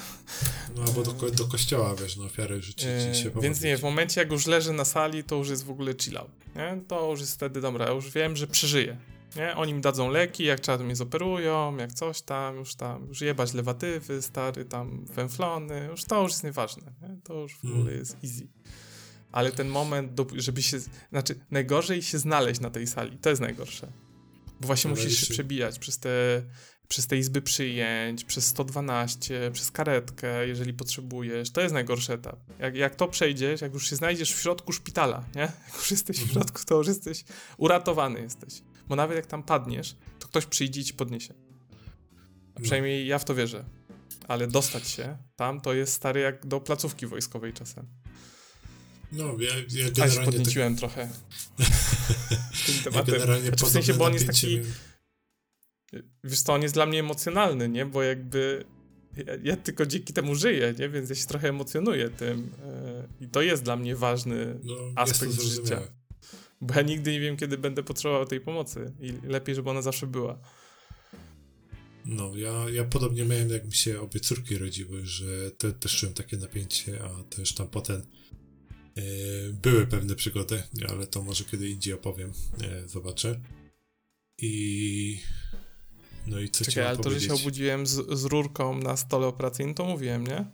No albo do, do kościoła, wiesz, na ofiarę życia ci się. Więc nie, w momencie jak już leży na sali, to już jest w ogóle chill out, nie? To już jest wtedy, dobra, ja już wiem, że przeżyję, nie? Oni mi dadzą leki, jak trzeba to mnie zoperują, jak coś tam, już tam, już jebać lewatywy, stary, tam węflony, już to już jest nieważne, nie? To już w ogóle mm. jest easy ale ten moment, żeby się. Znaczy, najgorzej się znaleźć na tej sali. To jest najgorsze. Bo właśnie ale musisz się przebijać przez te, przez te izby przyjęć, przez 112, przez karetkę, jeżeli potrzebujesz. To jest najgorszy etap. Jak, jak to przejdziesz, jak już się znajdziesz w środku szpitala, nie? Jak już jesteś w mhm. środku, to już jesteś uratowany jesteś. Bo nawet jak tam padniesz, to ktoś przyjdzie i ci podniesie. A przynajmniej ja w to wierzę. Ale dostać się tam to jest stary jak do placówki wojskowej czasem. No, ja, ja generalnie... A podnieciłem tak... trochę. tym tematem. Ja generalnie znaczy, w sensie, bo on jest taki... Wiesz co, on jest dla mnie emocjonalny, nie? Bo jakby ja, ja, tylko dzięki temu żyję, nie? Więc ja się trochę emocjonuję tym. Yy, I to jest dla mnie ważny no, aspekt życia. Bo ja nigdy nie wiem, kiedy będę potrzebował tej pomocy. I lepiej, żeby ona zawsze była. No, ja, ja podobnie miałem, jak mi się obie córki rodziły, że te, też czułem takie napięcie, a też tam potem E, były pewne przygody, ale to może kiedy indziej opowiem, e, zobaczę. I. No i co Czekaj, ale to, że się obudziłem z, z rurką na stole operacyjnym, to mówiłem, nie?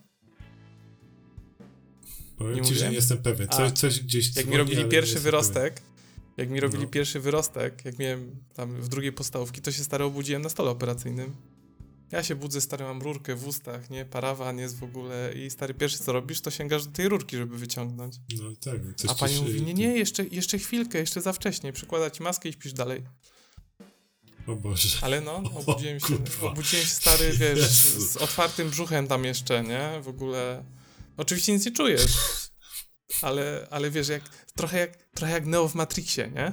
Powiem nie ci, mówiłem. że nie jestem pewien. Co, coś gdzieś Jak dzwoni, mi robili pierwszy wyrostek, pewien. Jak mi robili no. pierwszy wyrostek, jak miałem tam w drugiej podstawówki, to się stary obudziłem na stole operacyjnym. Ja się budzę, stary, mam rurkę w ustach, nie? Parawan jest w ogóle i stary, pierwszy co robisz, to sięgasz do tej rurki, żeby wyciągnąć. No tak. Coś A pani mówi, nie, nie, jeszcze, jeszcze chwilkę, jeszcze za wcześnie, przykłada ci maskę i śpisz dalej. O Boże. Ale no, obudziłem się, obudziłem się stary, wiesz, Jezu. z otwartym brzuchem tam jeszcze, nie? W ogóle... Oczywiście nic nie czujesz, ale, ale wiesz, jak, trochę, jak, trochę jak Neo w Matrixie, nie?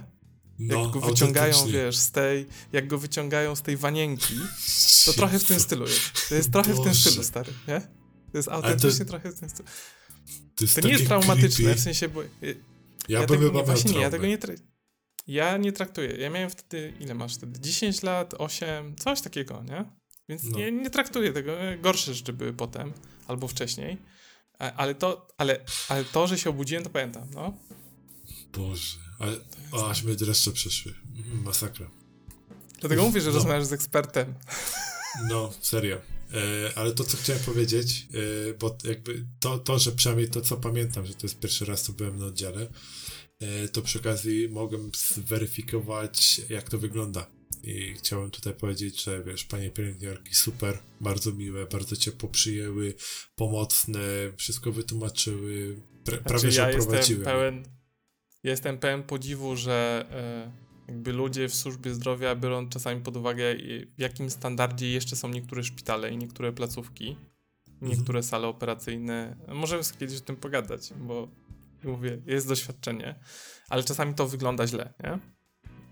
No, jak go wyciągają, wiesz, z tej, jak go wyciągają z tej wanienki, to trochę w tym stylu jest. To jest trochę Boże. w tym stylu, stary, nie? To jest autentycznie to, trochę w tym stylu. To, jest to nie jest traumatyczne, creepy. w sensie, bo... Ja, ja bym chyba Właśnie nie, ja tego nie... Ja nie traktuję. Ja miałem wtedy, ile masz wtedy? 10 lat, 8, coś takiego, nie? Więc no. nie, nie traktuję tego. Gorsze rzeczy były potem, albo wcześniej. Ale to, ale, ale to, że się obudziłem, to pamiętam, no. Boże. Ale, o, aż mnie dreszcze przeszły. Mhm, masakra. Dlatego mówię, że no. rozmawiasz z ekspertem. No, serio. E, ale to, co chciałem powiedzieć, e, bo jakby to, to, że przynajmniej to, co pamiętam, że to jest pierwszy raz, co byłem na oddziale, e, to przy okazji mogłem zweryfikować, jak to wygląda. I chciałem tutaj powiedzieć, że wiesz, panie pielęgniarki super, bardzo miłe, bardzo ciepło przyjęły, pomocne, wszystko wytłumaczyły, pra, znaczy, prawie ja że oprowadziły. Pełen, jestem pełen podziwu, że y, jakby ludzie w służbie zdrowia biorą czasami pod uwagę, w jakim standardzie jeszcze są niektóre szpitale i niektóre placówki, niektóre mhm. sale operacyjne. Możemy sobie kiedyś o tym pogadać, bo mówię, jest doświadczenie, ale czasami to wygląda źle, nie?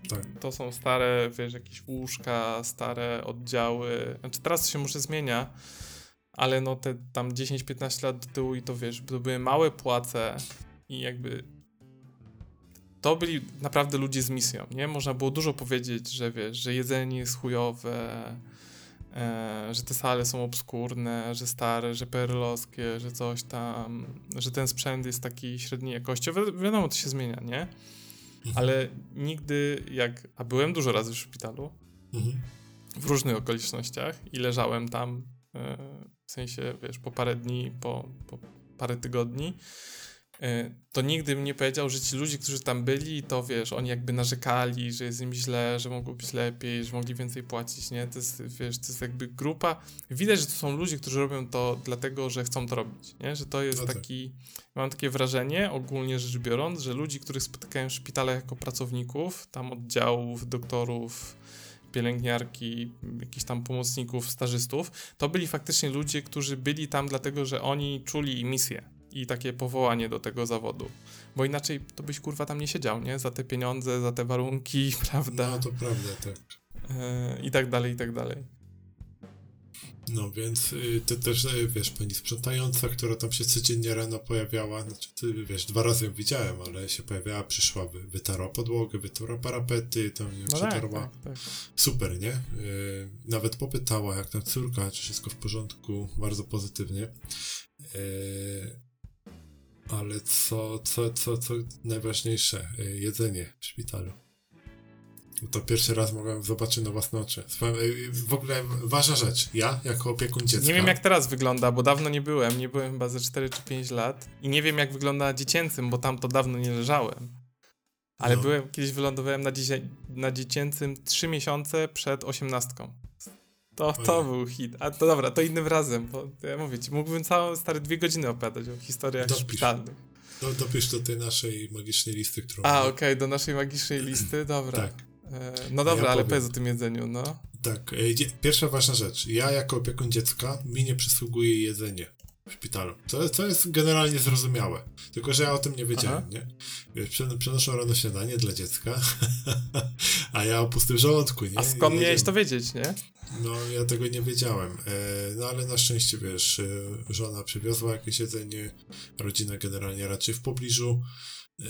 Tak. To są stare, wiesz, jakieś łóżka, stare oddziały. Znaczy teraz to się może zmienia, ale no te tam 10-15 lat do tyłu i to wiesz, to były małe płace i jakby to byli naprawdę ludzie z misją, nie? Można było dużo powiedzieć, że wiesz, że jedzenie jest chujowe, e, że te sale są obskurne, że stare, że perlowskie, że coś tam, że ten sprzęt jest taki średniej jakości. Wi wiadomo, to się zmienia, nie? Mhm. Ale nigdy jak, a byłem dużo razy w szpitalu, mhm. w różnych okolicznościach i leżałem tam, e, w sensie, wiesz, po parę dni, po, po parę tygodni, to nigdy bym nie powiedział, że ci ludzie, którzy tam byli, to wiesz, oni jakby narzekali, że jest im źle, że mogło być lepiej, że mogli więcej płacić, nie? To jest, wiesz, to jest jakby grupa. Widać, że to są ludzie, którzy robią to dlatego, że chcą to robić, nie? Że to jest taki, mam takie wrażenie, ogólnie rzecz biorąc, że ludzi, których spotykają w szpitalach jako pracowników, tam oddziałów, doktorów, pielęgniarki, jakichś tam pomocników, stażystów, to byli faktycznie ludzie, którzy byli tam dlatego, że oni czuli misję i takie powołanie do tego zawodu. Bo inaczej to byś kurwa tam nie siedział, nie? Za te pieniądze, za te warunki, prawda? No to prawda, tak. Yy, I tak dalej, i tak dalej. No więc y, ty też, y, wiesz, pani sprzątająca, która tam się codziennie rano pojawiała, znaczy ty, wiesz, dwa razy ją widziałem, ale się pojawiała, przyszła, wy, wytarła podłogę, wytarła parapety, tam nie No tak, przetarła. tak, tak. Super, nie? Y, nawet popytała, jak tam córka, czy wszystko w porządku, bardzo pozytywnie. Y, ale co, co, co, co najważniejsze, y, jedzenie w szpitalu. To pierwszy raz mogłem zobaczyć na własne oczy. Y, W ogóle ważna rzecz. Ja, jako opiekun dziecka. Nie wiem jak teraz wygląda, bo dawno nie byłem, nie byłem chyba ze 4 czy 5 lat i nie wiem jak wygląda na dziecięcym, bo tam to dawno nie leżałem. Ale No. byłem, kiedyś wylądowałem na, dziecię, na dziecięcym 3 miesiące przed osiemnastką. To, to był hit. A to dobra, to innym razem, bo ja mówię ci, mógłbym całe stare dwie godziny opowiadać o historiach Dopisz. szpitalnych. No, dopisz do tej naszej magicznej listy, którą... A, okej, do naszej magicznej listy, dobra. Tak. E, no dobra, Ja ale powiem. powiedz o tym jedzeniu, no. Tak, e, pierwsza ważna rzecz. Ja jako opiekun dziecka mi nie przysługuje jedzenie w szpitalu. To, to jest generalnie zrozumiałe. Tylko, że ja o tym nie wiedziałem, Aha. nie? Przen- przenoszą rano śniadanie dla dziecka, a ja o pustym żołądku, nie? A skąd miałeś to wiedzieć, nie? No, ja tego nie wiedziałem. E, no, ale na szczęście, wiesz, e, żona przywiozła jakieś jedzenie, rodzina generalnie raczej w pobliżu. E,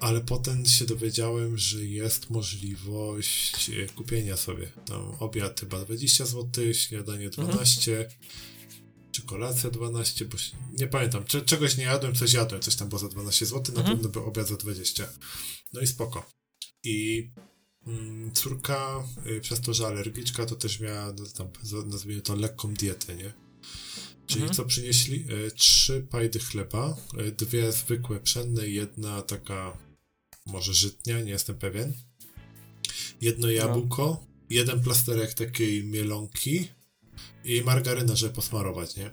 ale potem się dowiedziałem, że jest możliwość kupienia sobie. Tam obiad chyba 20 zł, śniadanie 12, czy kolacja 12, bo się, nie pamiętam. Cze- czegoś nie jadłem, coś jadłem, coś tam było za 12 zł, na Mhm. pewno był obiad za 20. No i spoko. I córka, y, przez to, że alergiczka, to też miała, no, tam, nazwijmy to, lekką dietę, nie? Czyli Mhm. co przynieśli? Y, trzy pajdy chleba, y, dwie zwykłe pszenne jedna taka, może żytnia, nie jestem pewien. Jedno jabłko, jeden plasterek takiej mielonki i margaryna, żeby posmarować, nie?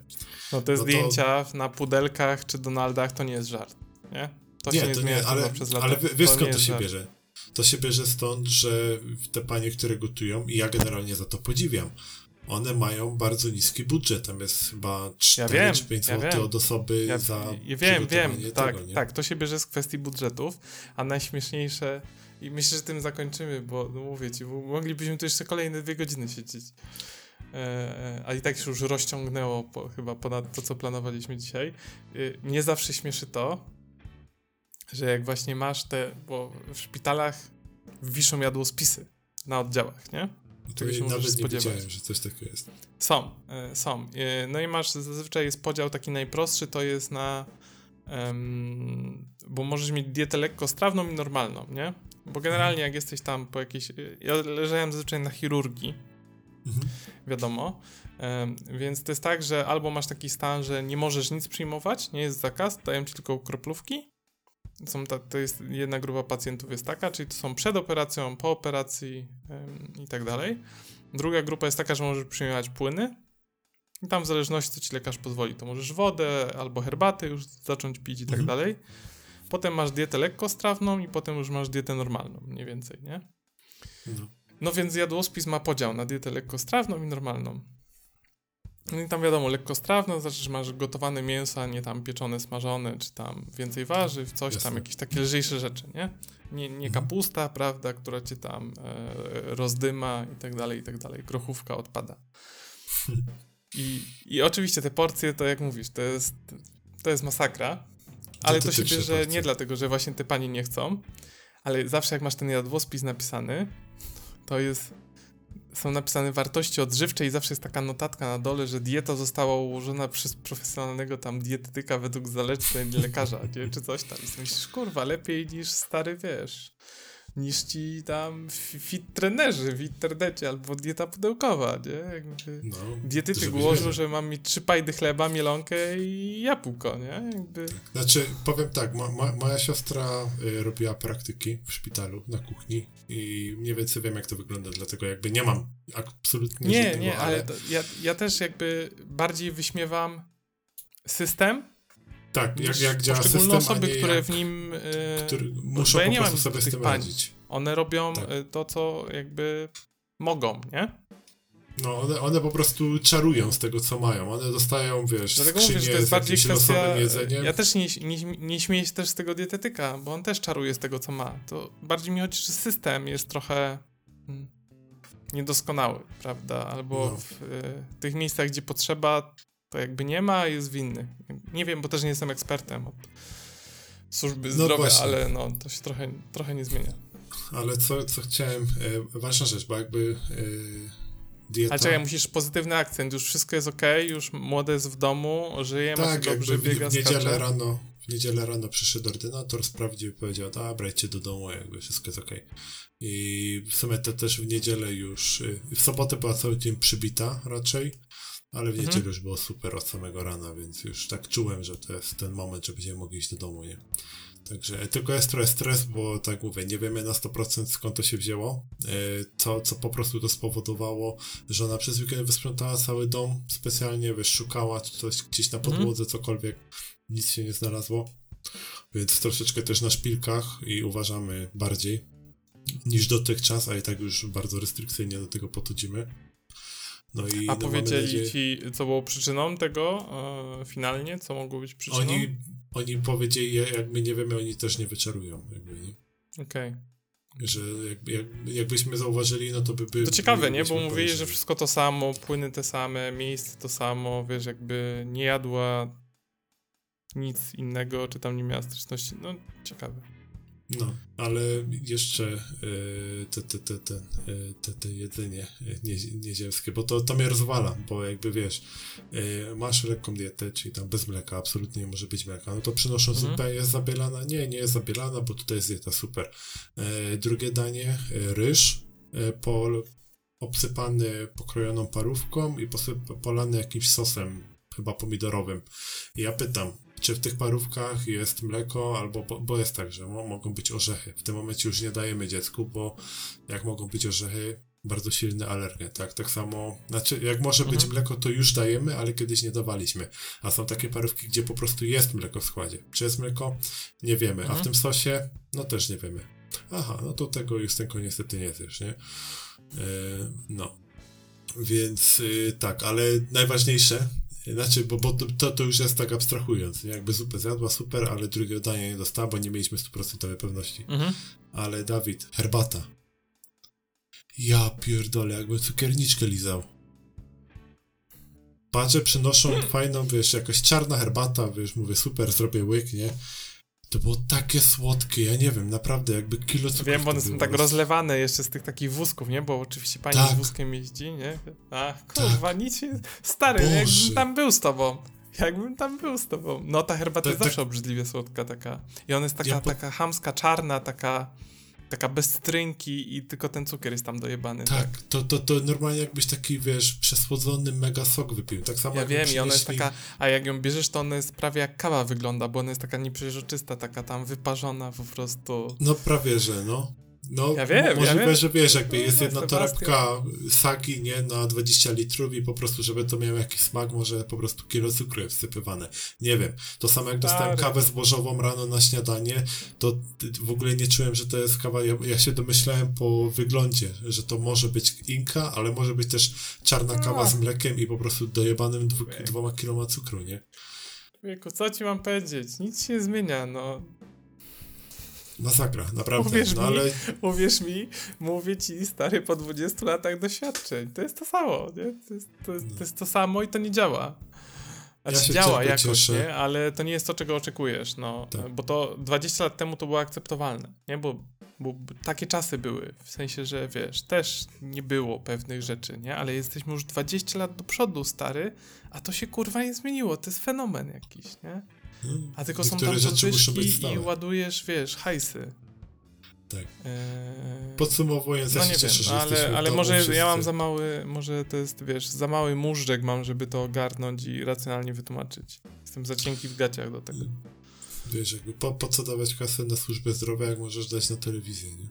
No te No to- zdjęcia na pudelkach czy Donaldach to nie jest żart, nie? To się nie, to zmienia ale, przez lata. ale wie- wiesz To skąd nie to jest się żart. bierze? To się bierze stąd, że te panie, które gotują, i ja generalnie za to podziwiam, one mają bardzo niski budżet. Tam jest chyba 4 wiem, czy 5 ja zł od osoby Ja, za ja wiem, wiem, tak, tego, nie? tak, to się bierze z kwestii budżetów, a najśmieszniejsze i myślę, że tym zakończymy, bo no mówię ci, bo moglibyśmy tu jeszcze kolejne dwie godziny siedzieć. E, e, a i tak się już rozciągnęło po, chyba ponad to, co planowaliśmy dzisiaj. E, mnie zawsze śmieszy to, że jak właśnie masz te, bo w szpitalach wiszą jadłospisy na oddziałach, nie? To czego się możesz nie spodziewać. że coś takiego jest. Są, e, są. E, No i masz, zazwyczaj jest podział taki najprostszy, to jest na, bo możesz mieć dietę lekkostrawną i normalną, nie? Bo generalnie jak jesteś tam po jakiejś, ja leżałem zazwyczaj na chirurgii, Mhm. wiadomo, więc to jest tak, że albo masz taki stan, że nie możesz nic przyjmować, nie jest zakaz, dają ci tylko kroplówki, są ta, to jest jedna grupa pacjentów jest taka, czyli to są przed operacją, po operacji i tak dalej. Druga grupa jest taka, że możesz przyjmować płyny. I tam w zależności, co ci lekarz pozwoli, to możesz wodę albo herbatę już zacząć pić i tak Mhm. dalej. Potem masz dietę lekkostrawną i potem już masz dietę normalną, mniej więcej, nie? No. No więc jadłospis ma podział na dietę lekkostrawną i normalną. No i tam wiadomo, lekkostrawna, znaczy, że masz gotowane mięso, a nie tam pieczone, smażone, czy tam więcej warzyw, coś Jasne. tam, jakieś takie lżejsze rzeczy, nie? Nie, nie Mhm. kapusta, prawda, która cię tam e, rozdyma i tak dalej, i tak dalej. Grochówka odpada. I, I oczywiście te porcje, to jak mówisz, to jest, to jest masakra, ale to się bierze porcje. nie dlatego, że właśnie te panie nie chcą, ale zawsze jak masz ten jadłospis napisany, to jest są napisane wartości odżywcze i zawsze jest taka notatka na dole, że dieta została ułożona przez profesjonalnego tam dietetyka według zaleceń lekarza, nie? czy coś tam. I myślisz, kurwa, lepiej niż stary, wiesz, niż ci tam fit trenerzy w internecie albo dieta pudełkowa, nie? Jakby No, dietetyk żeby ułożył, że mam mieć trzy pajdy chleba, mielonkę i jabłko, nie? Jakby... Znaczy, powiem tak, mo, mo, moja siostra y, robiła praktyki w szpitalu na kuchni i mniej więcej wiem, jak to wygląda, dlatego jakby nie mam absolutnie Nie, żadnego, nie, ale to, ja, ja też jakby bardziej wyśmiewam system, Tak, jak, jak działa system, osoby, które w nim... Yy, który muszą ja po prostu sobie z tym radzić. One robią Tak. y, to, co jakby mogą, nie? No, one, one po prostu czarują z tego, co mają. One dostają, wiesz, Dlatego mówię, skrzynię że to jest bardziej kwestia... jedzeniem. Ja też nie, nie, nie śmieję się też z tego dietetyka, bo on też czaruje z tego, co ma. To bardziej mi chodzi, że system jest trochę mm, niedoskonały, prawda? Albo No. w y, tych miejscach, gdzie potrzeba, to jakby nie ma, jest winny. Nie wiem, bo też nie jestem ekspertem od służby No zdrowia, właśnie. ale no, to się trochę, trochę nie zmienia. Ale co, co chciałem, e, ważna rzecz, bo jakby e, dieta... Ale czekaj, musisz pozytywny akcent, już wszystko jest okej, już młody jest w domu, żyje, tak, dobrze, w, biega, w niedzielę skacze. rano w niedzielę rano przyszedł ordynator, sprawdził i powiedział, dobra, idźcie do domu, jakby wszystko jest okej. I w sumie to też w niedzielę już, y, w sobotę była cały dzień przybita raczej, ale w Mhm. niedzielę już było super od samego rana, więc już tak czułem, że to jest ten moment, że będziemy mogli iść do domu, nie? Także e, tylko jest trochę stres, bo tak mówię, nie wiemy na 100% skąd to się wzięło, e, co, po prostu to spowodowało, że ona przez weekend wysprzątała cały dom specjalnie, wiesz, szukała coś gdzieś na Mhm. podłodze, cokolwiek, nic się nie znalazło, więc troszeczkę też na szpilkach i uważamy bardziej niż dotychczas, a i tak już bardzo restrykcyjnie do tego podchodzimy. No A no, powiedzieli nadzieję- ci, co było przyczyną tego e, finalnie? Co mogło być przyczyną? oni, oni powiedzieli, jak my nie wiemy, oni też nie wyczarują, jakby? Okej. że jak, jak, jakbyśmy zauważyli, no to by... by To ciekawe, nie? Bo mówili, że wszystko to samo, płyny te same, miejsce to samo, wiesz, jakby nie jadła nic innego, czy tam nie miała styczności. No, ciekawe. No, ale jeszcze e, te, te, te, te, e, te, te jedzenie e, nie, nieziemskie, bo to, to mnie rozwala, bo jakby wiesz, masz lekką dietę, czyli tam bez mleka, absolutnie nie może być mleka, no to przynoszą Mhm. zupę, jest zabielana? Nie, nie jest zabielana, bo tutaj jest dieta, super. Drugie danie, ryż, pol, obsypany pokrojoną parówką i posyp, polany jakimś sosem, chyba pomidorowym. I ja pytam, czy w tych parówkach jest mleko, albo, bo, bo jest tak, że mo, mogą być orzechy. W tym momencie już nie dajemy dziecku, bo jak mogą być orzechy, bardzo silny alergen, tak? Tak samo, znaczy, jak może być Mhm. mleko, to już dajemy, ale kiedyś nie dawaliśmy. A są takie parówki, gdzie po prostu jest mleko w składzie. Czy jest mleko? Nie wiemy. A w Mhm. tym sosie? No też nie wiemy. Aha, no to tego Justynko niestety nie zjesz, nie? E, no. Więc y, tak, ale najważniejsze, znaczy, bo, bo to, to już jest tak abstrahując, jakby zupę zjadła, super, ale drugiego dania nie dostała, bo nie mieliśmy 100% pewności. Mhm. Ale Dawid, herbata. Ja pierdolę, jakbym cukierniczkę lizał. Patrzę, przynoszą fajną, wiesz, jakaś czarna herbata, wiesz, mówię, super, zrobię łyk, nie? To było takie słodkie, ja nie wiem, naprawdę, jakby kilo cukru. Wiem, bo one są tak rozlewane jeszcze z tych takich wózków, nie? Bo oczywiście pani Tak. z wózkiem jeździ, nie? A, kurwa, nic się... Stary, Boże. jakbym tam był z tobą. Jakbym tam był z tobą. No, ta herbata Tak, jest zawsze tak. obrzydliwie słodka taka. I ona jest taka, Ja po- taka chamska, czarna, taka... Taka bez cytrynki i tylko ten cukier jest tam dojebany. Tak, to, to, to normalnie jakbyś taki, wiesz, przesłodzony mega sok wypił. Tak samo Ja wiem, i ona jest taka, a jak ją bierzesz, to ona jest prawie jak kawa wygląda, bo ona jest taka nieprzeźroczysta, taka tam wyparzona po prostu. No prawie, że no. No, Ja wiem, ja możliwe, wiem. że wiesz, jakby No, jest jedna Sebastian. torebka sagi, nie, na 20 litrów i po prostu, żeby to miało jakiś smak, może po prostu kilo cukru jest wsypywane. Nie wiem. To samo jak dostałem kawę zbożową rano na śniadanie, to w ogóle nie czułem, że to jest kawa, ja, ja się domyślałem po wyglądzie, że to może być inka, ale może być też czarna kawa A. z mlekiem i po prostu dojebanym dwu, dwoma kiloma cukru, nie? Wieku, co ci mam powiedzieć? Nic się nie zmienia, no. Masakra, naprawdę. Uwierz no mi, ale Uwierz mi, mówię ci, stary, po 20 latach doświadczeń. To jest to samo, nie? To jest to, to, jest to samo i to nie działa. Znaczy Ja się działa jakoś, cieszę. nie? Ale to nie jest to, czego oczekujesz, no. Tak. Bo to 20 lat temu to było akceptowalne, nie? Bo, bo takie czasy były. W sensie, że wiesz, też nie było pewnych rzeczy, nie? Ale jesteśmy już 20 lat do przodu, stary, a to się kurwa nie zmieniło. To jest fenomen jakiś, nie? A tylko są tam niektóre muszą być podwyżki i ładujesz, wiesz, hajsy. Tak. Eee, Podsumowując, ja no się nie cieszę, że ale, ale może wszyscy. ja mam za mały, może to jest, wiesz, za mały móżdżek mam, żeby to ogarnąć i racjonalnie wytłumaczyć. Jestem za cienki w gaciach do tego. Wiesz, jakby po, po co dawać kasę na służbę zdrowia, jak możesz dać na telewizję, nie?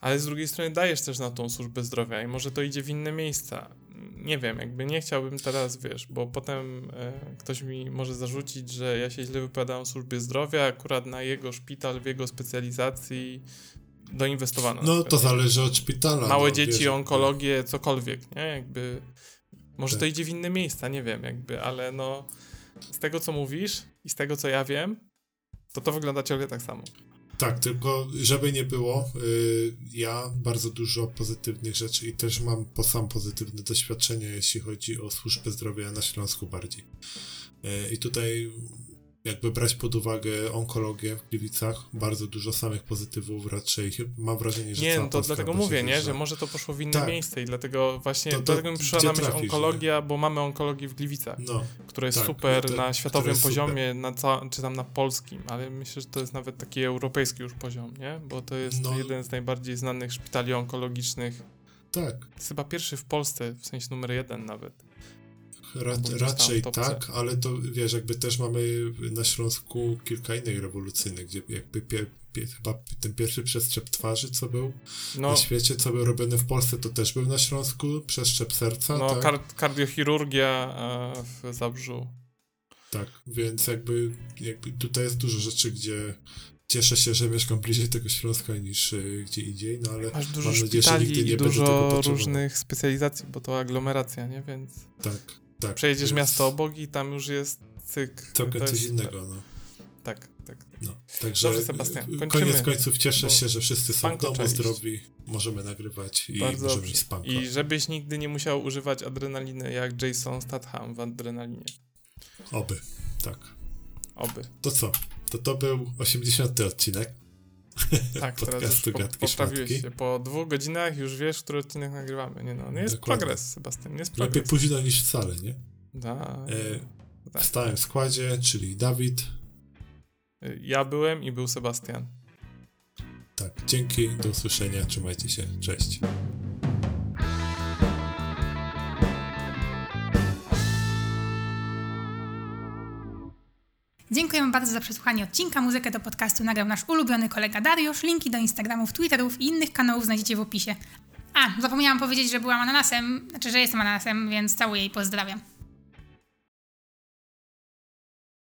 Ale z drugiej strony dajesz też na tą służbę zdrowia i może to idzie w inne miejsca. Nie wiem, jakby nie chciałbym teraz, wiesz, bo potem e, ktoś mi może zarzucić, że ja się źle wypowiadam o służbie zdrowia, akurat na jego szpital, w jego specjalizacji doinwestowano. No to zależy od szpitala. Małe no, dzieci, wiesz, onkologię, cokolwiek, nie? Jakby może Tak. to idzie w inne miejsca, nie wiem, jakby, ale no z tego co mówisz i z tego co ja wiem, to to wygląda ciągle tak samo. Tak, tylko żeby nie było, y, ja bardzo dużo pozytywnych rzeczy i też mam po sam pozytywne doświadczenia, jeśli chodzi o służbę zdrowia na Śląsku bardziej. Y, I tutaj jakby brać pod uwagę onkologię w Gliwicach, bardzo dużo samych pozytywów raczej. Mam wrażenie, że Nie, no to dlatego mówię, nie, że może to poszło w inne Tak. miejsce i dlatego właśnie, To- to dlatego mi przyszła na myśl onkologia, bo mamy onkologię w Gliwicach, No, która jest tak, super to- na światowym super. poziomie, na ca- czy tam na polskim, ale myślę, że to jest nawet taki europejski już poziom, nie? Bo to jest No. jeden z najbardziej znanych szpitali onkologicznych. tak. To jest chyba pierwszy w Polsce, w sensie numer jeden nawet. Ra raczej tak, ale to wiesz, jakby też mamy na Śląsku kilka innych rewolucyjnych, gdzie jakby pie, pie, chyba ten pierwszy przestrzep twarzy, co był No, na świecie, co był robiony w Polsce, to też był na Śląsku, przeszczep serca, no tak? kar- kardiochirurgia e, w Zabrzu. tak, więc jakby, jakby tutaj jest dużo rzeczy, gdzie cieszę się, że mieszkam bliżej tego Śląska niż y, gdzie indziej, no ale Masz dużo mam nadzieję, że nigdy nie i będę tego dużo potrzebował. różnych specjalizacji, bo to aglomeracja, nie? Więc Tak, tak. przejedziesz miasto obok i tam już jest cyk. Całkiem coś jest- innego, no. Tak, tak. No, także Dobrze, Sebastian, y, kończymy, koniec końców cieszę się, że wszyscy są w domu zdrowi, możemy nagrywać i Bardzo możemy iść spanko. I żebyś nigdy nie musiał używać adrenaliny jak Jason Statham w adrenalinie. Oby, tak. Oby. To co? To to był 80. odcinek. Tak, teraz już po, Gadki poprawiłeś Szmatki. się. Po dwóch godzinach już wiesz, który odcinek nagrywamy. Nie no, nie jest Dokładnie. progres, Sebastian, jest Lepiej progres. późno niż wcale, nie? Da, E, tak. W stałym składzie, czyli Dawid. Ja byłem i był Sebastian. Tak, dzięki, do usłyszenia, trzymajcie się, cześć. Dziękujemy bardzo za przesłuchanie odcinka. Muzykę do podcastu nagrał nasz ulubiony kolega Dariusz. Linki do Instagramów, Twitterów i innych kanałów znajdziecie w opisie. A, zapomniałam powiedzieć, że byłam ananasem, znaczy, że jestem ananasem, więc całuję i pozdrawiam.